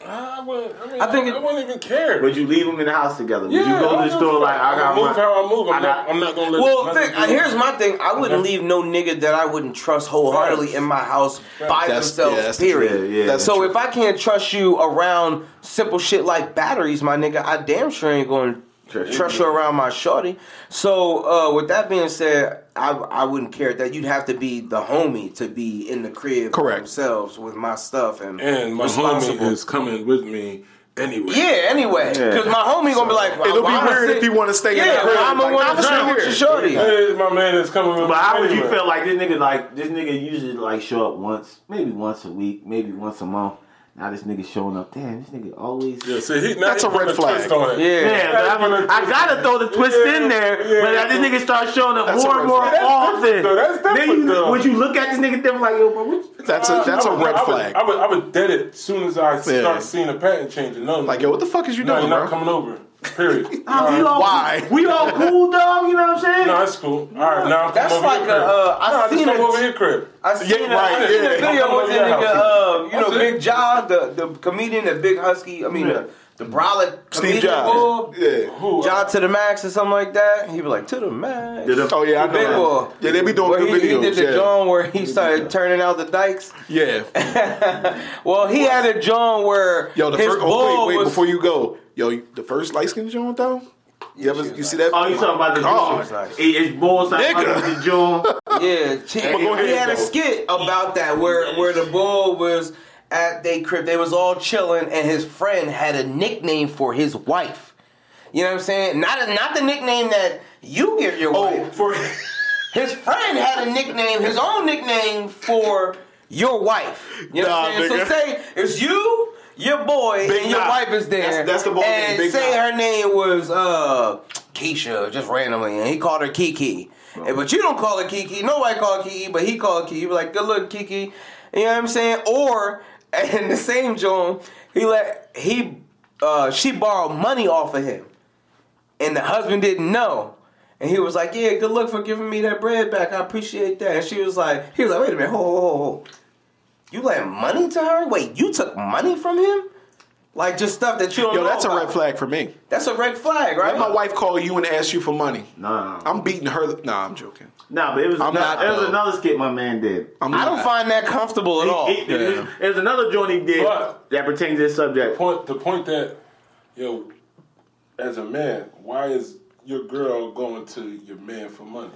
[SPEAKER 5] I wouldn't. I, mean,
[SPEAKER 4] I think
[SPEAKER 5] I,
[SPEAKER 4] it-
[SPEAKER 5] wouldn't even care.
[SPEAKER 7] Would you leave them in the house together? Would you
[SPEAKER 5] Yeah,
[SPEAKER 7] go to
[SPEAKER 5] I
[SPEAKER 7] the store like. I got
[SPEAKER 5] I'ma move
[SPEAKER 7] my-
[SPEAKER 5] how I move. I'm
[SPEAKER 7] I
[SPEAKER 5] not.
[SPEAKER 7] got-
[SPEAKER 5] I'm not gonna let.
[SPEAKER 4] Well, think, here's my thing. I wouldn't
[SPEAKER 5] Okay.
[SPEAKER 4] leave no nigga that I wouldn't trust wholeheartedly
[SPEAKER 5] Facts.
[SPEAKER 4] in my house by
[SPEAKER 6] That's-
[SPEAKER 4] themselves.
[SPEAKER 6] yeah, that's the
[SPEAKER 4] period.
[SPEAKER 7] truth. Yeah, yeah.
[SPEAKER 6] That's
[SPEAKER 4] so
[SPEAKER 6] true.
[SPEAKER 4] if I can't trust you around simple shit like batteries, my nigga, I damn sure ain't going to
[SPEAKER 7] Trust
[SPEAKER 4] trust
[SPEAKER 7] you.
[SPEAKER 4] you around my shorty. So uh, with that being said, I I wouldn't care that you'd have to be the homie to be in the crib
[SPEAKER 6] Correct.
[SPEAKER 4] themselves with my stuff and,
[SPEAKER 5] And my homie is coming with me anyway.
[SPEAKER 4] Yeah, anyway,
[SPEAKER 7] Yeah.
[SPEAKER 4] because my homie gonna be like,
[SPEAKER 6] It'll be
[SPEAKER 4] well,
[SPEAKER 6] weird
[SPEAKER 4] sit-
[SPEAKER 6] if you want to stay in the crib.
[SPEAKER 4] well, I'ma
[SPEAKER 6] like,
[SPEAKER 4] wanna
[SPEAKER 6] nah,
[SPEAKER 4] with your shorty.
[SPEAKER 5] Hey, my man is coming with
[SPEAKER 7] But
[SPEAKER 5] me
[SPEAKER 7] how would you feel like this nigga like this nigga usually like show up once, maybe once a week, maybe once a month. Now this nigga showing up. Damn, this nigga always.
[SPEAKER 5] Yeah, see, he,
[SPEAKER 6] that's a red flag.
[SPEAKER 5] twist.
[SPEAKER 4] Yeah.
[SPEAKER 7] Yeah, but I, mean, I gotta throw the twist in there.
[SPEAKER 5] Yeah,
[SPEAKER 7] but now this nigga starts showing up
[SPEAKER 6] That's
[SPEAKER 7] more and more
[SPEAKER 6] flag.
[SPEAKER 5] That's
[SPEAKER 7] often.
[SPEAKER 5] different, though. That's
[SPEAKER 7] then you,
[SPEAKER 5] though.
[SPEAKER 7] would you look at this nigga different like, yo, bro, what,
[SPEAKER 6] That's a that's a
[SPEAKER 5] I
[SPEAKER 6] red
[SPEAKER 5] I would,
[SPEAKER 6] flag.
[SPEAKER 5] I would, I would dead it as soon as I
[SPEAKER 6] Yeah.
[SPEAKER 5] start seeing a pattern changing. No,
[SPEAKER 6] Like, yo, what the fuck is you
[SPEAKER 5] no,
[SPEAKER 6] doing,
[SPEAKER 5] you're not
[SPEAKER 6] bro?
[SPEAKER 5] coming over. Period.
[SPEAKER 7] Nah, we all,
[SPEAKER 6] Why?
[SPEAKER 7] We all cool, dog. You know what I'm saying?
[SPEAKER 5] No, that's cool. All right, now I'm
[SPEAKER 4] That's
[SPEAKER 5] coming over
[SPEAKER 4] like a,
[SPEAKER 5] crib.
[SPEAKER 4] uh, I
[SPEAKER 5] no, I
[SPEAKER 4] seen
[SPEAKER 5] just come
[SPEAKER 4] it-
[SPEAKER 5] over your crib.
[SPEAKER 4] I seen,
[SPEAKER 6] Yeah,
[SPEAKER 4] a,
[SPEAKER 6] right,
[SPEAKER 4] I seen
[SPEAKER 6] yeah.
[SPEAKER 4] a video
[SPEAKER 5] I'm
[SPEAKER 4] with the nigga, uh, you know,
[SPEAKER 5] That's.
[SPEAKER 4] Big John, the, the comedian, the big husky, I mean, the, the brolic
[SPEAKER 6] Steve. Jobs. Yeah.
[SPEAKER 5] Who?
[SPEAKER 4] John to the max or something like that. He be like, to the max.
[SPEAKER 7] Did a-
[SPEAKER 6] Oh yeah, I know.
[SPEAKER 4] Big
[SPEAKER 6] that.
[SPEAKER 4] boy.
[SPEAKER 6] Yeah, they be doing
[SPEAKER 4] Where
[SPEAKER 6] good
[SPEAKER 4] he, he did the
[SPEAKER 6] yeah.
[SPEAKER 4] John where he started turning out the dykes.
[SPEAKER 6] yeah.
[SPEAKER 4] Well, he had a John where
[SPEAKER 6] Yo, the
[SPEAKER 4] his
[SPEAKER 6] first.
[SPEAKER 4] ball
[SPEAKER 6] Oh, wait, wait.
[SPEAKER 4] was.
[SPEAKER 6] Before you go, yo, the first light skin joint though. You ever you see that?
[SPEAKER 7] Oh, you talking about the
[SPEAKER 6] God.
[SPEAKER 7] oh, It's balls like
[SPEAKER 6] Nigga.
[SPEAKER 7] the jaw.
[SPEAKER 4] Yeah, he,
[SPEAKER 6] go ahead,
[SPEAKER 4] he had a skit about that where where the bull was at they crib. They was all chilling, and his friend had a nickname for his wife. You know what I'm saying? Not a, not the nickname that you give your wife.
[SPEAKER 6] Oh,
[SPEAKER 4] wife.
[SPEAKER 6] for
[SPEAKER 4] His friend had a nickname, his own nickname for your wife. You know
[SPEAKER 6] Nah,
[SPEAKER 4] what I'm saying?
[SPEAKER 6] nigga.
[SPEAKER 4] So say it's you, your boy,
[SPEAKER 6] Big
[SPEAKER 4] and your wife is there.
[SPEAKER 6] That's- that's the boy name,
[SPEAKER 4] And
[SPEAKER 6] Big
[SPEAKER 4] say her name was uh Keisha, just randomly, and he called her Kiki. And- But you don't call her Kiki. Nobody called Kiki, but he called Kiki. He was like, good look, Kiki. You know what I'm saying? Or in the same John, he let he uh she borrowed money off of him. And the husband didn't know. And he was like, Yeah, good luck for giving me that bread back. I appreciate that. And she was like, he was like, wait a minute, hold, hold, hold. You lent money to her? Wait, you took money from him? Like just stuff that you don't
[SPEAKER 6] Yo,
[SPEAKER 4] know
[SPEAKER 6] that's a red flag for me.
[SPEAKER 4] That's a red flag, right?
[SPEAKER 6] Let my wife call you and ask you for money.
[SPEAKER 7] Nah,
[SPEAKER 6] I'm beating her. Nah, I'm joking.
[SPEAKER 7] nah, but it was
[SPEAKER 6] I'm
[SPEAKER 7] another,
[SPEAKER 6] not,
[SPEAKER 7] it was
[SPEAKER 6] though.
[SPEAKER 7] another skit my man did.
[SPEAKER 6] I'm
[SPEAKER 4] I don't find that comfortable at all.
[SPEAKER 7] He- he-
[SPEAKER 6] Yeah.
[SPEAKER 7] There's another joint he did
[SPEAKER 5] But-
[SPEAKER 7] that pertains to this subject.
[SPEAKER 5] point the point that yo, as a man, why is your girl going to your man for money?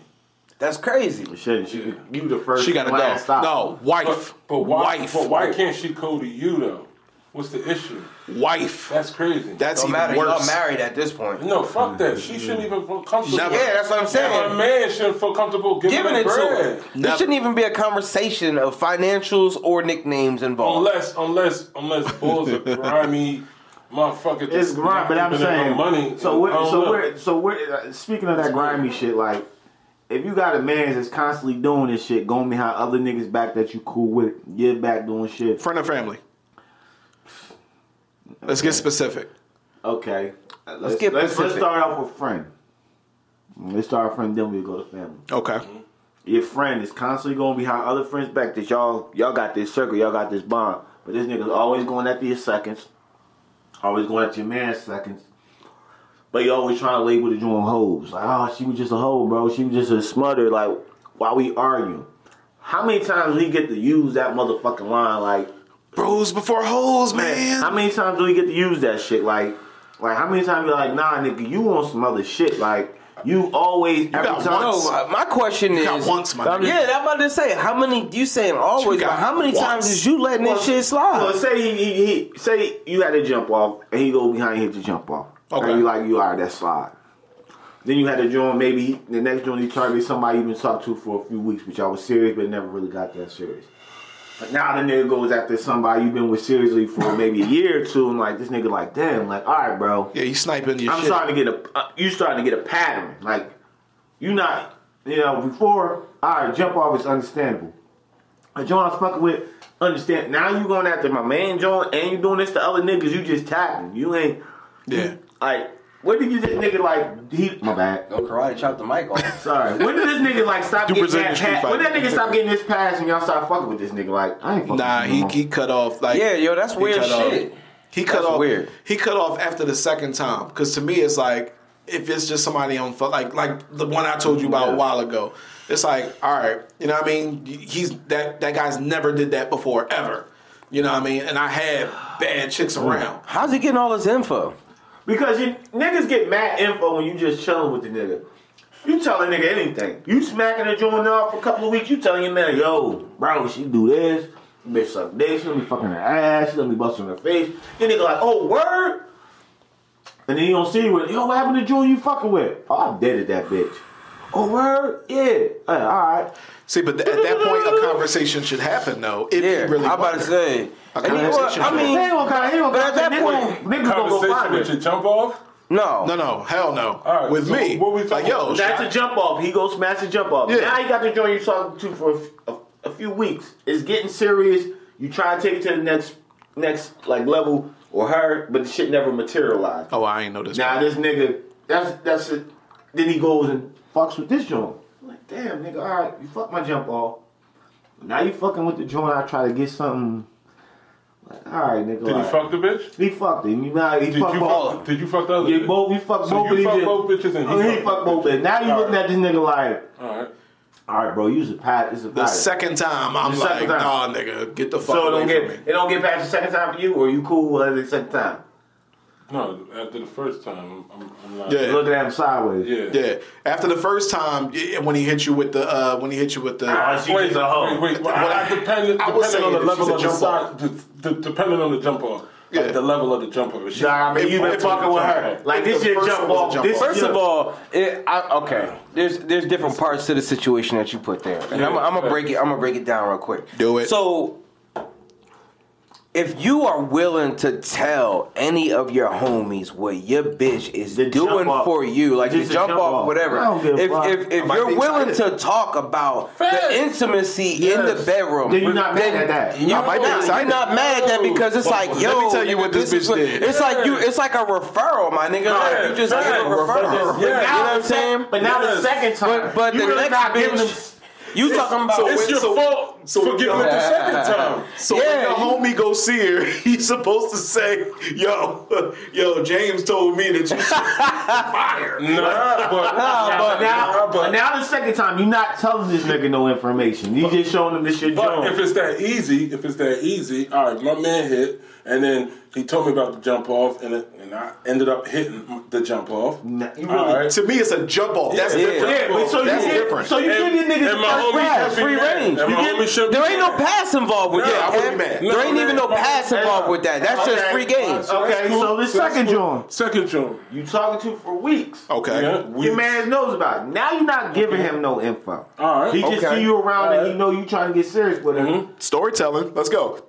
[SPEAKER 4] That's crazy.
[SPEAKER 7] Shit, she, you the first.
[SPEAKER 6] She gotta
[SPEAKER 7] one
[SPEAKER 6] go.
[SPEAKER 7] that stopped.
[SPEAKER 6] No, wife.
[SPEAKER 5] But, but why?
[SPEAKER 6] Wife.
[SPEAKER 5] But why can't she go to you though? What's the issue?
[SPEAKER 6] Wife.
[SPEAKER 5] That's crazy.
[SPEAKER 6] That's
[SPEAKER 4] Don't
[SPEAKER 6] even
[SPEAKER 4] matter. Y'all
[SPEAKER 6] worse.
[SPEAKER 4] married at this point.
[SPEAKER 5] no, fuck that. She shouldn't even feel comfortable.
[SPEAKER 6] Never.
[SPEAKER 4] Yeah, that's what I'm
[SPEAKER 5] And
[SPEAKER 4] saying.
[SPEAKER 5] a man shouldn't feel comfortable giving,
[SPEAKER 4] Giving
[SPEAKER 5] her
[SPEAKER 4] it to her. There shouldn't even be a conversation of financials or nicknames involved.
[SPEAKER 5] Unless, unless, unless Bull's a grimy motherfucker.
[SPEAKER 7] It's
[SPEAKER 5] that's
[SPEAKER 7] grimy, but I'm saying.
[SPEAKER 5] money.
[SPEAKER 7] So we're,
[SPEAKER 5] I don't
[SPEAKER 7] so we're, so we're. Uh, speaking of that grimy shit, like, if you got a man that's constantly doing this shit, going behind other niggas back that you cool with, get back doing shit.
[SPEAKER 6] Friend or family. Let's get specific.
[SPEAKER 7] Okay, let's
[SPEAKER 4] get
[SPEAKER 7] let's, let's start off with friend. Let's start with friend, then we go to family.
[SPEAKER 6] Okay. Mm-hmm.
[SPEAKER 7] Your friend is constantly going behind other friends back that y'all y'all got this circle, y'all got this bond, but this nigga's always going after your seconds, always going after your man's seconds. But you always trying to label the joint hoes. Like, oh, she was just a hoe, bro. She was just a smother. Like, why we argue? How many times we get to use that motherfucking line? Like,
[SPEAKER 6] Bros before hoes, man.
[SPEAKER 7] how many times do we get to use that shit? Like, like how many times you're like, nah, nigga, you want some other shit? Like, you always every
[SPEAKER 6] got
[SPEAKER 7] time.
[SPEAKER 6] once.
[SPEAKER 4] No, my question is.
[SPEAKER 6] got once, my nigga.
[SPEAKER 4] Yeah, I'm about to say. How many? You saying always?
[SPEAKER 6] You
[SPEAKER 4] But how many times
[SPEAKER 6] once.
[SPEAKER 4] is you letting this shit slide?
[SPEAKER 7] Well, say he, he, he say you had to jump off, and he go behind, you hit the jump off.
[SPEAKER 6] Okay.
[SPEAKER 7] And you like you are that's fine. Then you had to join. Maybe the next joint he targeted somebody you've been talked to for a few weeks, which y'all was serious, but never really got that serious. But now the nigga goes after somebody you've been with seriously for maybe a year or two, and like this nigga like, damn, like all right, bro.
[SPEAKER 6] Yeah, you sniping your shit.
[SPEAKER 7] I'm
[SPEAKER 6] shit.
[SPEAKER 7] starting to get a. Uh, you starting to get a pattern. Like you not. You know, before all right, jump off is understandable. A joint I was fucking with, understand. Now you going after my man joint, and you doing this to other niggas. You just tapping. You ain't
[SPEAKER 6] yeah.
[SPEAKER 7] Like. What did you this nigga like? He my bad.
[SPEAKER 4] Go karate chop the mic off.
[SPEAKER 7] Sorry. When did this nigga like stop
[SPEAKER 6] Do
[SPEAKER 7] getting
[SPEAKER 6] Brazilian
[SPEAKER 7] that pass? When
[SPEAKER 6] Fighter.
[SPEAKER 7] that nigga stop getting this pass and y'all start fucking with this nigga? Like I ain't fucking.
[SPEAKER 6] Nah,
[SPEAKER 7] with
[SPEAKER 6] he,
[SPEAKER 7] you no
[SPEAKER 6] he cut off like
[SPEAKER 4] Yeah, yo, that's weird
[SPEAKER 6] cut off.
[SPEAKER 4] shit.
[SPEAKER 6] He cut
[SPEAKER 4] That's
[SPEAKER 6] off
[SPEAKER 4] weird.
[SPEAKER 6] He cut off after the second time because to me it's like if it's just somebody on fu- like like the one I told you about
[SPEAKER 7] Yeah.
[SPEAKER 6] a while ago. It's like all right, you know what I mean. He's that that guy's never did that before ever. You know what I mean? And I had bad chicks mm. around.
[SPEAKER 4] How's he getting all this info?
[SPEAKER 7] Because you niggas get mad info when you just chilling with the nigga. You tell a nigga anything. You smacking a joint off for a couple of weeks, you telling your man, yo, bro, she do this, bitch suck dick, she let me fucking her ass, she let me bust on her face. Then nigga like, oh, word? And then you don't see you with, yo, what happened to joint you fucking with? Oh, I deaded that bitch. Oh, word? Yeah. All right.
[SPEAKER 6] See, but th- at that point, a conversation should happen though. If
[SPEAKER 4] Yeah,
[SPEAKER 6] he really
[SPEAKER 4] I'm about to say.
[SPEAKER 6] A
[SPEAKER 4] And he- well,
[SPEAKER 6] conversation
[SPEAKER 4] I mean,
[SPEAKER 7] He ain't gonna kinda, he ain't
[SPEAKER 4] But
[SPEAKER 7] gonna
[SPEAKER 4] at that
[SPEAKER 7] niggas,
[SPEAKER 4] point,
[SPEAKER 7] niggas gonna go
[SPEAKER 5] Conversation
[SPEAKER 7] find
[SPEAKER 5] with
[SPEAKER 7] it.
[SPEAKER 5] your jump off.
[SPEAKER 4] no,
[SPEAKER 6] No, no, hell no.
[SPEAKER 5] All right,
[SPEAKER 6] With
[SPEAKER 5] so
[SPEAKER 6] me,
[SPEAKER 5] what we
[SPEAKER 6] like
[SPEAKER 5] talking
[SPEAKER 6] yo,
[SPEAKER 5] about?
[SPEAKER 7] That's a jump off. He goes smash a jump off.
[SPEAKER 6] Yeah.
[SPEAKER 7] Now he got the joint you talking to for a few weeks. It's getting serious. You try to take it to the next next like level or her, but the shit never materialized.
[SPEAKER 6] oh, I ain't know this.
[SPEAKER 7] Now this nigga, that's that's it. Then he goes and fucks with this joint. I'm like, damn nigga, all right, you fuck my jump off. Now you fucking with the joint. I try to get something. Like, all right, nigga.
[SPEAKER 5] Did
[SPEAKER 7] all
[SPEAKER 5] he fuck the bitch?
[SPEAKER 7] He fucked him. You know, he
[SPEAKER 5] Did
[SPEAKER 7] fucked
[SPEAKER 5] you
[SPEAKER 7] both.
[SPEAKER 5] fuck? Did you fuck the other?
[SPEAKER 7] Yeah, both. We fucked
[SPEAKER 5] So
[SPEAKER 7] both.
[SPEAKER 5] you
[SPEAKER 7] of
[SPEAKER 5] fucked both bitches and he
[SPEAKER 7] Oh, he
[SPEAKER 5] fucked
[SPEAKER 7] fucked both bitches. Now you
[SPEAKER 5] All
[SPEAKER 7] looking
[SPEAKER 5] right.
[SPEAKER 7] at this nigga like,
[SPEAKER 5] All right.
[SPEAKER 7] all right, bro, use a pat. It's a
[SPEAKER 6] The
[SPEAKER 7] pattern.
[SPEAKER 6] second time, I'm
[SPEAKER 7] The
[SPEAKER 6] like,
[SPEAKER 7] time.
[SPEAKER 6] nah, nigga, get the fuck
[SPEAKER 7] So
[SPEAKER 6] away
[SPEAKER 7] don't
[SPEAKER 6] from
[SPEAKER 7] get
[SPEAKER 6] me.
[SPEAKER 7] it don't get past the second time for you, or you cool with it the second time.
[SPEAKER 5] No, after the first time, I'm, I'm, I'm like,
[SPEAKER 6] Yeah.
[SPEAKER 7] Looking at him sideways.
[SPEAKER 5] yeah.
[SPEAKER 6] Yeah, after the first time, yeah, when he hit you with the, uh, when he hit you with the,
[SPEAKER 7] Ah, she
[SPEAKER 5] Wait,
[SPEAKER 7] just a hoe.
[SPEAKER 5] wait, wait. Well,
[SPEAKER 6] What
[SPEAKER 5] I,
[SPEAKER 6] I-
[SPEAKER 5] depending,
[SPEAKER 6] I
[SPEAKER 5] depending on the level of the
[SPEAKER 6] jump
[SPEAKER 5] side, the, the, depending on the jump off,
[SPEAKER 6] Yeah.
[SPEAKER 5] like the level of the jumper. off. She-
[SPEAKER 7] Nah, I mean,
[SPEAKER 6] If-
[SPEAKER 7] you been
[SPEAKER 6] if-
[SPEAKER 7] fucking with her.
[SPEAKER 5] if
[SPEAKER 7] Like this
[SPEAKER 6] the
[SPEAKER 7] shit
[SPEAKER 6] first
[SPEAKER 7] jump
[SPEAKER 6] one was a
[SPEAKER 7] off.
[SPEAKER 6] jump
[SPEAKER 7] This.
[SPEAKER 4] First
[SPEAKER 7] shit-
[SPEAKER 4] of all, it, I, okay. There's there's different parts to the situation that you put there, and I'm, I'm gonna break it. I'm gonna break it down real quick.
[SPEAKER 6] Do it.
[SPEAKER 4] So, if you are willing to tell any of your homies what your bitch is
[SPEAKER 7] The
[SPEAKER 4] doing for you, like
[SPEAKER 7] Just
[SPEAKER 4] the jump,
[SPEAKER 7] jump
[SPEAKER 4] off,
[SPEAKER 7] off.
[SPEAKER 4] whatever.
[SPEAKER 7] I don't give a
[SPEAKER 4] If if, if you're willing
[SPEAKER 6] excited.
[SPEAKER 4] to talk about
[SPEAKER 5] Facts.
[SPEAKER 4] the intimacy in
[SPEAKER 5] Yes.
[SPEAKER 4] the bedroom,
[SPEAKER 7] Then you're not mad at that.
[SPEAKER 4] You,
[SPEAKER 6] I might be
[SPEAKER 4] not, you're not mad at that because it's
[SPEAKER 5] But
[SPEAKER 4] like, yo, let
[SPEAKER 6] me tell you what this
[SPEAKER 4] is
[SPEAKER 6] bitch did.
[SPEAKER 4] It's like you, it's like a referral, my nigga. Like, you just
[SPEAKER 5] Yeah,
[SPEAKER 4] get a referral.
[SPEAKER 5] yeah.
[SPEAKER 4] You know what I'm saying?
[SPEAKER 7] But now the second time,
[SPEAKER 4] But but
[SPEAKER 7] you
[SPEAKER 4] the
[SPEAKER 7] really
[SPEAKER 4] next
[SPEAKER 7] not giving
[SPEAKER 4] bitch,
[SPEAKER 7] him.
[SPEAKER 4] you talking about?
[SPEAKER 5] it's your fault
[SPEAKER 6] So
[SPEAKER 5] Forgive him the second time.
[SPEAKER 6] So
[SPEAKER 4] Yeah,
[SPEAKER 6] when the homie go see her, he's supposed to say, "Yo, yo, James told me that you should fire."
[SPEAKER 5] Nah, but,
[SPEAKER 7] But now,
[SPEAKER 5] nah,
[SPEAKER 7] but
[SPEAKER 5] but,
[SPEAKER 7] now the second time, you're not telling this nigga no information. You just showing him this shit
[SPEAKER 5] but
[SPEAKER 7] joint.
[SPEAKER 5] if it's that easy, if it's that easy, all right, my man hit, and then he told me about the jump off, and it, and I ended up hitting the jump off.
[SPEAKER 7] Nah, really-
[SPEAKER 5] right.
[SPEAKER 6] To me, it's a jump off. That's
[SPEAKER 5] Yeah.
[SPEAKER 6] different.
[SPEAKER 7] Yeah, so you
[SPEAKER 6] That's
[SPEAKER 7] give,
[SPEAKER 6] different.
[SPEAKER 7] so you
[SPEAKER 5] And-
[SPEAKER 7] give your niggas
[SPEAKER 5] and
[SPEAKER 7] the
[SPEAKER 5] my
[SPEAKER 7] first pass, free range. You give-
[SPEAKER 5] homie should be
[SPEAKER 4] There ain't no pass involved with
[SPEAKER 5] Yeah,
[SPEAKER 4] that.
[SPEAKER 6] I wouldn't be mad.
[SPEAKER 4] There
[SPEAKER 5] No,
[SPEAKER 4] ain't even no pass involved with that. That's just free games.
[SPEAKER 5] So
[SPEAKER 7] Okay,
[SPEAKER 5] cool.
[SPEAKER 7] so the
[SPEAKER 5] that's
[SPEAKER 7] second
[SPEAKER 5] cool.
[SPEAKER 7] joint.
[SPEAKER 5] Second joint.
[SPEAKER 7] You talking to for weeks.
[SPEAKER 6] Okay.
[SPEAKER 5] Yeah, we,
[SPEAKER 7] Your man knows about it. Now you're not giving him no info.
[SPEAKER 5] All right.
[SPEAKER 7] He just
[SPEAKER 4] Okay.
[SPEAKER 7] see you around and he know you trying to get serious with him. Mm-hmm.
[SPEAKER 6] Storytelling. Let's go.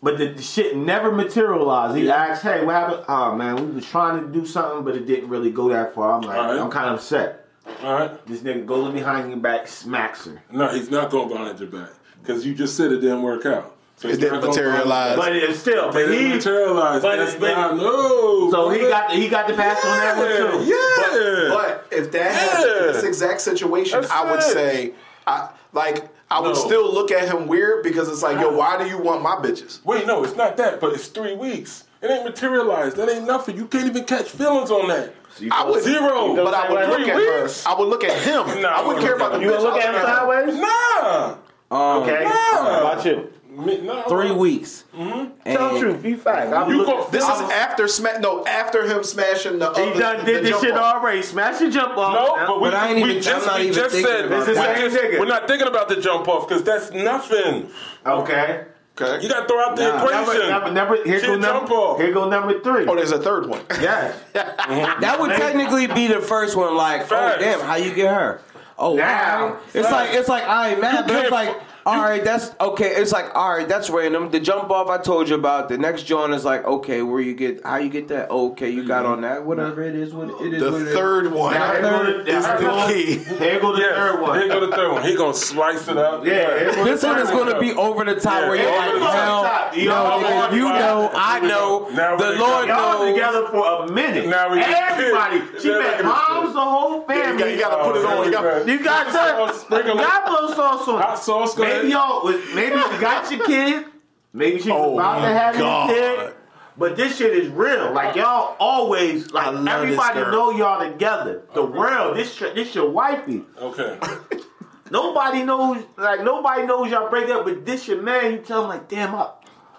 [SPEAKER 7] But the, the shit never materialized. He asked, "Hey, what happened?" Oh man, we was trying to do something, but it didn't really go that far. I'm like,
[SPEAKER 5] Alright.
[SPEAKER 7] I'm kind of upset.
[SPEAKER 5] All right.
[SPEAKER 7] This nigga goes behind your back, smacks her.
[SPEAKER 5] No, he's not going behind your back because you just said it didn't work out. So
[SPEAKER 6] It didn't
[SPEAKER 5] not going behind your
[SPEAKER 6] materialize.
[SPEAKER 7] But it's still,
[SPEAKER 5] It
[SPEAKER 7] but
[SPEAKER 5] didn't
[SPEAKER 7] he,
[SPEAKER 5] materialize.
[SPEAKER 7] but-
[SPEAKER 5] That's
[SPEAKER 7] but-
[SPEAKER 5] not no.
[SPEAKER 7] so he got the, he got the pass on that one too.
[SPEAKER 5] Yeah.
[SPEAKER 6] But if that happened in this exact situation,
[SPEAKER 5] That's
[SPEAKER 6] I would
[SPEAKER 5] it.
[SPEAKER 6] say, I like, I would
[SPEAKER 5] No.
[SPEAKER 6] still look at him weird because it's like, yo, why do you want my bitches?
[SPEAKER 5] Wait, no, it's not that. But it's three weeks. It ain't materialized. That ain't nothing. You can't even catch feelings on that.
[SPEAKER 6] I would
[SPEAKER 5] Zero.
[SPEAKER 6] but I would
[SPEAKER 5] Three
[SPEAKER 6] look at
[SPEAKER 5] weeks?
[SPEAKER 6] her. I would look at him.
[SPEAKER 5] Nah,
[SPEAKER 6] I wouldn't care about the
[SPEAKER 7] You
[SPEAKER 6] bitch.
[SPEAKER 7] gonna look at him
[SPEAKER 6] would
[SPEAKER 7] sideways?
[SPEAKER 5] Nah.
[SPEAKER 4] Um,
[SPEAKER 7] Okay.
[SPEAKER 5] Nah.
[SPEAKER 7] How about you?
[SPEAKER 5] Me- nah,
[SPEAKER 4] Three weeks.
[SPEAKER 7] Tell the
[SPEAKER 4] And-
[SPEAKER 7] truth. Be fact. I'm
[SPEAKER 5] You
[SPEAKER 7] looking-
[SPEAKER 5] go-
[SPEAKER 6] This is
[SPEAKER 7] I'm-
[SPEAKER 6] after smash. No, after him smashing the.
[SPEAKER 7] He
[SPEAKER 6] other,
[SPEAKER 7] done did this shit
[SPEAKER 6] off.
[SPEAKER 7] already. Smash the jump off.
[SPEAKER 5] No, but, we,
[SPEAKER 4] But I ain't
[SPEAKER 5] we
[SPEAKER 4] even-
[SPEAKER 5] just,
[SPEAKER 4] I'm not
[SPEAKER 5] we
[SPEAKER 4] even
[SPEAKER 5] just said
[SPEAKER 4] about
[SPEAKER 7] This is we're,
[SPEAKER 5] just, we're not thinking about the jump off because that's nothing.
[SPEAKER 7] Okay.
[SPEAKER 6] Okay.
[SPEAKER 5] You got to throw out the
[SPEAKER 4] Nah.
[SPEAKER 7] Number,
[SPEAKER 5] equation.
[SPEAKER 7] number, number, here go number,
[SPEAKER 5] off.
[SPEAKER 7] here go number three.
[SPEAKER 6] Oh, there's a third one.
[SPEAKER 7] Yes.
[SPEAKER 4] That would technically be the first one. Like,
[SPEAKER 5] Facts.
[SPEAKER 4] oh damn, how you get her? Oh
[SPEAKER 7] Now,
[SPEAKER 4] wow. It's like it's like I ain't mad, but it's like.
[SPEAKER 5] Fu-
[SPEAKER 4] All right, that's okay. It's like all right, that's random. The jump off I told you about. The next joint is like okay, where you get how you get that? Oh, okay, you got mm-hmm. on that. Whatever it is, what it is.
[SPEAKER 6] The
[SPEAKER 4] what it is.
[SPEAKER 6] third one
[SPEAKER 7] Now, here go the,
[SPEAKER 6] is the
[SPEAKER 7] go-
[SPEAKER 6] key.
[SPEAKER 7] Here go the
[SPEAKER 5] Yes.
[SPEAKER 7] third one.
[SPEAKER 5] Here go the third one. He gonna slice it up.
[SPEAKER 7] Yeah, here
[SPEAKER 4] This one is going to be over the top
[SPEAKER 5] Yeah,
[SPEAKER 4] where you're like, hell,
[SPEAKER 7] You
[SPEAKER 4] no,
[SPEAKER 7] know,
[SPEAKER 4] nigga, you know, I know,
[SPEAKER 5] Now
[SPEAKER 4] the Lord
[SPEAKER 7] Y'all
[SPEAKER 4] knows.
[SPEAKER 7] together for a minute.
[SPEAKER 5] Now we get
[SPEAKER 7] Everybody. She
[SPEAKER 5] Now
[SPEAKER 7] met
[SPEAKER 5] we
[SPEAKER 7] moms, the whole family.
[SPEAKER 6] you got to put it on. You got,
[SPEAKER 7] You oh, got
[SPEAKER 5] Hot
[SPEAKER 7] that.
[SPEAKER 5] sauce, sprinkle it.
[SPEAKER 7] Got blow sauce on.
[SPEAKER 5] Hot sauce, go
[SPEAKER 7] Maybe y'all was maybe you got your kid. Maybe she's
[SPEAKER 6] Oh
[SPEAKER 7] about to
[SPEAKER 6] my
[SPEAKER 7] have
[SPEAKER 6] God.
[SPEAKER 7] your kid. But this shit is real. Like y'all always like
[SPEAKER 6] love this
[SPEAKER 7] everybody
[SPEAKER 6] girl.
[SPEAKER 7] know y'all together. The world. This sh- this your wifey.
[SPEAKER 5] Okay.
[SPEAKER 7] Nobody knows like nobody knows y'all break up, but this your man. You tell him like, damn, I,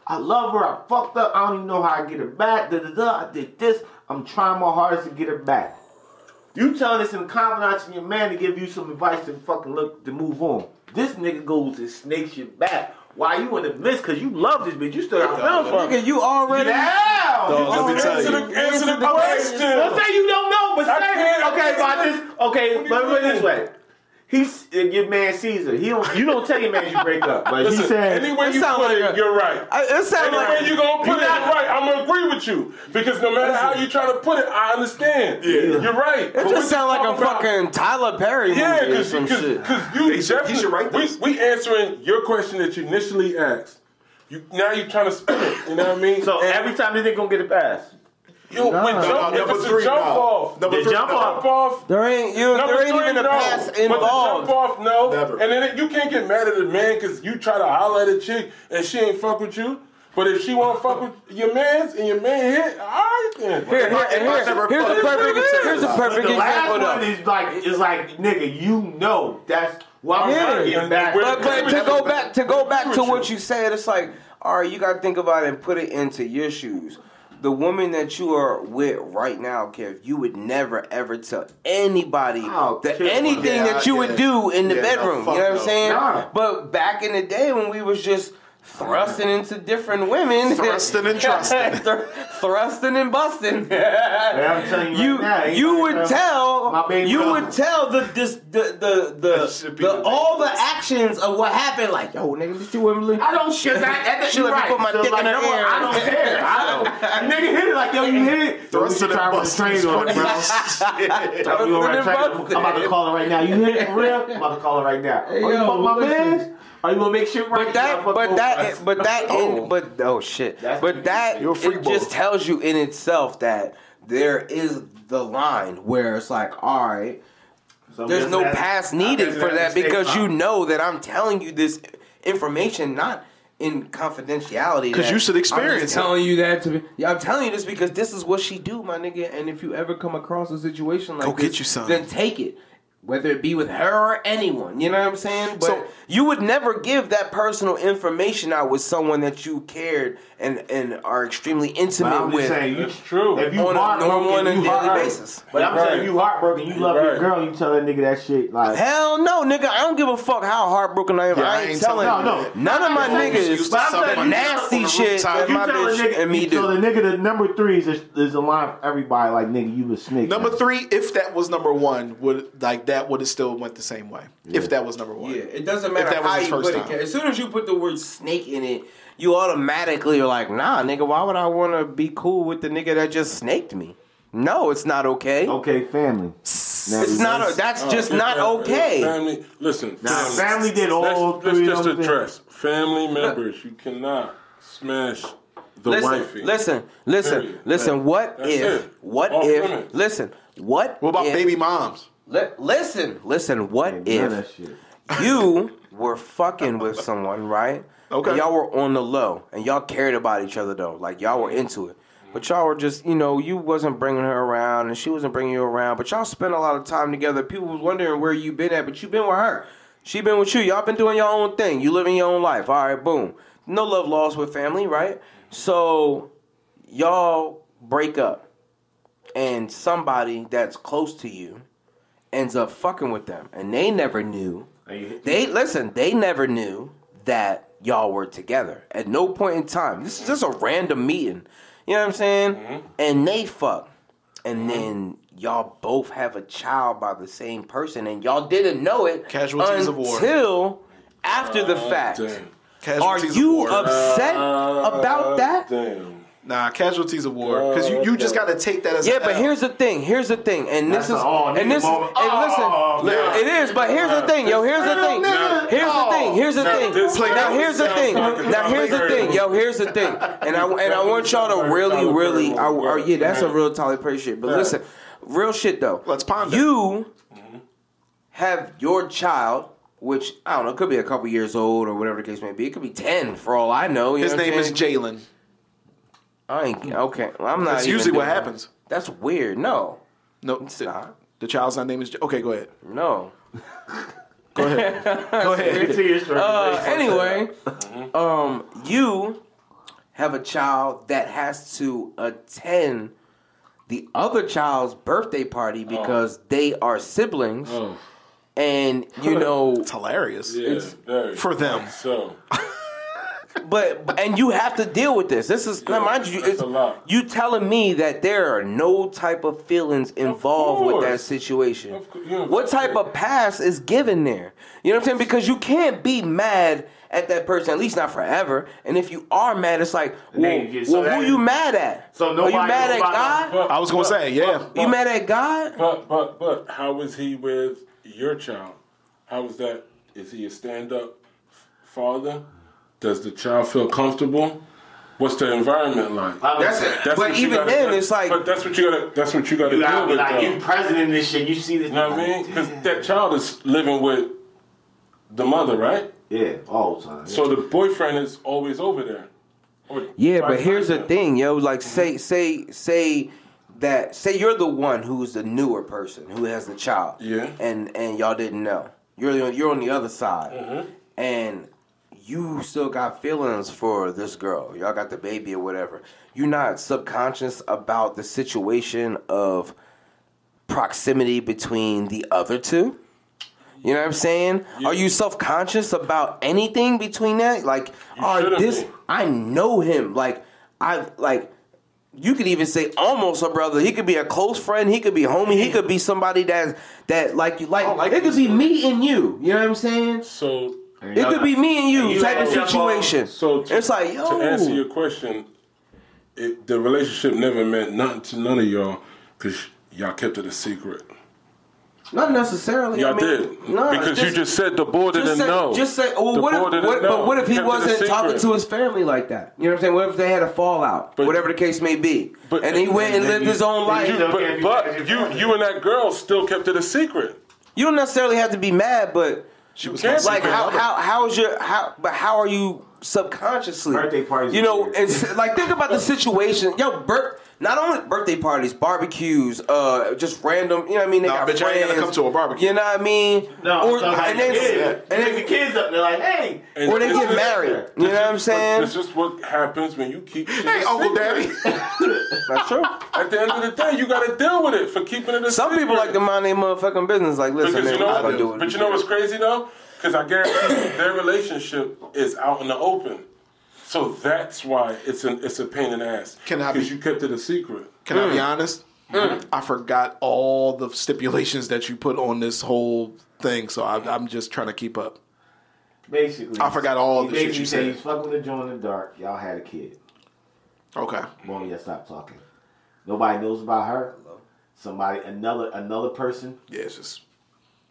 [SPEAKER 7] I love her. I fucked up. I don't even know how I get her back. Da da da. I did this. I'm trying my hardest to get her back. You telling this in confidence in your man to give you some advice to fucking look to move on. This nigga goes and snakes you back. Why you in the midst? Cause you love this bitch. You still got feelings for her.
[SPEAKER 4] Nigga, you already.
[SPEAKER 7] Yeah.
[SPEAKER 6] Dog, let me tell
[SPEAKER 5] Answer
[SPEAKER 6] you.
[SPEAKER 5] the, answer the
[SPEAKER 7] Don't say you don't know, but
[SPEAKER 5] I
[SPEAKER 7] say okay about this. Okay,
[SPEAKER 5] What do
[SPEAKER 7] but
[SPEAKER 5] you
[SPEAKER 7] put it this way. He's uh, your man Caesar. He don't. You don't tell your man you break up, but
[SPEAKER 5] Listen,
[SPEAKER 7] he said.
[SPEAKER 5] any way
[SPEAKER 4] It
[SPEAKER 5] you put
[SPEAKER 4] like
[SPEAKER 5] it,
[SPEAKER 4] a,
[SPEAKER 5] you're right.
[SPEAKER 4] I, it sounds
[SPEAKER 5] Any
[SPEAKER 4] like
[SPEAKER 5] way you gonna put it,
[SPEAKER 7] got-
[SPEAKER 5] right. I'm gonna agree with you because no matter how you try to put it, I understand.
[SPEAKER 6] Yeah.
[SPEAKER 5] you're right.
[SPEAKER 4] It just sounds like a fucking Tyler Perry movie
[SPEAKER 5] Yeah,
[SPEAKER 4] or
[SPEAKER 5] because
[SPEAKER 4] some shit.
[SPEAKER 5] you
[SPEAKER 6] He should-
[SPEAKER 5] definitely,
[SPEAKER 6] he should write
[SPEAKER 5] we,
[SPEAKER 6] this.
[SPEAKER 5] we answering your question that you initially asked. You now you're trying to spin it. You know what I mean?
[SPEAKER 7] So
[SPEAKER 5] And
[SPEAKER 7] every time this nigga gonna get a pass.
[SPEAKER 5] Yo,
[SPEAKER 4] Nah.
[SPEAKER 5] with
[SPEAKER 4] No,
[SPEAKER 5] jump,
[SPEAKER 6] no,
[SPEAKER 5] if
[SPEAKER 6] number
[SPEAKER 5] it's
[SPEAKER 6] three,
[SPEAKER 5] a jump
[SPEAKER 6] no.
[SPEAKER 5] off,
[SPEAKER 6] Number
[SPEAKER 7] The
[SPEAKER 6] three,
[SPEAKER 7] jump
[SPEAKER 6] no.
[SPEAKER 7] off.
[SPEAKER 5] jump off.
[SPEAKER 4] There ain't you.
[SPEAKER 5] Number
[SPEAKER 4] there ain't
[SPEAKER 5] three,
[SPEAKER 4] even a
[SPEAKER 5] no.
[SPEAKER 4] pass
[SPEAKER 5] But the
[SPEAKER 4] involved.
[SPEAKER 5] jump off, no.
[SPEAKER 6] Never.
[SPEAKER 5] And then you can't get mad at the man because you try to holler at a chick and she ain't fuck with you. But if she want to fuck with your man's and your man hit, all right then.
[SPEAKER 4] Here, here,
[SPEAKER 6] If
[SPEAKER 4] here, here's
[SPEAKER 6] fucked
[SPEAKER 4] a perfect.
[SPEAKER 6] with
[SPEAKER 4] Here's a
[SPEAKER 6] her.
[SPEAKER 4] perfect
[SPEAKER 7] The last
[SPEAKER 4] example.
[SPEAKER 7] one is like is like nigga, you know that's why I'm
[SPEAKER 4] Yeah.
[SPEAKER 7] trying to back.
[SPEAKER 4] But, but to go back to go back to what
[SPEAKER 5] you.
[SPEAKER 4] you said, it's like, all right, you got to think about it and put it into your shoes. The woman that you are with right now, Kev, you would never ever tell anybody
[SPEAKER 7] Oh,
[SPEAKER 4] that anything that you
[SPEAKER 6] yeah.
[SPEAKER 4] would do in the
[SPEAKER 6] Yeah,
[SPEAKER 4] bedroom.
[SPEAKER 6] fuck
[SPEAKER 4] you know what. I'm saying?
[SPEAKER 7] Nah.
[SPEAKER 4] But back in the day when we was just thrusting into different women,
[SPEAKER 6] Thrusting and trusting.
[SPEAKER 4] Thr- thrusting and busting.
[SPEAKER 7] I'm telling you
[SPEAKER 4] you
[SPEAKER 7] right now,
[SPEAKER 4] you would tell you
[SPEAKER 7] brother.
[SPEAKER 4] would tell the this the the the, the
[SPEAKER 6] the
[SPEAKER 4] all the actions of what happened. Like yo, nigga, did you Wembley?
[SPEAKER 7] I don't shit. That, that,
[SPEAKER 4] She
[SPEAKER 7] you
[SPEAKER 4] let me
[SPEAKER 7] right.
[SPEAKER 4] put my
[SPEAKER 7] So,
[SPEAKER 4] dick
[SPEAKER 7] like,
[SPEAKER 4] in her
[SPEAKER 7] number
[SPEAKER 4] ear.
[SPEAKER 7] I don't care. I don't. nigga hit it like yo, you hit it.
[SPEAKER 6] Thrusting
[SPEAKER 7] Yo, you
[SPEAKER 6] and busting
[SPEAKER 7] on it, bro. I'm, gonna
[SPEAKER 4] Thrusting
[SPEAKER 7] right
[SPEAKER 4] and
[SPEAKER 7] track-
[SPEAKER 4] busting.
[SPEAKER 7] I'm about to call her right now. You hit it for real? I'm about to call her right now. oh, you
[SPEAKER 4] yo,
[SPEAKER 7] fuck my man? Are you gonna make shit right?
[SPEAKER 4] But that, but that, but that,
[SPEAKER 6] Oh.
[SPEAKER 4] in, but oh shit,
[SPEAKER 7] That's-
[SPEAKER 4] but that
[SPEAKER 6] You're a
[SPEAKER 4] it
[SPEAKER 6] boy.
[SPEAKER 4] just tells you in itself that there is the line where it's like, all right,
[SPEAKER 7] So
[SPEAKER 4] there's no
[SPEAKER 7] ask-
[SPEAKER 4] pass needed for that because you know that I'm telling you this information, not in confidentiality. Because
[SPEAKER 6] you should experience.
[SPEAKER 4] I'm
[SPEAKER 6] experience
[SPEAKER 4] telling you that to be. Yeah, I'm telling you this because this is what she do, my nigga. And if you ever come across a situation like
[SPEAKER 6] Go
[SPEAKER 4] this,
[SPEAKER 6] get you some.
[SPEAKER 4] then take it. Whether it be with her or anyone, you know what I'm saying? But
[SPEAKER 6] So-
[SPEAKER 4] you would never give that personal information out with someone that you cared and and are extremely
[SPEAKER 7] But
[SPEAKER 4] intimate
[SPEAKER 7] I'm just
[SPEAKER 4] with.
[SPEAKER 7] saying, you,
[SPEAKER 5] That's true.
[SPEAKER 7] if you
[SPEAKER 4] On a
[SPEAKER 7] heartbroken,
[SPEAKER 4] normal and a
[SPEAKER 7] you
[SPEAKER 4] daily
[SPEAKER 7] heart-
[SPEAKER 4] basis.
[SPEAKER 7] But I'm
[SPEAKER 5] Right.
[SPEAKER 7] saying, you heartbroken, you love your girl, you tell that nigga that shit like.
[SPEAKER 4] Hell no, nigga. I don't give a fuck how heartbroken I am.
[SPEAKER 6] Yeah,
[SPEAKER 4] I
[SPEAKER 6] I
[SPEAKER 4] ain't
[SPEAKER 6] ain't
[SPEAKER 4] telling
[SPEAKER 7] telling- No, no.
[SPEAKER 4] none of my niggas
[SPEAKER 6] to
[SPEAKER 7] But saying,
[SPEAKER 6] my
[SPEAKER 7] you
[SPEAKER 4] nasty shit
[SPEAKER 6] rooftop.
[SPEAKER 4] that
[SPEAKER 7] You
[SPEAKER 4] my
[SPEAKER 7] tell a
[SPEAKER 4] bitch
[SPEAKER 7] nigga,
[SPEAKER 4] and me
[SPEAKER 7] you tell the nigga the number three is is, is a line for everybody. Like nigga, you a snake.
[SPEAKER 6] Number
[SPEAKER 7] man.
[SPEAKER 6] three, if that was number one, would like that would have still went the same way. If that was number one.
[SPEAKER 4] Yeah, it doesn't matter
[SPEAKER 6] that was
[SPEAKER 4] how
[SPEAKER 6] his
[SPEAKER 4] you
[SPEAKER 6] first
[SPEAKER 4] put it. As soon as you put the word snake in it, you automatically are like, nah, nigga. Why would I want to be cool with the nigga that just snaked me? No, it's not okay.
[SPEAKER 7] Okay, family. Now,
[SPEAKER 4] It's not. A, that's
[SPEAKER 5] Oh,
[SPEAKER 4] just
[SPEAKER 5] yeah,
[SPEAKER 4] not
[SPEAKER 5] yeah,
[SPEAKER 4] okay.
[SPEAKER 5] Uh, family, listen.
[SPEAKER 7] Now,
[SPEAKER 5] family.
[SPEAKER 7] family did all
[SPEAKER 5] let's,
[SPEAKER 7] three
[SPEAKER 5] let's
[SPEAKER 7] of
[SPEAKER 5] just
[SPEAKER 7] them things.
[SPEAKER 5] address family members. You cannot smash the
[SPEAKER 4] Listen,
[SPEAKER 5] wifey.
[SPEAKER 4] listen, listen,
[SPEAKER 5] Period.
[SPEAKER 4] listen. What
[SPEAKER 5] That's
[SPEAKER 4] if?
[SPEAKER 5] it.
[SPEAKER 4] What
[SPEAKER 5] Off
[SPEAKER 4] if?
[SPEAKER 5] limits.
[SPEAKER 4] Listen. What?
[SPEAKER 6] What about
[SPEAKER 4] if,
[SPEAKER 6] baby moms?
[SPEAKER 4] Li- listen, listen. What
[SPEAKER 7] None of that
[SPEAKER 4] if
[SPEAKER 7] shit.
[SPEAKER 4] you were fucking with someone, right?
[SPEAKER 6] Okay.
[SPEAKER 4] And y'all were on the low, and y'all cared about each other though, like y'all were into it. But y'all were just, you know, you wasn't bringing her around, and she wasn't bringing you around. But y'all spent a lot of time together. People was wondering where you been at, but you been with her. She been with you. Y'all been doing your own thing. You living your own life. All right, boom. No love lost with family, right? So y'all break up, and somebody that's close to you ends up fucking with them, and they never knew. They listen. They never knew that y'all were together at no point in time. This is just a random meeting. You know what I'm saying?
[SPEAKER 5] Mm-hmm.
[SPEAKER 4] And they fuck, and then y'all both have a child by the same person, and y'all didn't know it
[SPEAKER 6] Casualties of war.
[SPEAKER 4] until after the fact.
[SPEAKER 5] Oh, Damn.
[SPEAKER 4] Are you upset about that?
[SPEAKER 5] Damn.
[SPEAKER 6] Nah, casualties of war. Because you, you just got to take that as
[SPEAKER 4] Yeah,
[SPEAKER 6] a
[SPEAKER 4] but
[SPEAKER 6] L.
[SPEAKER 4] here's the thing. Here's the thing, and
[SPEAKER 7] That's
[SPEAKER 4] this is
[SPEAKER 7] all
[SPEAKER 4] and this
[SPEAKER 7] moment.
[SPEAKER 4] and listen,
[SPEAKER 7] Oh,
[SPEAKER 4] li-
[SPEAKER 7] nah.
[SPEAKER 4] it is. But here's the thing, yo. Here's the oh. thing. Here's the thing. Here's the thing. Now here's the thing. Now here's the thing, yo. Here's the thing. And I and I want y'all to really, really. I, oh, yeah, that's a real Tyler Perry shit. But listen, real shit though.
[SPEAKER 6] Let's ponder.
[SPEAKER 4] You have your child. Which I don't know, could be a couple years old or whatever the case may be. It could be ten for all I know. You
[SPEAKER 6] His
[SPEAKER 4] know
[SPEAKER 6] name is? Jalen.
[SPEAKER 4] I ain't okay. Well, I'm not.
[SPEAKER 6] That's usually what
[SPEAKER 4] doing that.
[SPEAKER 6] happens.
[SPEAKER 4] That's weird. No,
[SPEAKER 6] No,
[SPEAKER 4] it's not.
[SPEAKER 6] the child's name is. Okay, go ahead.
[SPEAKER 4] No.
[SPEAKER 6] Go ahead. go ahead.
[SPEAKER 4] Uh, anyway, um, you have a child that has to attend the other child's birthday party because they are siblings,
[SPEAKER 5] Oh,
[SPEAKER 4] and you know,
[SPEAKER 6] It's hilarious.
[SPEAKER 5] yeah, very
[SPEAKER 6] for them.
[SPEAKER 5] So,
[SPEAKER 4] but and you have to deal with this. This is now, mind you, it's,
[SPEAKER 5] a lot.
[SPEAKER 4] you telling me that there are no type of feelings involved with that situation.
[SPEAKER 5] Of course, yeah,
[SPEAKER 4] what type of pass is given there? You know what I'm saying? Because you can't be mad at that person, at least not forever. And if you are mad, it's like, well,
[SPEAKER 7] then so
[SPEAKER 4] well who you mad at?
[SPEAKER 7] so nobody,
[SPEAKER 4] are you
[SPEAKER 7] nobody-
[SPEAKER 4] mad at God?
[SPEAKER 5] But-
[SPEAKER 6] I was gonna
[SPEAKER 5] but-
[SPEAKER 6] say, yeah.
[SPEAKER 5] but-
[SPEAKER 4] you mad at God?
[SPEAKER 5] But but but how was he with your child? How is that? Is he a stand up father? Does the child feel comfortable? What's the environment like?
[SPEAKER 4] That's it. But
[SPEAKER 5] what you
[SPEAKER 4] even
[SPEAKER 5] gotta-
[SPEAKER 4] then, it's like-
[SPEAKER 5] But that's what you gotta. That's what you gotta
[SPEAKER 7] You
[SPEAKER 5] deal with.
[SPEAKER 7] like,
[SPEAKER 5] though.
[SPEAKER 7] you president of this shit. You see this?
[SPEAKER 5] You know what I mean? Because that child is living with the mother, right?
[SPEAKER 7] Yeah, all the time.
[SPEAKER 5] So the boyfriend is always over there.
[SPEAKER 4] Yeah, but here's the thing, yo. Like, say, say, say that, say you're the one who's the newer person who has the child.
[SPEAKER 5] Yeah.
[SPEAKER 4] And and y'all didn't know. You're the, you're on the other side,
[SPEAKER 5] Mm-hmm.
[SPEAKER 4] and you still got feelings for this girl. Y'all got the baby or whatever. You're not subconscious about the situation of proximity between the other two. You know what I'm saying? Are you self conscious about anything between that? Like, oh, this
[SPEAKER 5] be.
[SPEAKER 4] I know him. Like, I like. You could even say almost a brother. He could be a close friend. He could be a homie. He could be somebody that that like you like.
[SPEAKER 6] like
[SPEAKER 4] it could be me and you. You know what I'm saying?
[SPEAKER 5] So
[SPEAKER 4] It could be me and you,
[SPEAKER 7] And you
[SPEAKER 4] type of situation.
[SPEAKER 5] So to,
[SPEAKER 4] it's like yo.
[SPEAKER 5] to answer your question, it, the relationship never meant nothing to none of y'all because y'all kept it a secret.
[SPEAKER 4] Not necessarily.
[SPEAKER 5] Y'all
[SPEAKER 4] I mean,
[SPEAKER 5] did
[SPEAKER 4] No,
[SPEAKER 5] because
[SPEAKER 4] just,
[SPEAKER 5] you just said the boy didn't
[SPEAKER 4] just say,
[SPEAKER 5] know.
[SPEAKER 4] Just say, well,
[SPEAKER 5] The
[SPEAKER 4] what if,
[SPEAKER 5] didn't
[SPEAKER 4] what,
[SPEAKER 5] know.
[SPEAKER 4] but what if he
[SPEAKER 5] Kept it a
[SPEAKER 4] wasn't talking to his family like that? You know what I'm saying? What if they had a fallout?
[SPEAKER 5] But-
[SPEAKER 4] whatever the case may be.
[SPEAKER 5] But-
[SPEAKER 4] and he went and
[SPEAKER 5] then
[SPEAKER 4] lived
[SPEAKER 5] you-
[SPEAKER 4] his own life.
[SPEAKER 5] You, but but you you and that girl still kept it a secret.
[SPEAKER 4] You don't necessarily have to be mad, but
[SPEAKER 6] She was
[SPEAKER 4] like how how how is your how but how are you subconsciously
[SPEAKER 7] Birthday parties
[SPEAKER 4] you know
[SPEAKER 7] are weird.
[SPEAKER 4] it's like think about the situation yo birth not only birthday parties barbecues uh just random you know what I mean they
[SPEAKER 6] Nah,
[SPEAKER 4] got
[SPEAKER 6] bitch, I ain't gonna come to a barbecue.
[SPEAKER 4] you know what I mean
[SPEAKER 7] No,
[SPEAKER 4] or,
[SPEAKER 7] so
[SPEAKER 4] and
[SPEAKER 7] the
[SPEAKER 4] then
[SPEAKER 7] kids,
[SPEAKER 4] and
[SPEAKER 7] and
[SPEAKER 4] then
[SPEAKER 7] the kids up there like, hey,
[SPEAKER 5] And
[SPEAKER 4] or they get
[SPEAKER 5] is-
[SPEAKER 4] married you know what I'm saying
[SPEAKER 5] It's just what happens when you keep. shit
[SPEAKER 6] Hey, Uncle. Daddy.
[SPEAKER 4] that's true
[SPEAKER 5] At the end of the day, you got to deal with it for keeping it a
[SPEAKER 4] some
[SPEAKER 5] secret.
[SPEAKER 4] people like to mind their motherfucking business like listen
[SPEAKER 5] Because
[SPEAKER 4] man
[SPEAKER 5] you know,
[SPEAKER 4] I'm
[SPEAKER 5] what,
[SPEAKER 4] gonna do it
[SPEAKER 5] but you know what's crazy though? Because I guarantee you, their relationship is out in the open. So that's why it's an it's a pain in the ass.
[SPEAKER 6] Can I be-
[SPEAKER 5] Because you kept it a secret.
[SPEAKER 6] Can I be mm. honest? Mm. I forgot all the stipulations that you put on this whole thing, so I, I'm just trying to keep up.
[SPEAKER 7] basically.
[SPEAKER 6] I forgot all the shit you
[SPEAKER 7] said.
[SPEAKER 6] said.
[SPEAKER 7] He's fucking with the joint in the dark. Y'all had a kid.
[SPEAKER 6] Okay.
[SPEAKER 7] Boom, yeah, stop talking. Nobody knows about her. Somebody, another, another person,
[SPEAKER 6] Yeah, it's just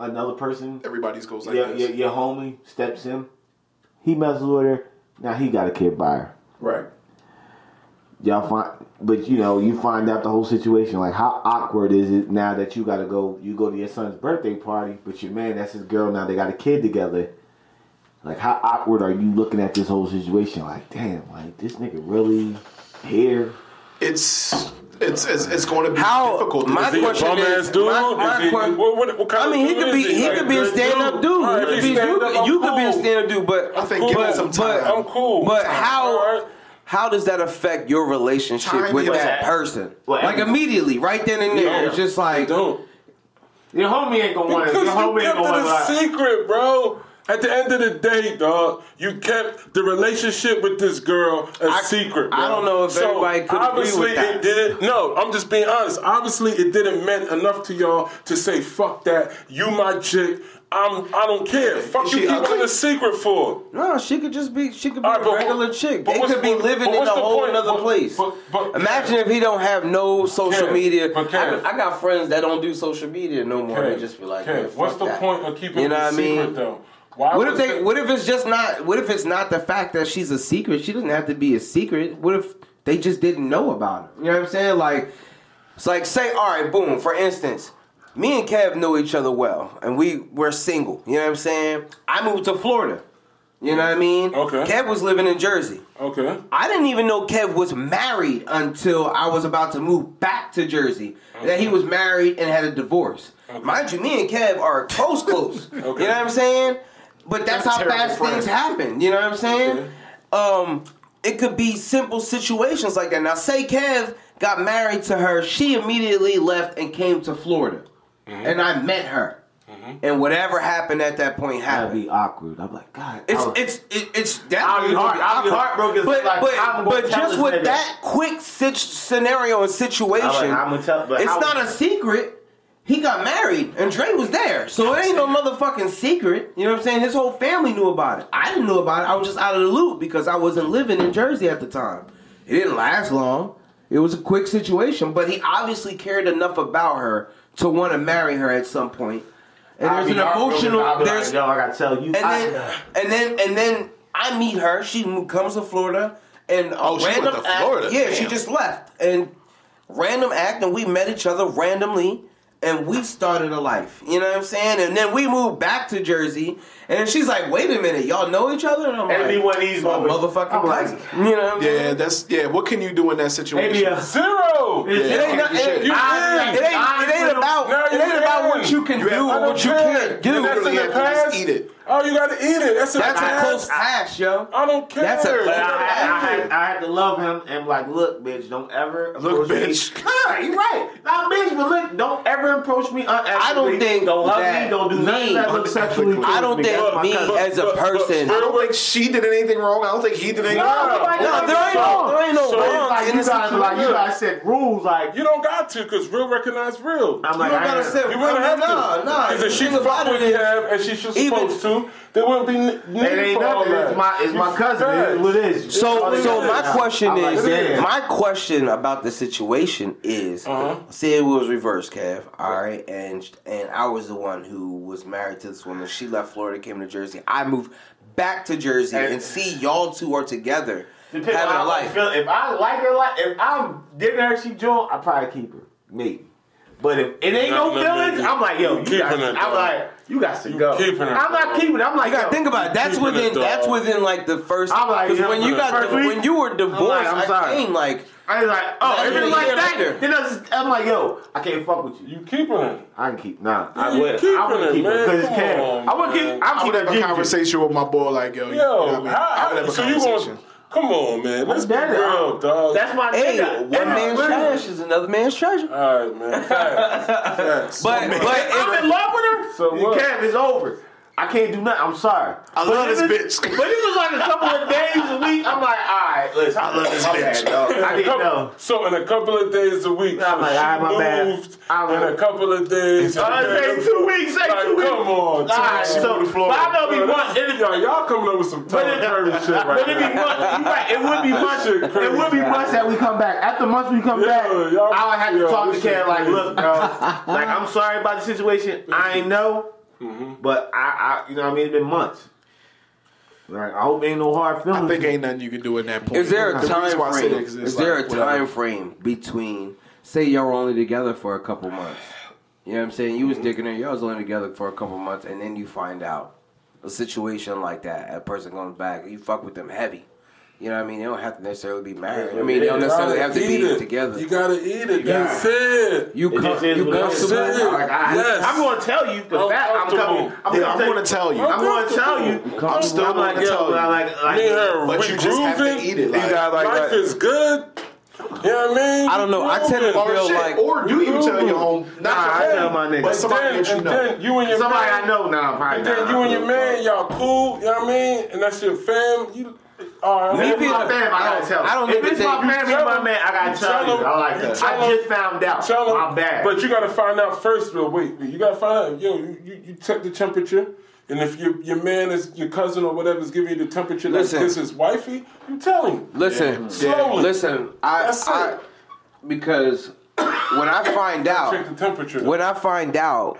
[SPEAKER 7] another person.
[SPEAKER 6] everybody's goes like
[SPEAKER 7] your,
[SPEAKER 6] this.
[SPEAKER 7] your, your homie steps in. He messes with her. Now he got a kid by her.
[SPEAKER 6] Right.
[SPEAKER 7] Y'all find, but you know, you find out the whole situation. Like, how awkward is it now that you got to go? You go to your son's birthday party, but your man, that's his girl. Now they got a kid together. Like, how awkward are you looking at this whole situation? Like, damn, like this nigga really here.
[SPEAKER 6] It's it's it's, it's going to be
[SPEAKER 4] How-
[SPEAKER 6] difficult.
[SPEAKER 4] my
[SPEAKER 5] Is he a
[SPEAKER 4] question
[SPEAKER 5] bum
[SPEAKER 4] is-
[SPEAKER 5] ass dude?
[SPEAKER 4] my- my
[SPEAKER 5] Is he-
[SPEAKER 4] que-
[SPEAKER 5] what, what, what kind
[SPEAKER 4] I mean, he could be he
[SPEAKER 5] Like,
[SPEAKER 4] could be a
[SPEAKER 5] good
[SPEAKER 4] stand up dude.
[SPEAKER 5] All right,
[SPEAKER 4] He
[SPEAKER 5] if
[SPEAKER 4] could be- you
[SPEAKER 5] up,
[SPEAKER 4] could-
[SPEAKER 5] I'm
[SPEAKER 4] you could be a
[SPEAKER 5] cool.
[SPEAKER 4] stand up dude, but
[SPEAKER 6] I think
[SPEAKER 5] cool.
[SPEAKER 6] give it
[SPEAKER 4] but,
[SPEAKER 6] some
[SPEAKER 4] but,
[SPEAKER 6] time.
[SPEAKER 5] I'm cool.
[SPEAKER 4] But
[SPEAKER 5] All
[SPEAKER 4] how
[SPEAKER 5] right.
[SPEAKER 4] how does that affect your relationship
[SPEAKER 6] Time
[SPEAKER 4] with that
[SPEAKER 7] that.
[SPEAKER 4] person?
[SPEAKER 7] Well,
[SPEAKER 4] like immediately, right then and there.
[SPEAKER 5] Yeah.
[SPEAKER 4] It's just like
[SPEAKER 5] Don't.
[SPEAKER 7] Your homie ain't gonna want to.
[SPEAKER 5] Because
[SPEAKER 7] Your
[SPEAKER 5] you
[SPEAKER 7] homie ain't
[SPEAKER 5] kept
[SPEAKER 7] gonna
[SPEAKER 5] it a
[SPEAKER 7] want to.
[SPEAKER 5] secret, bro. At the end of the day, dog, you kept the relationship with this girl a
[SPEAKER 4] I-
[SPEAKER 5] secret. Bro.
[SPEAKER 4] I don't know if
[SPEAKER 5] so
[SPEAKER 4] everybody could agree
[SPEAKER 5] obviously
[SPEAKER 4] with that.
[SPEAKER 5] it didn't. No, I'm just being honest. Obviously, it didn't mean enough to y'all to say fuck that. You my chick. I'm. I don't care. Fuck you
[SPEAKER 6] she
[SPEAKER 5] keeping
[SPEAKER 6] ugly?
[SPEAKER 5] it a secret for.
[SPEAKER 4] no, she could just be she could be
[SPEAKER 5] right,
[SPEAKER 4] a regular chick.
[SPEAKER 5] but
[SPEAKER 4] They could be living in a whole
[SPEAKER 5] point?
[SPEAKER 4] other
[SPEAKER 5] But-
[SPEAKER 4] place.
[SPEAKER 5] but- but-
[SPEAKER 4] Imagine if he don't have no social media.
[SPEAKER 5] but
[SPEAKER 4] I, I got friends that don't do social media no more. They just be like. "Man,
[SPEAKER 5] What's the
[SPEAKER 4] that."
[SPEAKER 5] point of keeping
[SPEAKER 4] You
[SPEAKER 5] it
[SPEAKER 4] know
[SPEAKER 5] a
[SPEAKER 4] I mean?
[SPEAKER 5] secret though? Why
[SPEAKER 4] What if they?
[SPEAKER 5] it-
[SPEAKER 4] What if it's just not? What if it's not the fact that she's a secret? She doesn't have to be a secret. What if they just didn't know about her? You know what I'm saying? Like, it's like say, all right, boom. For instance, me and Kev know each other well, and we we're single. You know what I'm saying? I moved to Florida. You know what I mean?
[SPEAKER 5] Okay.
[SPEAKER 4] Kev was living in Jersey.
[SPEAKER 5] Okay.
[SPEAKER 4] I didn't even know Kev was married until I was about to move back to Jersey. That he was married and had a divorce. Mind you, me and Kev are close, close. okay. You know what I'm saying? But that's,
[SPEAKER 6] That's
[SPEAKER 4] how fast
[SPEAKER 6] friend.
[SPEAKER 4] things happen. You know what I'm saying?
[SPEAKER 5] Okay.
[SPEAKER 4] Um, it could be simple situations like that. Now, say Kev got married to her, she immediately left and came to Florida,
[SPEAKER 5] Mm-hmm.
[SPEAKER 4] and I met her, and whatever happened at that point happened.
[SPEAKER 7] That'd be awkward. I'm like, God.
[SPEAKER 4] It's
[SPEAKER 7] was-
[SPEAKER 4] it's it, it's
[SPEAKER 7] I'll be, heart, I'll be heartbroken.
[SPEAKER 4] But
[SPEAKER 7] like,
[SPEAKER 4] but but just with
[SPEAKER 7] nigga.
[SPEAKER 4] that quick sit- scenario and situation,
[SPEAKER 7] I'm like, I'ma tell- but
[SPEAKER 4] it's
[SPEAKER 7] how-
[SPEAKER 4] not a secret. He got married and Dre was there, so it ain't no motherfucking secret. You know what I'm saying? His whole family knew about it. I didn't know about it. I was just out of the loop because I wasn't living in Jersey at the time. It didn't last long. It was a quick situation, but he obviously cared enough about her to want to marry her at some point. And
[SPEAKER 7] I'll
[SPEAKER 4] there's an emotional.
[SPEAKER 7] I'll be like,
[SPEAKER 4] There's
[SPEAKER 7] yo, I gotta tell you.
[SPEAKER 4] and
[SPEAKER 7] I-
[SPEAKER 4] then and then and then I meet her. She comes to Florida, and a
[SPEAKER 6] Oh, she went
[SPEAKER 4] random
[SPEAKER 6] to
[SPEAKER 4] act-
[SPEAKER 6] Florida?
[SPEAKER 4] Yeah, she just left, and random act, and we met each other randomly, and we started a life. You know what I'm saying? And then we moved back to Jersey, and then she's like, "Wait a minute, y'all know each other?" And I'm
[SPEAKER 7] It'd
[SPEAKER 4] like,
[SPEAKER 7] be one of these
[SPEAKER 4] "My motherfucking
[SPEAKER 7] I'm like.
[SPEAKER 4] You know what I'm
[SPEAKER 6] Yeah,
[SPEAKER 4] saying?
[SPEAKER 6] that's yeah. What can you do in that situation?
[SPEAKER 7] maybe a
[SPEAKER 5] Zero.
[SPEAKER 7] It
[SPEAKER 4] It ain't, not, it, ain't,
[SPEAKER 5] You
[SPEAKER 4] it,
[SPEAKER 5] in.
[SPEAKER 4] ain't, it ain't, it ain't about
[SPEAKER 5] Now
[SPEAKER 4] it
[SPEAKER 5] you
[SPEAKER 4] ain't about what you can
[SPEAKER 6] You
[SPEAKER 4] do or what you can't do.
[SPEAKER 5] And that's in
[SPEAKER 6] literally have to just eat it.
[SPEAKER 5] Oh, you gotta eat it. That's in
[SPEAKER 4] That's
[SPEAKER 5] the
[SPEAKER 4] a close pass, yo.
[SPEAKER 5] I don't care.
[SPEAKER 4] That's a
[SPEAKER 7] But
[SPEAKER 4] close
[SPEAKER 7] I, I,
[SPEAKER 4] pass.
[SPEAKER 7] I had to love him and be like, look, bitch, don't ever
[SPEAKER 6] Look,
[SPEAKER 7] approach
[SPEAKER 6] bitch.
[SPEAKER 7] me. Nah, you right. Nah, bitch, but look, don't ever approach me unethically.
[SPEAKER 4] I don't think
[SPEAKER 7] don't hug
[SPEAKER 4] that
[SPEAKER 7] me, don't do nothing
[SPEAKER 4] me-
[SPEAKER 7] that looks sexually.
[SPEAKER 6] I
[SPEAKER 4] I don't think
[SPEAKER 7] That's
[SPEAKER 4] me
[SPEAKER 7] cousin.
[SPEAKER 4] as a
[SPEAKER 5] But- but-
[SPEAKER 4] person.
[SPEAKER 6] I don't think she did anything wrong. I don't think he did anything
[SPEAKER 7] No,
[SPEAKER 6] wrong.
[SPEAKER 4] No, there ain't
[SPEAKER 7] anything
[SPEAKER 4] no- there ain't no
[SPEAKER 7] So
[SPEAKER 4] wrong
[SPEAKER 7] like you guys, like you guys set rules, like
[SPEAKER 5] You don't got to, cause real recognize real.
[SPEAKER 7] I'm like,
[SPEAKER 4] You
[SPEAKER 7] like,
[SPEAKER 4] don't gotta
[SPEAKER 7] ain't-
[SPEAKER 4] say
[SPEAKER 5] You wouldn't have to.
[SPEAKER 4] no, no.
[SPEAKER 5] Because if she
[SPEAKER 4] the thing
[SPEAKER 5] fuck
[SPEAKER 4] about
[SPEAKER 5] with
[SPEAKER 4] it is-
[SPEAKER 5] Kev and
[SPEAKER 4] she's
[SPEAKER 5] supposed to, there wouldn't be n- need
[SPEAKER 7] It ain't
[SPEAKER 5] for all
[SPEAKER 7] nothing.
[SPEAKER 5] that.
[SPEAKER 7] It's my, it's my cousin. It is what it is.
[SPEAKER 4] So,
[SPEAKER 7] All
[SPEAKER 4] so my question
[SPEAKER 7] I'm like,
[SPEAKER 4] is,
[SPEAKER 7] damn.
[SPEAKER 4] my question about the situation is,
[SPEAKER 5] Uh-huh.
[SPEAKER 4] say it was reverse, Kev, all right, and and I was the one who was married to this woman. She left Florida, came to Jersey. I moved back to Jersey,
[SPEAKER 7] And-
[SPEAKER 4] and see y'all two are together,
[SPEAKER 7] Depending
[SPEAKER 4] having
[SPEAKER 7] on
[SPEAKER 4] a life.
[SPEAKER 7] feel. If I like her, like if I'm digging her, she joint, I probably keep her, maybe. But if it ain't no
[SPEAKER 5] No, no,
[SPEAKER 7] feelings,
[SPEAKER 5] no,
[SPEAKER 7] I'm like, yo,
[SPEAKER 5] you
[SPEAKER 7] you got, I'm
[SPEAKER 5] dog.
[SPEAKER 7] like, you got to
[SPEAKER 5] You
[SPEAKER 7] go.
[SPEAKER 5] keeping
[SPEAKER 7] I'm not keeping it. I'm like,
[SPEAKER 4] You gotta
[SPEAKER 7] yo,
[SPEAKER 4] think about it. That's
[SPEAKER 5] keeping it,
[SPEAKER 4] within. That's within like the first.
[SPEAKER 7] I'm like,
[SPEAKER 4] when you got the, when you were divorced,
[SPEAKER 7] I'm
[SPEAKER 4] I
[SPEAKER 7] sorry.
[SPEAKER 4] came like.
[SPEAKER 7] I was like, oh,
[SPEAKER 4] Not
[SPEAKER 7] if
[SPEAKER 4] even
[SPEAKER 7] it's like that, then I just, I'm like, yo, I can't fuck with you.
[SPEAKER 5] You keep it.
[SPEAKER 7] I can keep, nah, I
[SPEAKER 5] you
[SPEAKER 7] would,
[SPEAKER 5] keeping
[SPEAKER 7] I would
[SPEAKER 5] it,
[SPEAKER 7] keep it
[SPEAKER 5] man.
[SPEAKER 7] because it's
[SPEAKER 5] Come
[SPEAKER 7] care.
[SPEAKER 5] on,
[SPEAKER 7] I would keep,
[SPEAKER 5] man.
[SPEAKER 7] I'm
[SPEAKER 6] I would
[SPEAKER 7] keeping
[SPEAKER 6] have a conversation with my boy like, yo,
[SPEAKER 5] Yo,
[SPEAKER 6] you know what I mean?
[SPEAKER 5] how,
[SPEAKER 6] I would have a
[SPEAKER 5] so you
[SPEAKER 6] conversation.
[SPEAKER 5] gonna come on, man? Let's be
[SPEAKER 7] That is-
[SPEAKER 5] real, dog.
[SPEAKER 7] That's my
[SPEAKER 4] Hey,
[SPEAKER 7] nigga.
[SPEAKER 4] one
[SPEAKER 7] And
[SPEAKER 4] man's
[SPEAKER 7] listen,
[SPEAKER 4] trash is another man's treasure.
[SPEAKER 5] all right, man. Facts. Facts.
[SPEAKER 4] But but
[SPEAKER 7] I'm
[SPEAKER 4] if,
[SPEAKER 7] in love with her.
[SPEAKER 5] So what?
[SPEAKER 7] Kev, it's over. I can't do nothing. I'm sorry.
[SPEAKER 6] I
[SPEAKER 7] But
[SPEAKER 6] love this bitch.
[SPEAKER 7] But it was like a couple of days a week. I'm like, all right, listen.
[SPEAKER 6] I love this bitch.
[SPEAKER 7] bad. I didn't
[SPEAKER 5] couple-
[SPEAKER 7] know.
[SPEAKER 5] So in a couple of days a week,
[SPEAKER 7] I'm like,
[SPEAKER 5] she
[SPEAKER 7] all right, my
[SPEAKER 5] moved
[SPEAKER 7] I'm
[SPEAKER 5] in a couple of days.
[SPEAKER 7] I uh, say two weeks, say
[SPEAKER 5] like,
[SPEAKER 7] two weeks.
[SPEAKER 5] Come on,
[SPEAKER 7] All right,
[SPEAKER 5] Tim.
[SPEAKER 7] so, but I know
[SPEAKER 5] Yo,
[SPEAKER 7] be one. It,
[SPEAKER 5] Y'all, y'all coming up with some
[SPEAKER 7] but
[SPEAKER 5] Tyler
[SPEAKER 7] it,
[SPEAKER 5] shit right
[SPEAKER 7] but it be months. You right. It would be months. It would be
[SPEAKER 5] crazy.
[SPEAKER 7] months that we come back. After months we come
[SPEAKER 5] Yeah,
[SPEAKER 7] back,
[SPEAKER 5] y'all-
[SPEAKER 7] I would have to talk to
[SPEAKER 5] this shit
[SPEAKER 7] Kev like, look, bro. like, I'm sorry about the situation. I ain't know,
[SPEAKER 5] Mm-hmm.
[SPEAKER 7] but I, I, you know, what I mean, it's been months. Like, I hope ain't no hard feelings.
[SPEAKER 6] I think ain't nothing you can do in that point.
[SPEAKER 4] is there a
[SPEAKER 6] The
[SPEAKER 4] time
[SPEAKER 6] reason why I say
[SPEAKER 4] frame?
[SPEAKER 6] that is
[SPEAKER 4] Is
[SPEAKER 6] it's
[SPEAKER 4] there a
[SPEAKER 6] like, whatever.
[SPEAKER 4] time frame between say y'all were only together for a couple months? You know what I'm saying? You was digging her, y'all was only together for a couple months, and then you find out a situation like that. A person comes back, you fuck with them heavy. You know what I mean? They don't have to necessarily be married. I mean, they don't necessarily have to be
[SPEAKER 5] it.
[SPEAKER 4] together.
[SPEAKER 5] You gotta eat it.
[SPEAKER 7] gotta-
[SPEAKER 5] That's.
[SPEAKER 4] You
[SPEAKER 7] It
[SPEAKER 4] com-
[SPEAKER 7] just
[SPEAKER 4] you
[SPEAKER 7] what
[SPEAKER 4] comfortable?
[SPEAKER 7] Like, I,
[SPEAKER 5] Yes.
[SPEAKER 7] I'm going to tell you the
[SPEAKER 5] I'm
[SPEAKER 7] fact. I'm coming. I'm,
[SPEAKER 6] Yeah,
[SPEAKER 7] gonna
[SPEAKER 6] I'm
[SPEAKER 7] tell
[SPEAKER 6] gonna tell you.
[SPEAKER 7] I'm going to tell you.
[SPEAKER 6] I'm still
[SPEAKER 7] I'm like,
[SPEAKER 6] gonna
[SPEAKER 7] yo,
[SPEAKER 6] tell you.
[SPEAKER 7] like, like,
[SPEAKER 5] Me her,
[SPEAKER 6] But
[SPEAKER 5] we
[SPEAKER 6] you just have to eat it, like-
[SPEAKER 5] you got like
[SPEAKER 4] Life
[SPEAKER 5] life is good. You know what I mean?
[SPEAKER 4] I don't know. I tend to
[SPEAKER 6] Or
[SPEAKER 4] feel oh,
[SPEAKER 6] shit,
[SPEAKER 4] like-
[SPEAKER 6] or do you tell your home?
[SPEAKER 7] Nah,
[SPEAKER 6] your
[SPEAKER 7] I
[SPEAKER 6] home,
[SPEAKER 7] tell my nigga.
[SPEAKER 6] But somebody
[SPEAKER 5] then,
[SPEAKER 6] that you know.
[SPEAKER 5] then you and your
[SPEAKER 7] somebody
[SPEAKER 5] man,
[SPEAKER 7] I know now, probably.
[SPEAKER 5] And then
[SPEAKER 7] nah,
[SPEAKER 5] you and your man, y'all cool. You know what I mean? And that's your fam. You. All right,
[SPEAKER 7] If
[SPEAKER 5] man.
[SPEAKER 7] it's my
[SPEAKER 4] being-
[SPEAKER 7] fam, I gotta tell.
[SPEAKER 4] I don't
[SPEAKER 7] if it's my
[SPEAKER 4] think-
[SPEAKER 7] family, my man, I gotta tell
[SPEAKER 5] tell
[SPEAKER 7] you. I like that. I just found out.
[SPEAKER 5] Tell him,
[SPEAKER 7] My bad.
[SPEAKER 5] But you gotta find out first, Bill. Wait, you gotta find out. Yo, you, you, you check the temperature, and if your your man is your cousin or whatever is giving you the temperature like
[SPEAKER 4] Listen.
[SPEAKER 5] this is wifey, you tell him.
[SPEAKER 4] Listen,
[SPEAKER 5] Slowly.
[SPEAKER 4] listen. I,
[SPEAKER 5] That's it.
[SPEAKER 4] I because when I find out,
[SPEAKER 5] Check the temperature.
[SPEAKER 4] when I find out,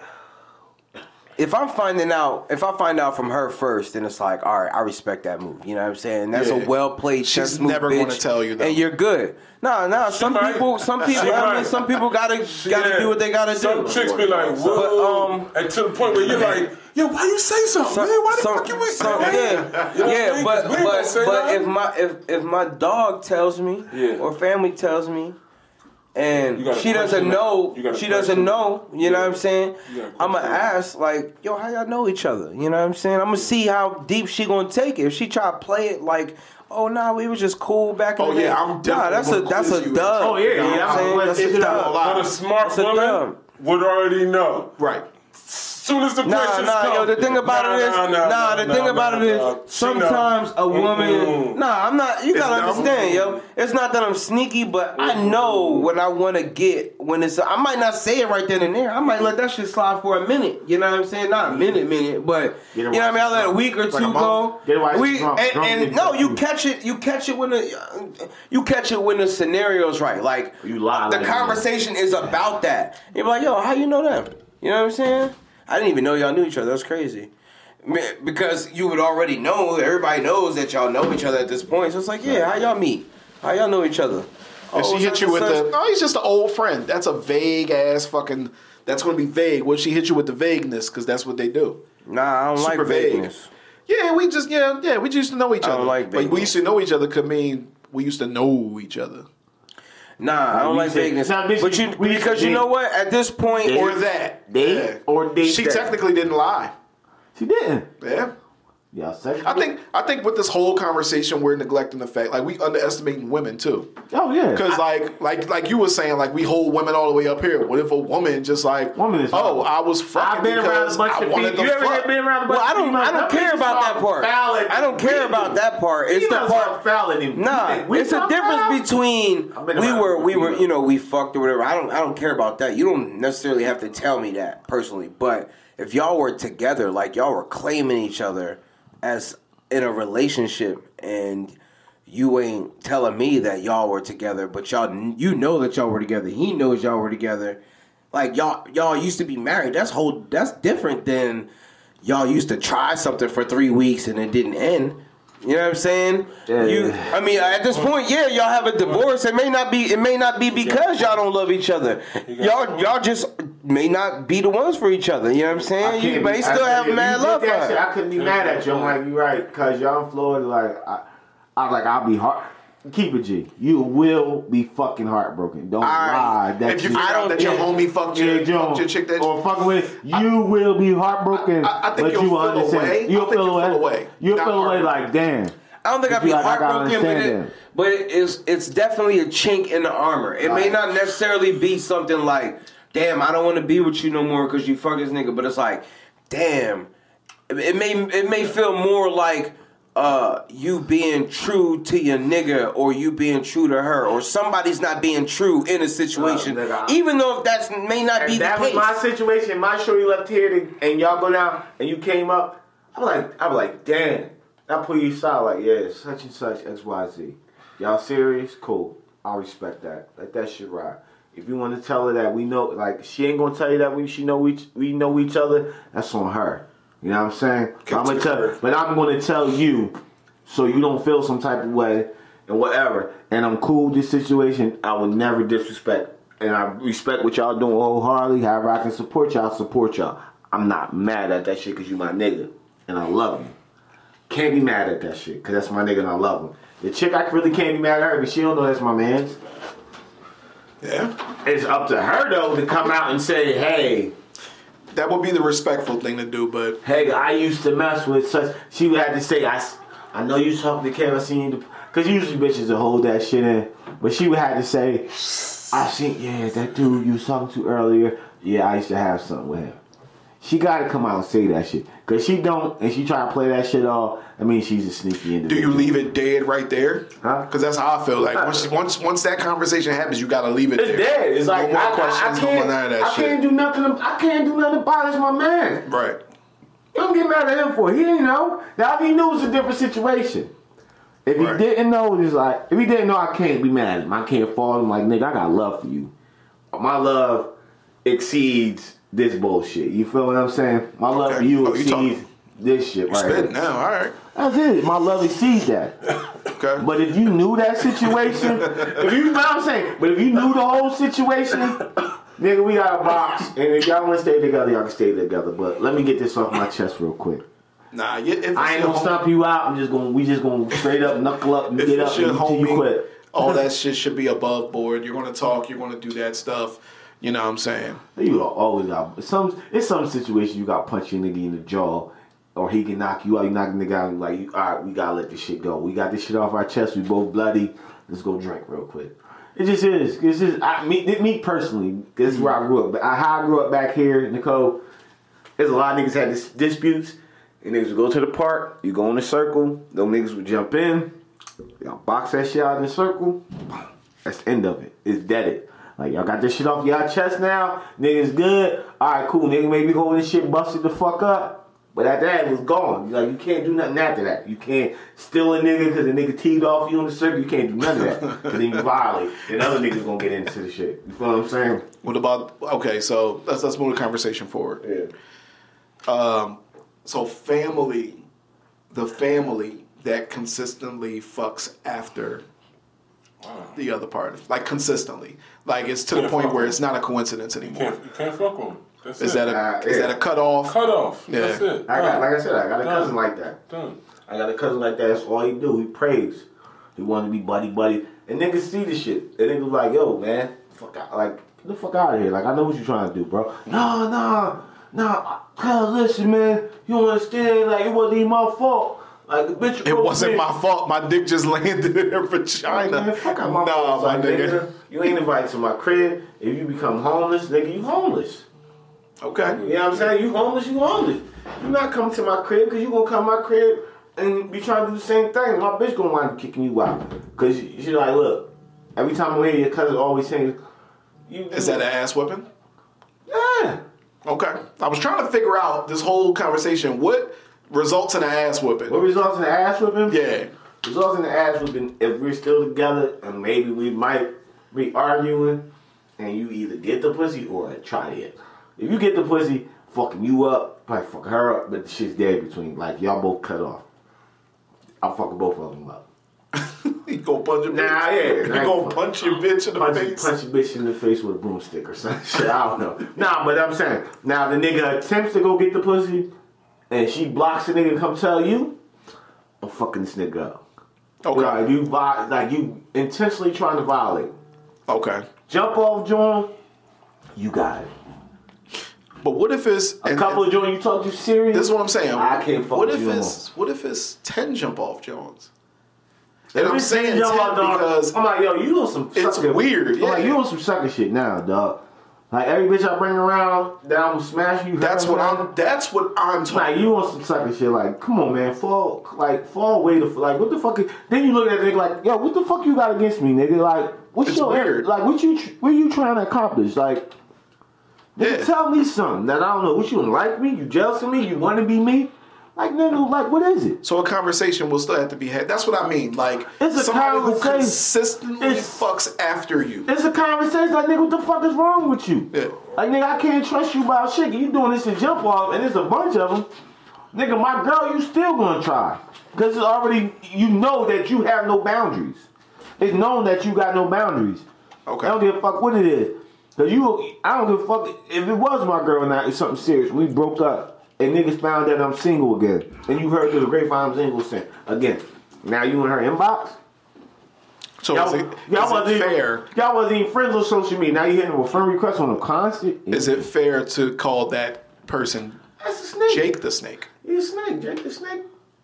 [SPEAKER 4] if I'm finding out, if I find out from her first, then it's like, all right, I respect that move. You know what I'm saying? That's
[SPEAKER 6] Yeah.
[SPEAKER 4] a well played chess
[SPEAKER 6] She's
[SPEAKER 4] move.
[SPEAKER 6] never gonna tell you, though.
[SPEAKER 4] and you're good. Nah, nah. Some
[SPEAKER 5] might.
[SPEAKER 4] people, some people, I mean, some people gotta gotta
[SPEAKER 5] Yeah.
[SPEAKER 4] do what they gotta
[SPEAKER 5] Some
[SPEAKER 4] do.
[SPEAKER 5] Some chicks be like, whoa,
[SPEAKER 4] um,
[SPEAKER 5] and to the point where you're like, yo, why you say something,
[SPEAKER 4] Some-
[SPEAKER 5] man? Why the
[SPEAKER 4] some-
[SPEAKER 5] fuck you wait?
[SPEAKER 4] some-
[SPEAKER 5] man?
[SPEAKER 4] yeah,
[SPEAKER 5] You know
[SPEAKER 4] yeah,
[SPEAKER 5] mean?
[SPEAKER 4] but
[SPEAKER 5] 'Cause we ain't gonna
[SPEAKER 4] but but if my if if my dog tells me
[SPEAKER 5] Yeah.
[SPEAKER 4] or family tells me. And she doesn't know.
[SPEAKER 5] it. You gotta
[SPEAKER 4] She doesn't know. You know what I'm saying? I'm gonna ask like, yo, how y'all know each other? You know what I'm saying? I'm gonna see how deep she gonna take it. If she try to play it like, oh nah, we was just cool back in
[SPEAKER 6] Oh,
[SPEAKER 4] the day.
[SPEAKER 6] yeah, I'm
[SPEAKER 4] nah, that's a that's a
[SPEAKER 6] you.
[SPEAKER 4] dub.
[SPEAKER 7] Oh, yeah,
[SPEAKER 4] you know
[SPEAKER 7] yeah,
[SPEAKER 4] I'm
[SPEAKER 7] I'm
[SPEAKER 4] saying? That's a
[SPEAKER 7] you a
[SPEAKER 4] dub.
[SPEAKER 7] lot.
[SPEAKER 5] But a smart
[SPEAKER 4] That's
[SPEAKER 5] woman
[SPEAKER 4] dub.
[SPEAKER 5] would already know.
[SPEAKER 6] Right.
[SPEAKER 5] Soon as the
[SPEAKER 4] Nah,
[SPEAKER 5] questions
[SPEAKER 4] nah,
[SPEAKER 5] come.
[SPEAKER 4] yo. The thing about
[SPEAKER 5] Nah,
[SPEAKER 4] it is,
[SPEAKER 5] nah,
[SPEAKER 4] nah,
[SPEAKER 5] nah,
[SPEAKER 4] the thing about it is. Sometimes a woman.
[SPEAKER 5] Mm-mm.
[SPEAKER 4] Nah, I'm not. You gotta understand, yo. It's not that I'm sneaky, but I know what I want to get when it's. I might not say it right then and there. I might let that shit slide for a minute. You know what I'm saying? Not a minute, minute, but you know what I mean. I let a week or
[SPEAKER 7] drunk. Like
[SPEAKER 4] two go.
[SPEAKER 7] Get it while she's
[SPEAKER 4] We and, and no, you catch it. You catch it when the you catch it when the scenario's right. Like
[SPEAKER 7] You lie
[SPEAKER 4] The
[SPEAKER 7] like you know.
[SPEAKER 4] conversation is about that. You're like, yo, how you know that? You know what I'm saying? I didn't even know y'all knew each other. That's crazy. Because you would already know. Everybody knows that y'all know each other at this point. So it's like, yeah, how y'all meet? How y'all know each other?
[SPEAKER 6] And
[SPEAKER 4] Oh,
[SPEAKER 6] she hit you with the, oh, he's just an old friend. That's a vague ass fucking, that's going to be vague. What she hit you with the vagueness, because that's what they do.
[SPEAKER 4] Nah, I don't
[SPEAKER 6] Super
[SPEAKER 4] like
[SPEAKER 6] vague.
[SPEAKER 4] vagueness.
[SPEAKER 6] Yeah, we just, yeah, yeah, we just used to know each
[SPEAKER 4] I
[SPEAKER 6] other.
[SPEAKER 4] don't like
[SPEAKER 6] but we used to know each other could mean we used to know each other.
[SPEAKER 4] Nah, I don't like
[SPEAKER 7] say-
[SPEAKER 4] vagueness.
[SPEAKER 7] Nah, bitch,
[SPEAKER 4] but you,
[SPEAKER 7] we used to
[SPEAKER 4] because you know what? At this point,
[SPEAKER 7] Date.
[SPEAKER 6] Or that.
[SPEAKER 7] Date
[SPEAKER 6] Yeah.
[SPEAKER 7] or date
[SPEAKER 6] She
[SPEAKER 7] that.
[SPEAKER 6] technically didn't lie.
[SPEAKER 7] She didn't.
[SPEAKER 6] Yeah.
[SPEAKER 7] Yeah, sex.
[SPEAKER 6] I think I think with this whole conversation we're neglecting the fact like we underestimating women too.
[SPEAKER 7] Oh yeah.
[SPEAKER 6] Because like like like you were saying, like we hold women all the way up here. What if a woman just like
[SPEAKER 7] Woman is
[SPEAKER 6] oh. I was fucking
[SPEAKER 7] I've been around
[SPEAKER 6] because
[SPEAKER 7] a bunch
[SPEAKER 6] I
[SPEAKER 7] of
[SPEAKER 6] wanted
[SPEAKER 7] people.
[SPEAKER 6] to
[SPEAKER 7] You ever
[SPEAKER 6] fuck.
[SPEAKER 7] been around a bunch
[SPEAKER 4] well, I don't.
[SPEAKER 7] females?
[SPEAKER 4] I don't care about that part.
[SPEAKER 7] valid
[SPEAKER 4] I don't care about that part. It's the part.
[SPEAKER 7] are valid than
[SPEAKER 4] Nah.
[SPEAKER 7] We
[SPEAKER 4] it's a difference
[SPEAKER 7] about-
[SPEAKER 4] between we were
[SPEAKER 7] with
[SPEAKER 4] we were you know we fucked or whatever. I don't I don't care about that. You don't necessarily have to tell me that personally. But if y'all were together, like y'all were claiming each other as in a relationship, and you ain't telling me that y'all were together, but y'all you know that y'all were together. He knows y'all were together. Like y'all y'all used to be married. That's whole that's different than y'all used to try something for three weeks and it didn't end. You know what I'm saying?
[SPEAKER 7] Yeah.
[SPEAKER 4] You, I mean, at this point, yeah, y'all have a divorce. It may not be. It may not be because y'all don't love each other. Y'all, y'all just may not be the ones for each other. You know what I'm saying? You may still
[SPEAKER 7] I-
[SPEAKER 4] have
[SPEAKER 7] if
[SPEAKER 4] mad love for
[SPEAKER 7] that shit. I couldn't be mad at you. I'm like, you're right, cause y'all in Florida, like, I, I like, I'll be heart. Keep it G. You will be fucking heartbroken. Don't lie. That
[SPEAKER 6] if you
[SPEAKER 7] shit-
[SPEAKER 6] find out that your
[SPEAKER 7] Yeah.
[SPEAKER 6] homie fucked your,
[SPEAKER 7] Yeah,
[SPEAKER 6] fucked your chick that
[SPEAKER 7] or fucking with you will be heartbroken.
[SPEAKER 6] I- I think
[SPEAKER 7] but
[SPEAKER 6] you'll
[SPEAKER 7] you will
[SPEAKER 6] feel away.
[SPEAKER 7] You'll feel
[SPEAKER 6] you'll feel
[SPEAKER 7] away.
[SPEAKER 6] away.
[SPEAKER 7] You'll
[SPEAKER 6] Not
[SPEAKER 7] feel away like damn.
[SPEAKER 4] I don't think I'd be
[SPEAKER 7] like,
[SPEAKER 4] heartbroken, but, it, but it's it's definitely a chink in the armor. It may
[SPEAKER 7] Right.
[SPEAKER 4] not necessarily be something like, "Damn, I don't want to be with you no more because you fuck this nigga," but it's like, "Damn." It may it may feel more like uh, you being true to your nigga or you being true to her or somebody's not being true in a situation,
[SPEAKER 7] Uh, nigga,
[SPEAKER 4] even though if that's may not be the
[SPEAKER 7] that was
[SPEAKER 4] case.
[SPEAKER 7] my situation, my shorty left here to, and y'all go down and you came up, I'm like, I'm like, damn. I pull you aside like, yeah, such and such, X, Y, Z. Y'all serious? Cool. I respect that. Let that shit ride. If you want to tell her that we know, like, she ain't gonna tell you that we she know each we know each other. That's on her. You know what I'm saying? I'm gonna tell,
[SPEAKER 6] curb.
[SPEAKER 7] but I'm gonna tell you, so you don't feel some type of way and whatever. And I'm cool with this situation. I would never disrespect, and I respect what y'all doing wholeheartedly. However, I can support y'all, support y'all. I'm not mad at that shit because you my nigga, and I love you. Can't be mad at that shit because that's my nigga and I love him. The chick I really can't be mad at her because she don't know that's my man's.
[SPEAKER 6] Yeah,
[SPEAKER 7] It's up to her though to come out and say, hey,
[SPEAKER 6] that would be the respectful thing to do. But
[SPEAKER 7] hey, I used to mess with such. She would have to say, "I, I know you talking to Kev. I seen you. Because usually bitches will hold that shit in. But she would have to say, I seen, yeah, that dude you was talking to earlier. Yeah, I used to have something with him. She got to come out and say that shit. Because she don't, and she try to play that shit off. I mean, she's a sneaky individual.
[SPEAKER 6] do you leave it dead right there?
[SPEAKER 7] Huh?
[SPEAKER 6] Because that's how I feel. Like once once once that conversation happens, you gotta leave it
[SPEAKER 7] It's
[SPEAKER 6] there.
[SPEAKER 7] dead. It's like
[SPEAKER 6] more
[SPEAKER 7] I,
[SPEAKER 6] questions,
[SPEAKER 7] I, I
[SPEAKER 6] no
[SPEAKER 7] can't,
[SPEAKER 6] more none of that
[SPEAKER 7] I
[SPEAKER 6] shit.
[SPEAKER 7] can't do nothing. I can't do nothing about it. My man.
[SPEAKER 6] right.
[SPEAKER 7] Don't get mad at him for it. He didn't know. Now if he knew, it's a different situation. If he
[SPEAKER 6] Right.
[SPEAKER 7] didn't know, it's like if he didn't know, I can't be mad at him. I can't fault him. Like nigga, I got love for you. My love exceeds this bullshit. You feel what I'm saying? My love
[SPEAKER 6] Okay.
[SPEAKER 7] for you
[SPEAKER 6] Oh, you
[SPEAKER 7] exceeds
[SPEAKER 6] talking.
[SPEAKER 7] this shit right here.
[SPEAKER 6] now. All right.
[SPEAKER 7] That's it. My love exceeds that.
[SPEAKER 6] Okay.
[SPEAKER 7] But if you knew that situation, if you know what I'm saying, but if you knew the whole situation, nigga, we got a box, and if y'all want to stay together, y'all can stay together. But let me get this off my chest real quick.
[SPEAKER 6] nah, you- if
[SPEAKER 7] I ain't gonna stump you out. I'm just gonna, we just gonna straight up knuckle up and get up until you quit.
[SPEAKER 6] all that shit should be above board. You're gonna talk. You're gonna do that stuff. You know what I'm saying?
[SPEAKER 7] You always got some. It's some situation you got punch your nigga in the jaw, or he can knock you out. You knock the guy. Like, all right, we gotta let this shit go. We got this shit off our chest. We both bloody. Let's go drink real quick. It just is. It's just I, me, me personally. This is where I grew up. But how I grew up back here, Nicole. There's a lot of niggas had dis- disputes, and niggas would go to the park. You go in a circle. Those niggas would jump in. Y'all box that shit out in the circle. That's the end of it. It's deaded. Like y'all got this shit off y'all chest now. Niggas good. All right, cool. Nigga maybe holding this shit busted the fuck up. But after that, it was gone. Like you can't do nothing after that. You can't steal a nigga because a nigga teed off you on the circle. You can't do none of that because then you violate. And other niggas gonna get into the shit. You feel what I'm saying?
[SPEAKER 6] What about? Okay, so let's let's move the conversation forward.
[SPEAKER 7] Yeah.
[SPEAKER 6] Um, so family, the family that consistently fucks after the other part, like consistently, like it's to the point where it's not a coincidence anymore.
[SPEAKER 5] Can't, you can't fuck with him. That's
[SPEAKER 6] Is
[SPEAKER 5] it.
[SPEAKER 6] that a
[SPEAKER 7] Uh,
[SPEAKER 6] is
[SPEAKER 7] yeah.
[SPEAKER 6] that a cutoff?
[SPEAKER 5] cut off?
[SPEAKER 6] Yeah.
[SPEAKER 5] That's it.
[SPEAKER 7] I got, like I said, I got a
[SPEAKER 5] Done.
[SPEAKER 7] cousin like that.
[SPEAKER 5] Done.
[SPEAKER 7] I got a cousin like that. That's all he do. He prays. He want to be buddy buddy. And niggas see the shit. And niggas like, yo, man, fuck out, like get the fuck out of here. Like I know what you trying to do, bro. No, no, no. Cuz listen, man, you don't understand. Like it wasn't even my fault. Like bitch.
[SPEAKER 6] It wasn't my fault. My dick just landed in her vagina.
[SPEAKER 7] Man, fuck out my
[SPEAKER 6] nah, my
[SPEAKER 7] like,
[SPEAKER 6] nigga.
[SPEAKER 7] You ain't invited to my crib. If you become homeless, nigga, you homeless.
[SPEAKER 6] Okay.
[SPEAKER 7] You know what I'm saying? You homeless, you homeless. You not coming to my crib because you gonna come to my crib and be trying to do the same thing. My bitch gonna wind up kicking you out. Cause she like, look, every time I hear your cousin always saying, you
[SPEAKER 6] Is that an ass whipping?
[SPEAKER 7] Yeah.
[SPEAKER 6] Okay. I was trying to figure out this whole conversation. What results in an ass whooping.
[SPEAKER 7] What results in the ass whooping?
[SPEAKER 6] Yeah.
[SPEAKER 7] Results in the ass whooping. if we're still together and maybe we might be arguing and you either get the pussy or try it. If you get the pussy, fucking you up, probably fuck her up, but the shit's dead between. Like y'all both cut off. I'm fucking both of them up.
[SPEAKER 6] You go punch your bitch.
[SPEAKER 7] Nah, yeah.
[SPEAKER 6] You go punch your bitch in the
[SPEAKER 7] punch,
[SPEAKER 6] face.
[SPEAKER 7] punch a bitch in the face with a broomstick or some shit. I don't know. Nah, but I'm saying now the nigga attempts to go get the pussy, and she blocks the nigga to come tell you, I'm fucking this nigga up.
[SPEAKER 6] Okay.
[SPEAKER 7] Like you, like you intentionally trying to violate.
[SPEAKER 6] Okay.
[SPEAKER 7] Jump off, John. You got it.
[SPEAKER 6] But what if it's
[SPEAKER 7] A couple of John you talk to serious.
[SPEAKER 6] This is what I'm saying.
[SPEAKER 7] I can't fuck
[SPEAKER 6] What if it's what if it's ten jump off Jones? And I'm saying
[SPEAKER 7] time
[SPEAKER 6] 10
[SPEAKER 7] y'all dog,
[SPEAKER 6] because
[SPEAKER 7] I'm like, yo, you on some
[SPEAKER 6] it's
[SPEAKER 7] sucker.
[SPEAKER 6] weird,
[SPEAKER 7] I'm like,
[SPEAKER 6] yeah.
[SPEAKER 7] you on some sucker shit now, dog. Like every bitch I bring around that I'm gonna smash you.
[SPEAKER 6] that's what
[SPEAKER 7] around,
[SPEAKER 6] I'm. That's what I'm talking.
[SPEAKER 7] Like you on some sucker shit. Like, come on, man, fall, like fall away to like what the fuck? Is, then you look at the nigga like, yo, what the fuck you got against me, nigga? Like, what's
[SPEAKER 6] It's
[SPEAKER 7] your
[SPEAKER 6] weird.
[SPEAKER 7] like? What you what you trying to accomplish? Like,
[SPEAKER 6] Yeah.
[SPEAKER 7] tell me something that I don't know. What you don't like me? You jealous of me? You want to be me? Like, nigga, like what is it?
[SPEAKER 6] So a conversation will still have to be had. That's what I mean. Like
[SPEAKER 7] It's a
[SPEAKER 6] somebody who consistently
[SPEAKER 7] It's-
[SPEAKER 6] fucks after you.
[SPEAKER 7] It's a conversation. Like, nigga, what the fuck is wrong with you?
[SPEAKER 6] Yeah.
[SPEAKER 7] Like, nigga, I can't trust you about shit. You doing this to jump off, and there's a bunch of them. Nigga, my girl, you still gonna try. Because it's already, you know that you have no boundaries. It's known that you got no boundaries.
[SPEAKER 6] Okay.
[SPEAKER 7] I don't give a fuck what it is. Cause you, I don't give a fuck if it was my girl and I, it's something serious. We broke up, and niggas found that I'm single again, and you heard through the grapevine I'm single since again. Now you in her inbox.
[SPEAKER 6] So
[SPEAKER 7] Y'all,
[SPEAKER 6] is it,
[SPEAKER 7] y'all
[SPEAKER 6] is
[SPEAKER 7] wasn't
[SPEAKER 6] it
[SPEAKER 7] even-
[SPEAKER 6] fair?
[SPEAKER 7] Y'all wasn't even friends on social media. Now you hitting them with friend requests on a constant.
[SPEAKER 6] Is it fair to call that person
[SPEAKER 7] That's a snake.
[SPEAKER 6] Jake the Snake?
[SPEAKER 7] He's a snake. Jake the snake.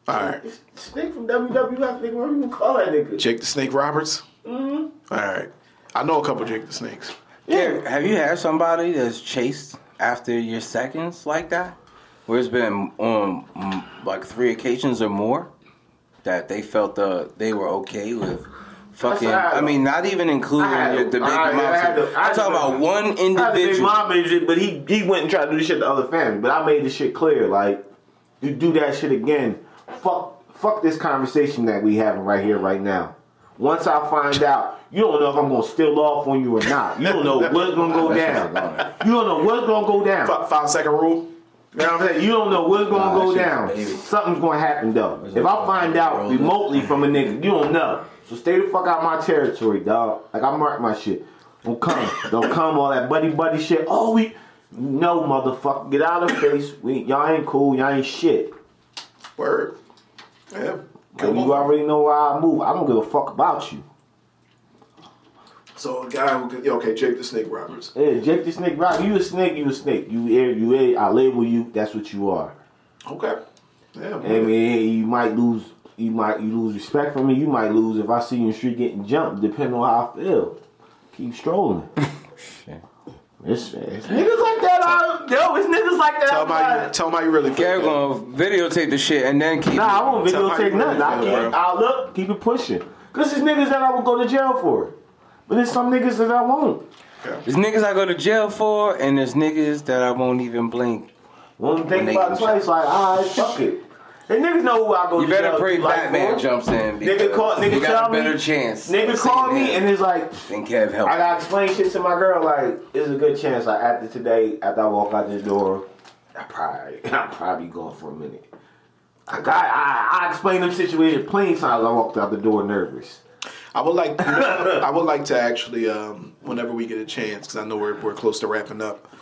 [SPEAKER 6] All right.
[SPEAKER 7] It's snake from WWF. Nigga, what do you call that nigga?
[SPEAKER 6] Jake the Snake Roberts. Mm-hmm. All right. I know a couple Jake the Snakes.
[SPEAKER 4] Yeah. Have you had somebody that's chased after your seconds like that? Where it's been on mm, like three occasions or more that they felt the they were okay with fucking.
[SPEAKER 7] I-
[SPEAKER 4] I mean, not even including
[SPEAKER 7] I
[SPEAKER 4] your, the
[SPEAKER 7] to-
[SPEAKER 4] big
[SPEAKER 7] I- I had
[SPEAKER 4] amounts.
[SPEAKER 7] to- I
[SPEAKER 4] I'm talking about one
[SPEAKER 7] I big
[SPEAKER 4] individual.
[SPEAKER 7] mom and but he he went and tried to do this shit to other family. But I made this shit clear, like you do that shit again, fuck fuck this conversation that we having right here right now. Once I find out, you don't know if I'm gonna steal off on you or not. You don't know what's gonna go down. You don't know what's gonna go down.
[SPEAKER 6] Five, five second rule.
[SPEAKER 7] You know what I'm saying? You don't know what's gonna
[SPEAKER 4] Nah,
[SPEAKER 7] go down.
[SPEAKER 4] baby.
[SPEAKER 7] Something's gonna happen though. If I find out remotely from a nigga, you don't know. So stay the fuck out my territory, dog. Like I mark my shit. Don't come. don't come all that buddy buddy shit. Oh we no motherfucker. Get out of the face. We y'all ain't cool, y'all ain't shit.
[SPEAKER 6] Word. Yeah.
[SPEAKER 7] Like, you already know how I move. I don't give a fuck about you.
[SPEAKER 6] So a guy who could, okay, Jake the Snake Roberts.
[SPEAKER 7] Yeah, Jake the Snake Rock. You a snake, you a snake. You air, you air, I label you, that's what you are.
[SPEAKER 6] Okay. Yeah.
[SPEAKER 7] I mean, you might lose, you might you lose respect from me. You might lose if I see you in the street getting jumped, depending on how I feel. Keep strolling. It's, it's niggas like that. Out, yo, it's niggas like that.
[SPEAKER 6] Tell him how you, tell him how you really feel.
[SPEAKER 4] Gary
[SPEAKER 6] man.
[SPEAKER 4] gonna videotape the shit and then keep.
[SPEAKER 7] Nah, I won't
[SPEAKER 6] Tell
[SPEAKER 7] videotape
[SPEAKER 6] you really
[SPEAKER 7] nothing. I
[SPEAKER 6] feel,
[SPEAKER 7] keep. I'll look, keep it pushing. Cause there's niggas that I would go to jail for. But there's some niggas that I won't.
[SPEAKER 4] There's niggas I go to jail for, and there's niggas that I won't even blink.
[SPEAKER 7] Won't think about
[SPEAKER 4] they-
[SPEAKER 7] twice. Like, alright, fuck it. And niggas know who I go
[SPEAKER 4] You
[SPEAKER 7] to
[SPEAKER 4] better
[SPEAKER 7] jail
[SPEAKER 4] pray
[SPEAKER 7] to, like,
[SPEAKER 4] Batman
[SPEAKER 7] for.
[SPEAKER 4] jumps in.
[SPEAKER 7] Nigga
[SPEAKER 4] because
[SPEAKER 7] call, nigga
[SPEAKER 4] you
[SPEAKER 7] tell
[SPEAKER 4] got a
[SPEAKER 7] me.
[SPEAKER 4] better chance.
[SPEAKER 7] Nigga call me and it's like,
[SPEAKER 4] than Kev help.
[SPEAKER 7] I gotta explain shit to my girl. Like, it's a good chance. Like after today, after I walk out this door, I probably, I probably going for a minute. I got, I, I explain them situation plenty times. I walked out the door nervous.
[SPEAKER 6] I would like, I would like to actually, um, whenever we get a chance, because I know we're, we're close to wrapping up.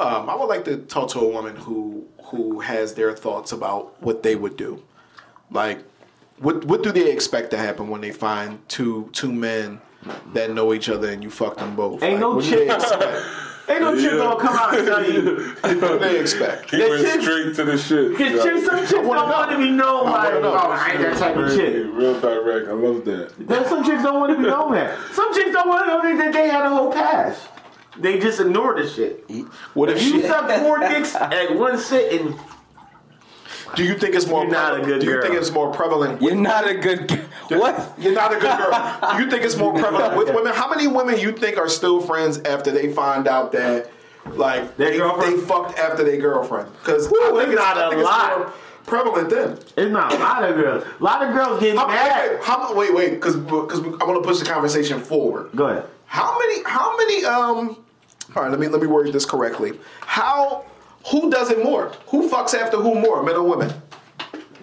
[SPEAKER 6] Um, I would like to talk to a woman who who has their thoughts about what they would do. Like, what what do they expect to happen when they find two two men that know each other and you fuck them both?
[SPEAKER 7] Ain't
[SPEAKER 6] Like,
[SPEAKER 7] no
[SPEAKER 6] what do they
[SPEAKER 7] chick.
[SPEAKER 6] Expect?
[SPEAKER 7] Ain't no chick
[SPEAKER 5] Yeah.
[SPEAKER 7] gonna come out and tell you.
[SPEAKER 6] what do they expect?
[SPEAKER 5] He
[SPEAKER 7] That
[SPEAKER 5] went
[SPEAKER 7] chick-
[SPEAKER 5] straight to the shit.
[SPEAKER 7] Cause chicks, some chicks don't
[SPEAKER 6] wanna know.
[SPEAKER 7] want be known
[SPEAKER 6] I
[SPEAKER 7] like,
[SPEAKER 6] wanna know.
[SPEAKER 7] oh, I ain't that type of chick.
[SPEAKER 5] Real direct. I love that.
[SPEAKER 7] Then some chicks don't want to be known that. Some chicks don't want to know that they had a whole past. They just ignore the shit.
[SPEAKER 6] What if
[SPEAKER 7] If you
[SPEAKER 6] she?
[SPEAKER 7] suck four dicks at one sitting,
[SPEAKER 6] Do you think it's more?
[SPEAKER 7] You're not a good
[SPEAKER 6] do you
[SPEAKER 7] girl.
[SPEAKER 6] think it's more prevalent?
[SPEAKER 4] You're not a good. What?
[SPEAKER 6] You're not a good girl. You think it's more prevalent with women? How many women you think are still friends after they find out that, like, they, they fucked after their girlfriend? Because I think
[SPEAKER 7] it's not
[SPEAKER 6] I
[SPEAKER 7] a
[SPEAKER 6] think
[SPEAKER 7] lot.
[SPEAKER 6] more prevalent then.
[SPEAKER 7] it's not a lot of girls. A lot of girls get
[SPEAKER 6] How,
[SPEAKER 7] mad.
[SPEAKER 6] wait, how, wait, wait, because because I want to push the conversation forward.
[SPEAKER 7] Go ahead.
[SPEAKER 6] How many? How many? Um. All right, let me let me word this correctly. How? Who does it more? Who fucks after who more, men or women?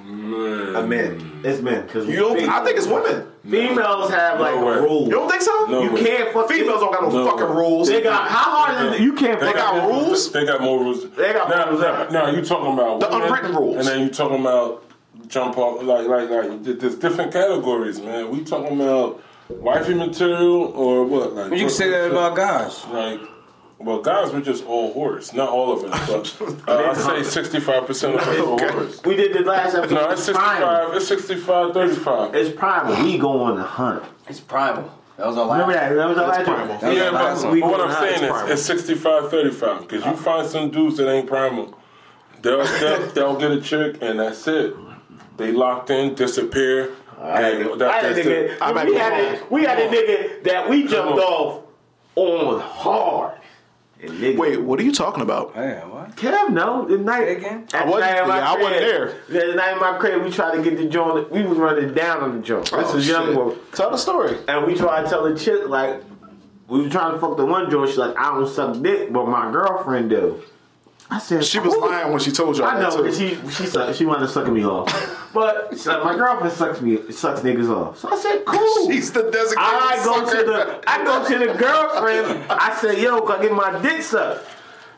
[SPEAKER 5] Man.
[SPEAKER 7] Uh, men. It's men. Cause
[SPEAKER 6] You don't? I think it's women.
[SPEAKER 7] females have like
[SPEAKER 5] No way.
[SPEAKER 7] a rule.
[SPEAKER 6] You don't think so?
[SPEAKER 5] No
[SPEAKER 7] You
[SPEAKER 5] way.
[SPEAKER 7] can't fuck
[SPEAKER 6] Females don't got no,
[SPEAKER 5] No.
[SPEAKER 6] fucking rules.
[SPEAKER 7] They got how hard is it? You can't
[SPEAKER 5] They
[SPEAKER 7] fuck
[SPEAKER 6] got
[SPEAKER 7] out
[SPEAKER 6] rules?
[SPEAKER 5] They got more rules.
[SPEAKER 7] They got
[SPEAKER 5] now,
[SPEAKER 7] rules.
[SPEAKER 5] Now, now you talking about
[SPEAKER 6] The
[SPEAKER 5] women,
[SPEAKER 6] unwritten rules.
[SPEAKER 5] and then you talking about jump off like like like there's different categories, man. We talking about wifey material or what? Like
[SPEAKER 4] You can say that about guys.
[SPEAKER 5] like. Well, guys were just all whores. Not all of us, but uh, I'd say 65% of us are all whores.
[SPEAKER 7] We did the last episode.
[SPEAKER 5] No, it's
[SPEAKER 7] primal.
[SPEAKER 5] 65. It's 65, 35.
[SPEAKER 7] It's primal. We go on the hunt.
[SPEAKER 4] It's primal. That was our last.
[SPEAKER 7] Remember that? That was the last
[SPEAKER 6] primal.
[SPEAKER 7] one.
[SPEAKER 4] That was
[SPEAKER 5] Yeah,
[SPEAKER 4] our
[SPEAKER 5] but,
[SPEAKER 4] last
[SPEAKER 5] but
[SPEAKER 4] one.
[SPEAKER 7] We
[SPEAKER 5] what I'm
[SPEAKER 7] on the
[SPEAKER 5] saying
[SPEAKER 6] primal.
[SPEAKER 5] is, it's 65 35. Because you find some dudes that ain't primal. They'll, they'll, they'll get a chick, and that's it. They locked in, disappear. and that-
[SPEAKER 7] I had a
[SPEAKER 5] that's it.
[SPEAKER 7] nigga, we had a, we had a nigga that we jumped off on hard. And
[SPEAKER 6] Wait, what are you talking about?
[SPEAKER 4] Man, what?
[SPEAKER 7] Kev, no, the night.
[SPEAKER 4] Say again?
[SPEAKER 7] at
[SPEAKER 6] I wasn't-
[SPEAKER 7] the night in my
[SPEAKER 6] yeah, I wasn't there.
[SPEAKER 7] The night in my crib, we tried to get the joint. We was running down on the joint. Oh, this
[SPEAKER 6] Oh,
[SPEAKER 7] is young
[SPEAKER 6] shit.
[SPEAKER 7] boy.
[SPEAKER 6] Tell the story.
[SPEAKER 7] And we tried to tell the chick like we was trying to fuck the one joint. She's like, I don't suck dick, but my girlfriend do. I said
[SPEAKER 6] She was
[SPEAKER 7] cool.
[SPEAKER 6] lying when she told y'all
[SPEAKER 7] I know,
[SPEAKER 6] that too.
[SPEAKER 7] she she suck, she wanted to suck me off. But she's like, my girlfriend sucks me sucks niggas off. So I said, cool.
[SPEAKER 6] She's the designated
[SPEAKER 7] I go
[SPEAKER 6] sucker.
[SPEAKER 7] to the I go to the girlfriend. I said, yo, can I get my dick sucked?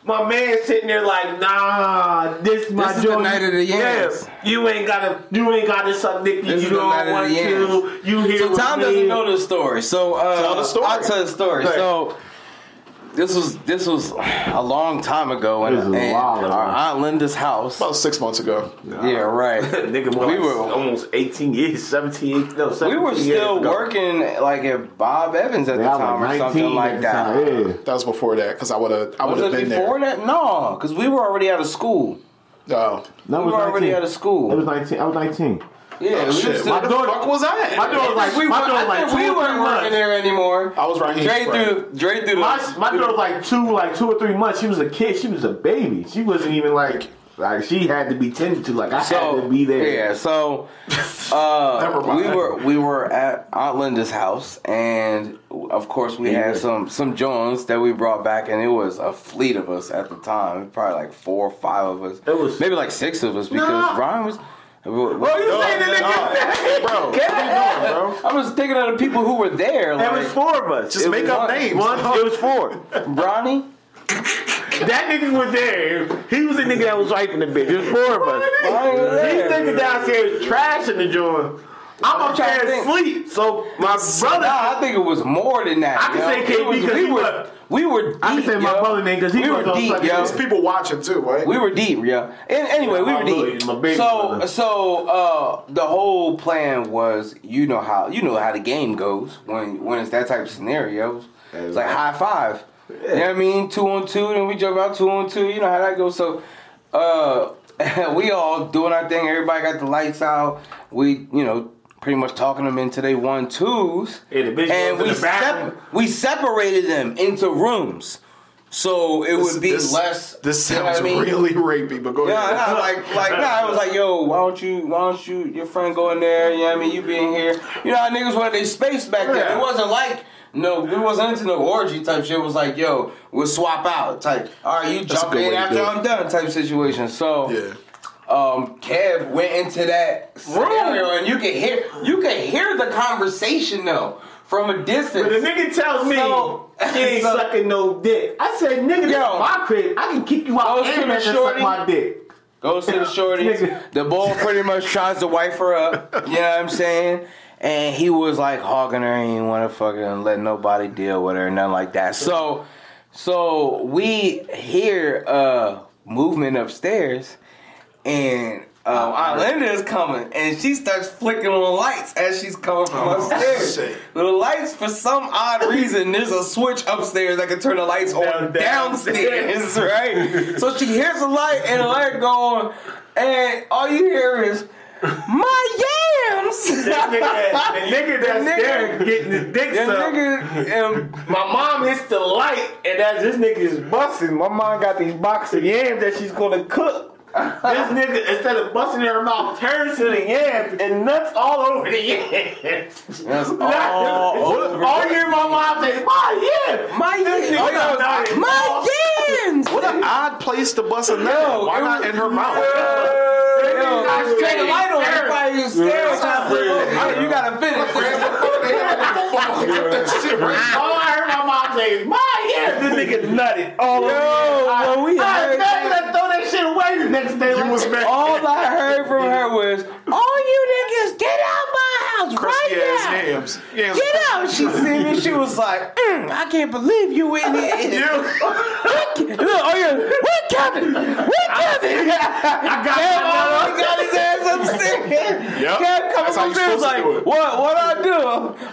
[SPEAKER 7] My man sitting there like, nah, this my
[SPEAKER 4] This is the
[SPEAKER 7] joint.
[SPEAKER 4] night of the yams.
[SPEAKER 7] Yeah, you ain't gotta, you ain't gotta suck dick.
[SPEAKER 4] This
[SPEAKER 7] you
[SPEAKER 4] is the
[SPEAKER 7] don't
[SPEAKER 4] night of
[SPEAKER 7] want
[SPEAKER 4] the
[SPEAKER 7] to. You hear
[SPEAKER 4] So Tom
[SPEAKER 7] me.
[SPEAKER 4] doesn't know the story. So uh,
[SPEAKER 6] Tell the story.
[SPEAKER 4] I'll tell the story.
[SPEAKER 6] Go.
[SPEAKER 4] So this was this was a long time ago in,
[SPEAKER 7] This is a
[SPEAKER 4] in our aunt Linda's house.
[SPEAKER 6] About six months ago.
[SPEAKER 4] Yeah, right.
[SPEAKER 7] Nigga,
[SPEAKER 4] We
[SPEAKER 7] like
[SPEAKER 4] were-
[SPEAKER 7] almost 18 years, 17 no, 17
[SPEAKER 4] we were still
[SPEAKER 7] ago.
[SPEAKER 4] working like at Bob Evans at the
[SPEAKER 7] Yeah, I
[SPEAKER 4] time
[SPEAKER 7] was
[SPEAKER 4] or something like that.
[SPEAKER 7] time, Yeah.
[SPEAKER 6] That was before that because I would have I would
[SPEAKER 4] Was
[SPEAKER 6] have been
[SPEAKER 4] before
[SPEAKER 6] there.
[SPEAKER 4] that? No, because we were already out of school.
[SPEAKER 6] Oh.
[SPEAKER 7] No,
[SPEAKER 4] we
[SPEAKER 7] was
[SPEAKER 4] were already out of school.
[SPEAKER 7] It was 19. I was 19.
[SPEAKER 4] Yeah,
[SPEAKER 6] Oh, shit.
[SPEAKER 4] still,
[SPEAKER 6] the
[SPEAKER 7] daughter-
[SPEAKER 6] fuck was I?
[SPEAKER 7] My daughter was like,
[SPEAKER 4] we
[SPEAKER 7] my daughter like
[SPEAKER 4] we weren't working there anymore.
[SPEAKER 6] I was right here.
[SPEAKER 4] Straight through, straight through the.
[SPEAKER 7] My, my daughter was like two, like two or three months. She was a kid. She was a baby. She wasn't even like, like she had to be tended to. Like I had to be there.
[SPEAKER 4] Yeah, so uh, we were we were at Aunt Linda's house, and of course we had some some Jones that we brought back, and it was a fleet of us at the time, probably like four or five of us,
[SPEAKER 7] It was-
[SPEAKER 4] maybe like six of us because
[SPEAKER 7] Nah.
[SPEAKER 4] Ryan was. Bro,
[SPEAKER 7] Bro, you saying the nigga?
[SPEAKER 6] Bro,
[SPEAKER 7] Yeah.
[SPEAKER 4] I was thinking of the people who were there,
[SPEAKER 7] There was four of us.
[SPEAKER 6] Just make up
[SPEAKER 4] one-
[SPEAKER 6] names.
[SPEAKER 7] One, it was four.
[SPEAKER 4] Ronnie.
[SPEAKER 7] That nigga was there. He was the nigga that was wiping the bitch. It was four of us.
[SPEAKER 4] Ronnie was
[SPEAKER 7] These
[SPEAKER 4] there.
[SPEAKER 7] niggas downstairs trashing the joint. I'm
[SPEAKER 4] I'm
[SPEAKER 7] up
[SPEAKER 4] trying to
[SPEAKER 7] there
[SPEAKER 4] think.
[SPEAKER 7] asleep. So my brother,
[SPEAKER 4] Nah, I think it was more than that.
[SPEAKER 7] I can
[SPEAKER 4] yo.
[SPEAKER 7] say
[SPEAKER 4] It
[SPEAKER 7] KB because
[SPEAKER 4] we were
[SPEAKER 7] was-
[SPEAKER 4] we were deep.
[SPEAKER 7] I can say my
[SPEAKER 4] yo.
[SPEAKER 7] brother name 'cause he
[SPEAKER 4] we
[SPEAKER 7] was
[SPEAKER 4] were deep,
[SPEAKER 7] fucking-
[SPEAKER 4] yo.
[SPEAKER 6] There's people watching too, right?
[SPEAKER 4] We were deep, yeah. And anyway, we were deep. So,
[SPEAKER 7] brother.
[SPEAKER 4] so uh, the whole plan was, you know how you know how the game goes when when it's that type of scenarios. It's like high five. You know what I mean? Two on two, then we jump out two on two. You know how that goes. So, uh, we all doing our thing. Everybody got the lights out. We, you know. Pretty much talking them into they one twos,
[SPEAKER 7] Yeah, the bitch
[SPEAKER 4] and we
[SPEAKER 7] the
[SPEAKER 4] sep- we separated them into rooms, so it would be
[SPEAKER 6] this,
[SPEAKER 4] less.
[SPEAKER 6] This
[SPEAKER 4] you know
[SPEAKER 6] sounds
[SPEAKER 4] I mean?
[SPEAKER 6] really rapey, but go
[SPEAKER 4] Yeah,
[SPEAKER 6] ahead.
[SPEAKER 4] nah, like, like, nah, I was like, yo, why don't you, why don't you, your friend go in there, you know what I mean, you being here. You know how niggas wanted their space back then. It wasn't like, no, it wasn't into no orgy type shit. It was like, yo, we'll swap out type. All right, you
[SPEAKER 6] That's a
[SPEAKER 4] jump
[SPEAKER 6] good
[SPEAKER 4] in after. I'm done type situation. So,
[SPEAKER 6] Yeah.
[SPEAKER 4] Um, Kev went into that scenario, and you can hear, you can hear the conversation though from a distance.
[SPEAKER 7] But the nigga tells me
[SPEAKER 4] So-
[SPEAKER 7] she ain't
[SPEAKER 4] so-
[SPEAKER 7] sucking no dick. I said, nigga, this
[SPEAKER 4] Yo.
[SPEAKER 7] is my crib. I can kick you out and
[SPEAKER 4] the
[SPEAKER 7] let suck my dick.
[SPEAKER 4] Goes to the shorties. The bull pretty much tries to wipe her up. You know what I'm saying? And he was like hogging her. He didn't want to fucking let nobody deal with her, nothing like that. So, so we hear uh movement upstairs, and um, Aunt Linda is coming, and she starts flicking on the lights as she's coming from upstairs.
[SPEAKER 6] shit.
[SPEAKER 4] The lights, for some odd reason, there's a switch upstairs that can turn the lights on
[SPEAKER 7] Down-
[SPEAKER 4] downstairs, right? So she hears the light and the light go on, and all you hear is my yams.
[SPEAKER 7] That nigga, the nigga that's
[SPEAKER 4] The nigga-
[SPEAKER 7] there getting his dick
[SPEAKER 4] That nigga, um,
[SPEAKER 7] My mom hits the light, and as this nigga is busting, my mom got these box of yams that she's gonna cook. This nigga, instead of busting in her mouth, turns to the yams and nuts all over the yams.
[SPEAKER 4] that's all over.
[SPEAKER 7] All you my mom say, my yams.
[SPEAKER 4] My yams. Oh,
[SPEAKER 7] not
[SPEAKER 4] my yams.
[SPEAKER 6] What I, odd place to bust a nut.
[SPEAKER 4] Yo,
[SPEAKER 6] Why not in her mouth?
[SPEAKER 4] Take a light on. Everybody was staring. trying to.
[SPEAKER 5] Yeah.
[SPEAKER 4] Yo, You gotta finish.
[SPEAKER 7] All I heard my mom say is, "My yeah, this nigga nutted." all over
[SPEAKER 4] Yo, when we heard
[SPEAKER 7] imagine
[SPEAKER 4] that,
[SPEAKER 7] I throw that shit away the next day.
[SPEAKER 6] You was mad.
[SPEAKER 4] all I heard from her was, "All you niggas get out my house
[SPEAKER 6] Crusty
[SPEAKER 4] right
[SPEAKER 6] ass
[SPEAKER 4] now."
[SPEAKER 6] hams. Yams.
[SPEAKER 4] Get out! She see me. She was like, mm, "I can't believe you in here." What? Look, oh yeah, what Kevin? What Kevin? I
[SPEAKER 7] got
[SPEAKER 4] Kev
[SPEAKER 7] my
[SPEAKER 4] already got his ass upstairs.
[SPEAKER 6] Yep.
[SPEAKER 4] Kev comes
[SPEAKER 6] That's
[SPEAKER 4] upstairs like,
[SPEAKER 6] do
[SPEAKER 4] "What? What I do?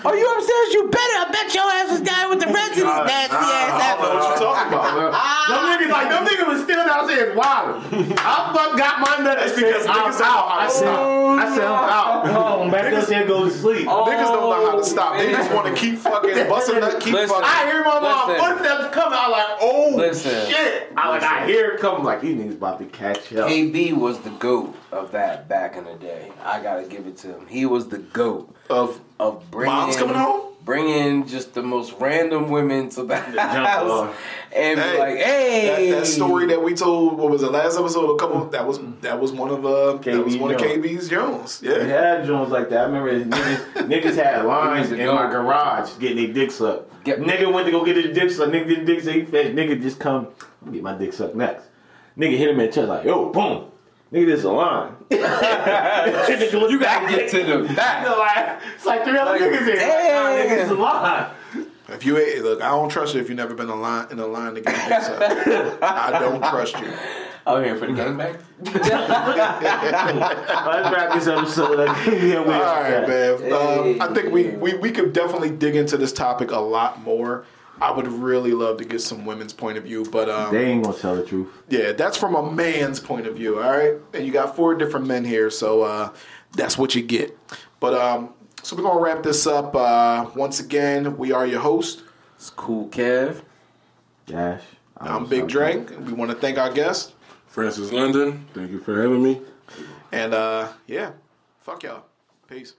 [SPEAKER 4] Are you upstairs? You better. I bet your ass was down with the rest of these nasty ass
[SPEAKER 6] I don't know what you talking about.
[SPEAKER 7] Them niggas like them niggas was still downstairs wild. I fuck got my nut.
[SPEAKER 6] That's because
[SPEAKER 7] I'm
[SPEAKER 6] niggas don't know how to
[SPEAKER 7] I said,
[SPEAKER 6] stop.
[SPEAKER 7] I said I'm out. Oh, home back upstairs, go to sleep.
[SPEAKER 6] Niggas don't know how to stop. They just want to oh, keep fucking busting nut, keep
[SPEAKER 4] Listen.
[SPEAKER 6] fucking.
[SPEAKER 7] I hear my mom
[SPEAKER 4] Listen.
[SPEAKER 7] footsteps coming. I like, oh
[SPEAKER 4] Listen.
[SPEAKER 7] shit. I like, I hear it coming. Like these niggas about to catch up.
[SPEAKER 4] KB was the goat of that back in the day. I gotta give it to him. He was the goat
[SPEAKER 6] Of
[SPEAKER 4] of bringing
[SPEAKER 6] Moms coming home?
[SPEAKER 4] Bringing just the most random women to the house
[SPEAKER 7] on.
[SPEAKER 4] and be like, "Hey,
[SPEAKER 6] that, that story that we told, what was the last episode? A couple. That was that was one of uh, that was
[SPEAKER 7] KB
[SPEAKER 6] one of
[SPEAKER 7] Jones.
[SPEAKER 6] KB's Jones.
[SPEAKER 7] We
[SPEAKER 6] Yeah.
[SPEAKER 7] had Jones like that. I remember niggas, niggas had lines in
[SPEAKER 4] go.
[SPEAKER 7] my garage getting their dick sucked.
[SPEAKER 4] Get-
[SPEAKER 7] nigga went to go get his dick sucked. Nigga get his dick sucked. He finished. Nigga just come get my dick sucked next. Nigga hit him in the chest like, yo, boom. Nigga, this is a line. you
[SPEAKER 4] you gotta get to the back."
[SPEAKER 7] like, it's like three other
[SPEAKER 4] Like,
[SPEAKER 7] niggas in. Like, nah, nigga,
[SPEAKER 4] damn.
[SPEAKER 7] it's a line.
[SPEAKER 6] If you ain't- look, I don't trust you if you've never been in line in a line to get a up. I don't trust you.
[SPEAKER 4] I'm here for the gangbang.
[SPEAKER 7] Let's wrap this episode up. yeah,
[SPEAKER 6] All right, man.
[SPEAKER 4] Hey.
[SPEAKER 6] Um, I think we, we we could definitely dig into this topic a lot more. I would really love to get some women's point of view, but um,
[SPEAKER 7] They ain't gonna tell the truth.
[SPEAKER 6] yeah, that's from a man's point of view. All right, and you got four different men here, so uh, that's what you get. But um, so we're gonna wrap this up. Uh, once again, we are your host.
[SPEAKER 4] It's cool, Kev.
[SPEAKER 7] Dash.
[SPEAKER 6] I'm Big Dre. We want to thank our guest,
[SPEAKER 5] Francis London, thank you for having me.
[SPEAKER 6] and uh, yeah, fuck y'all. Peace.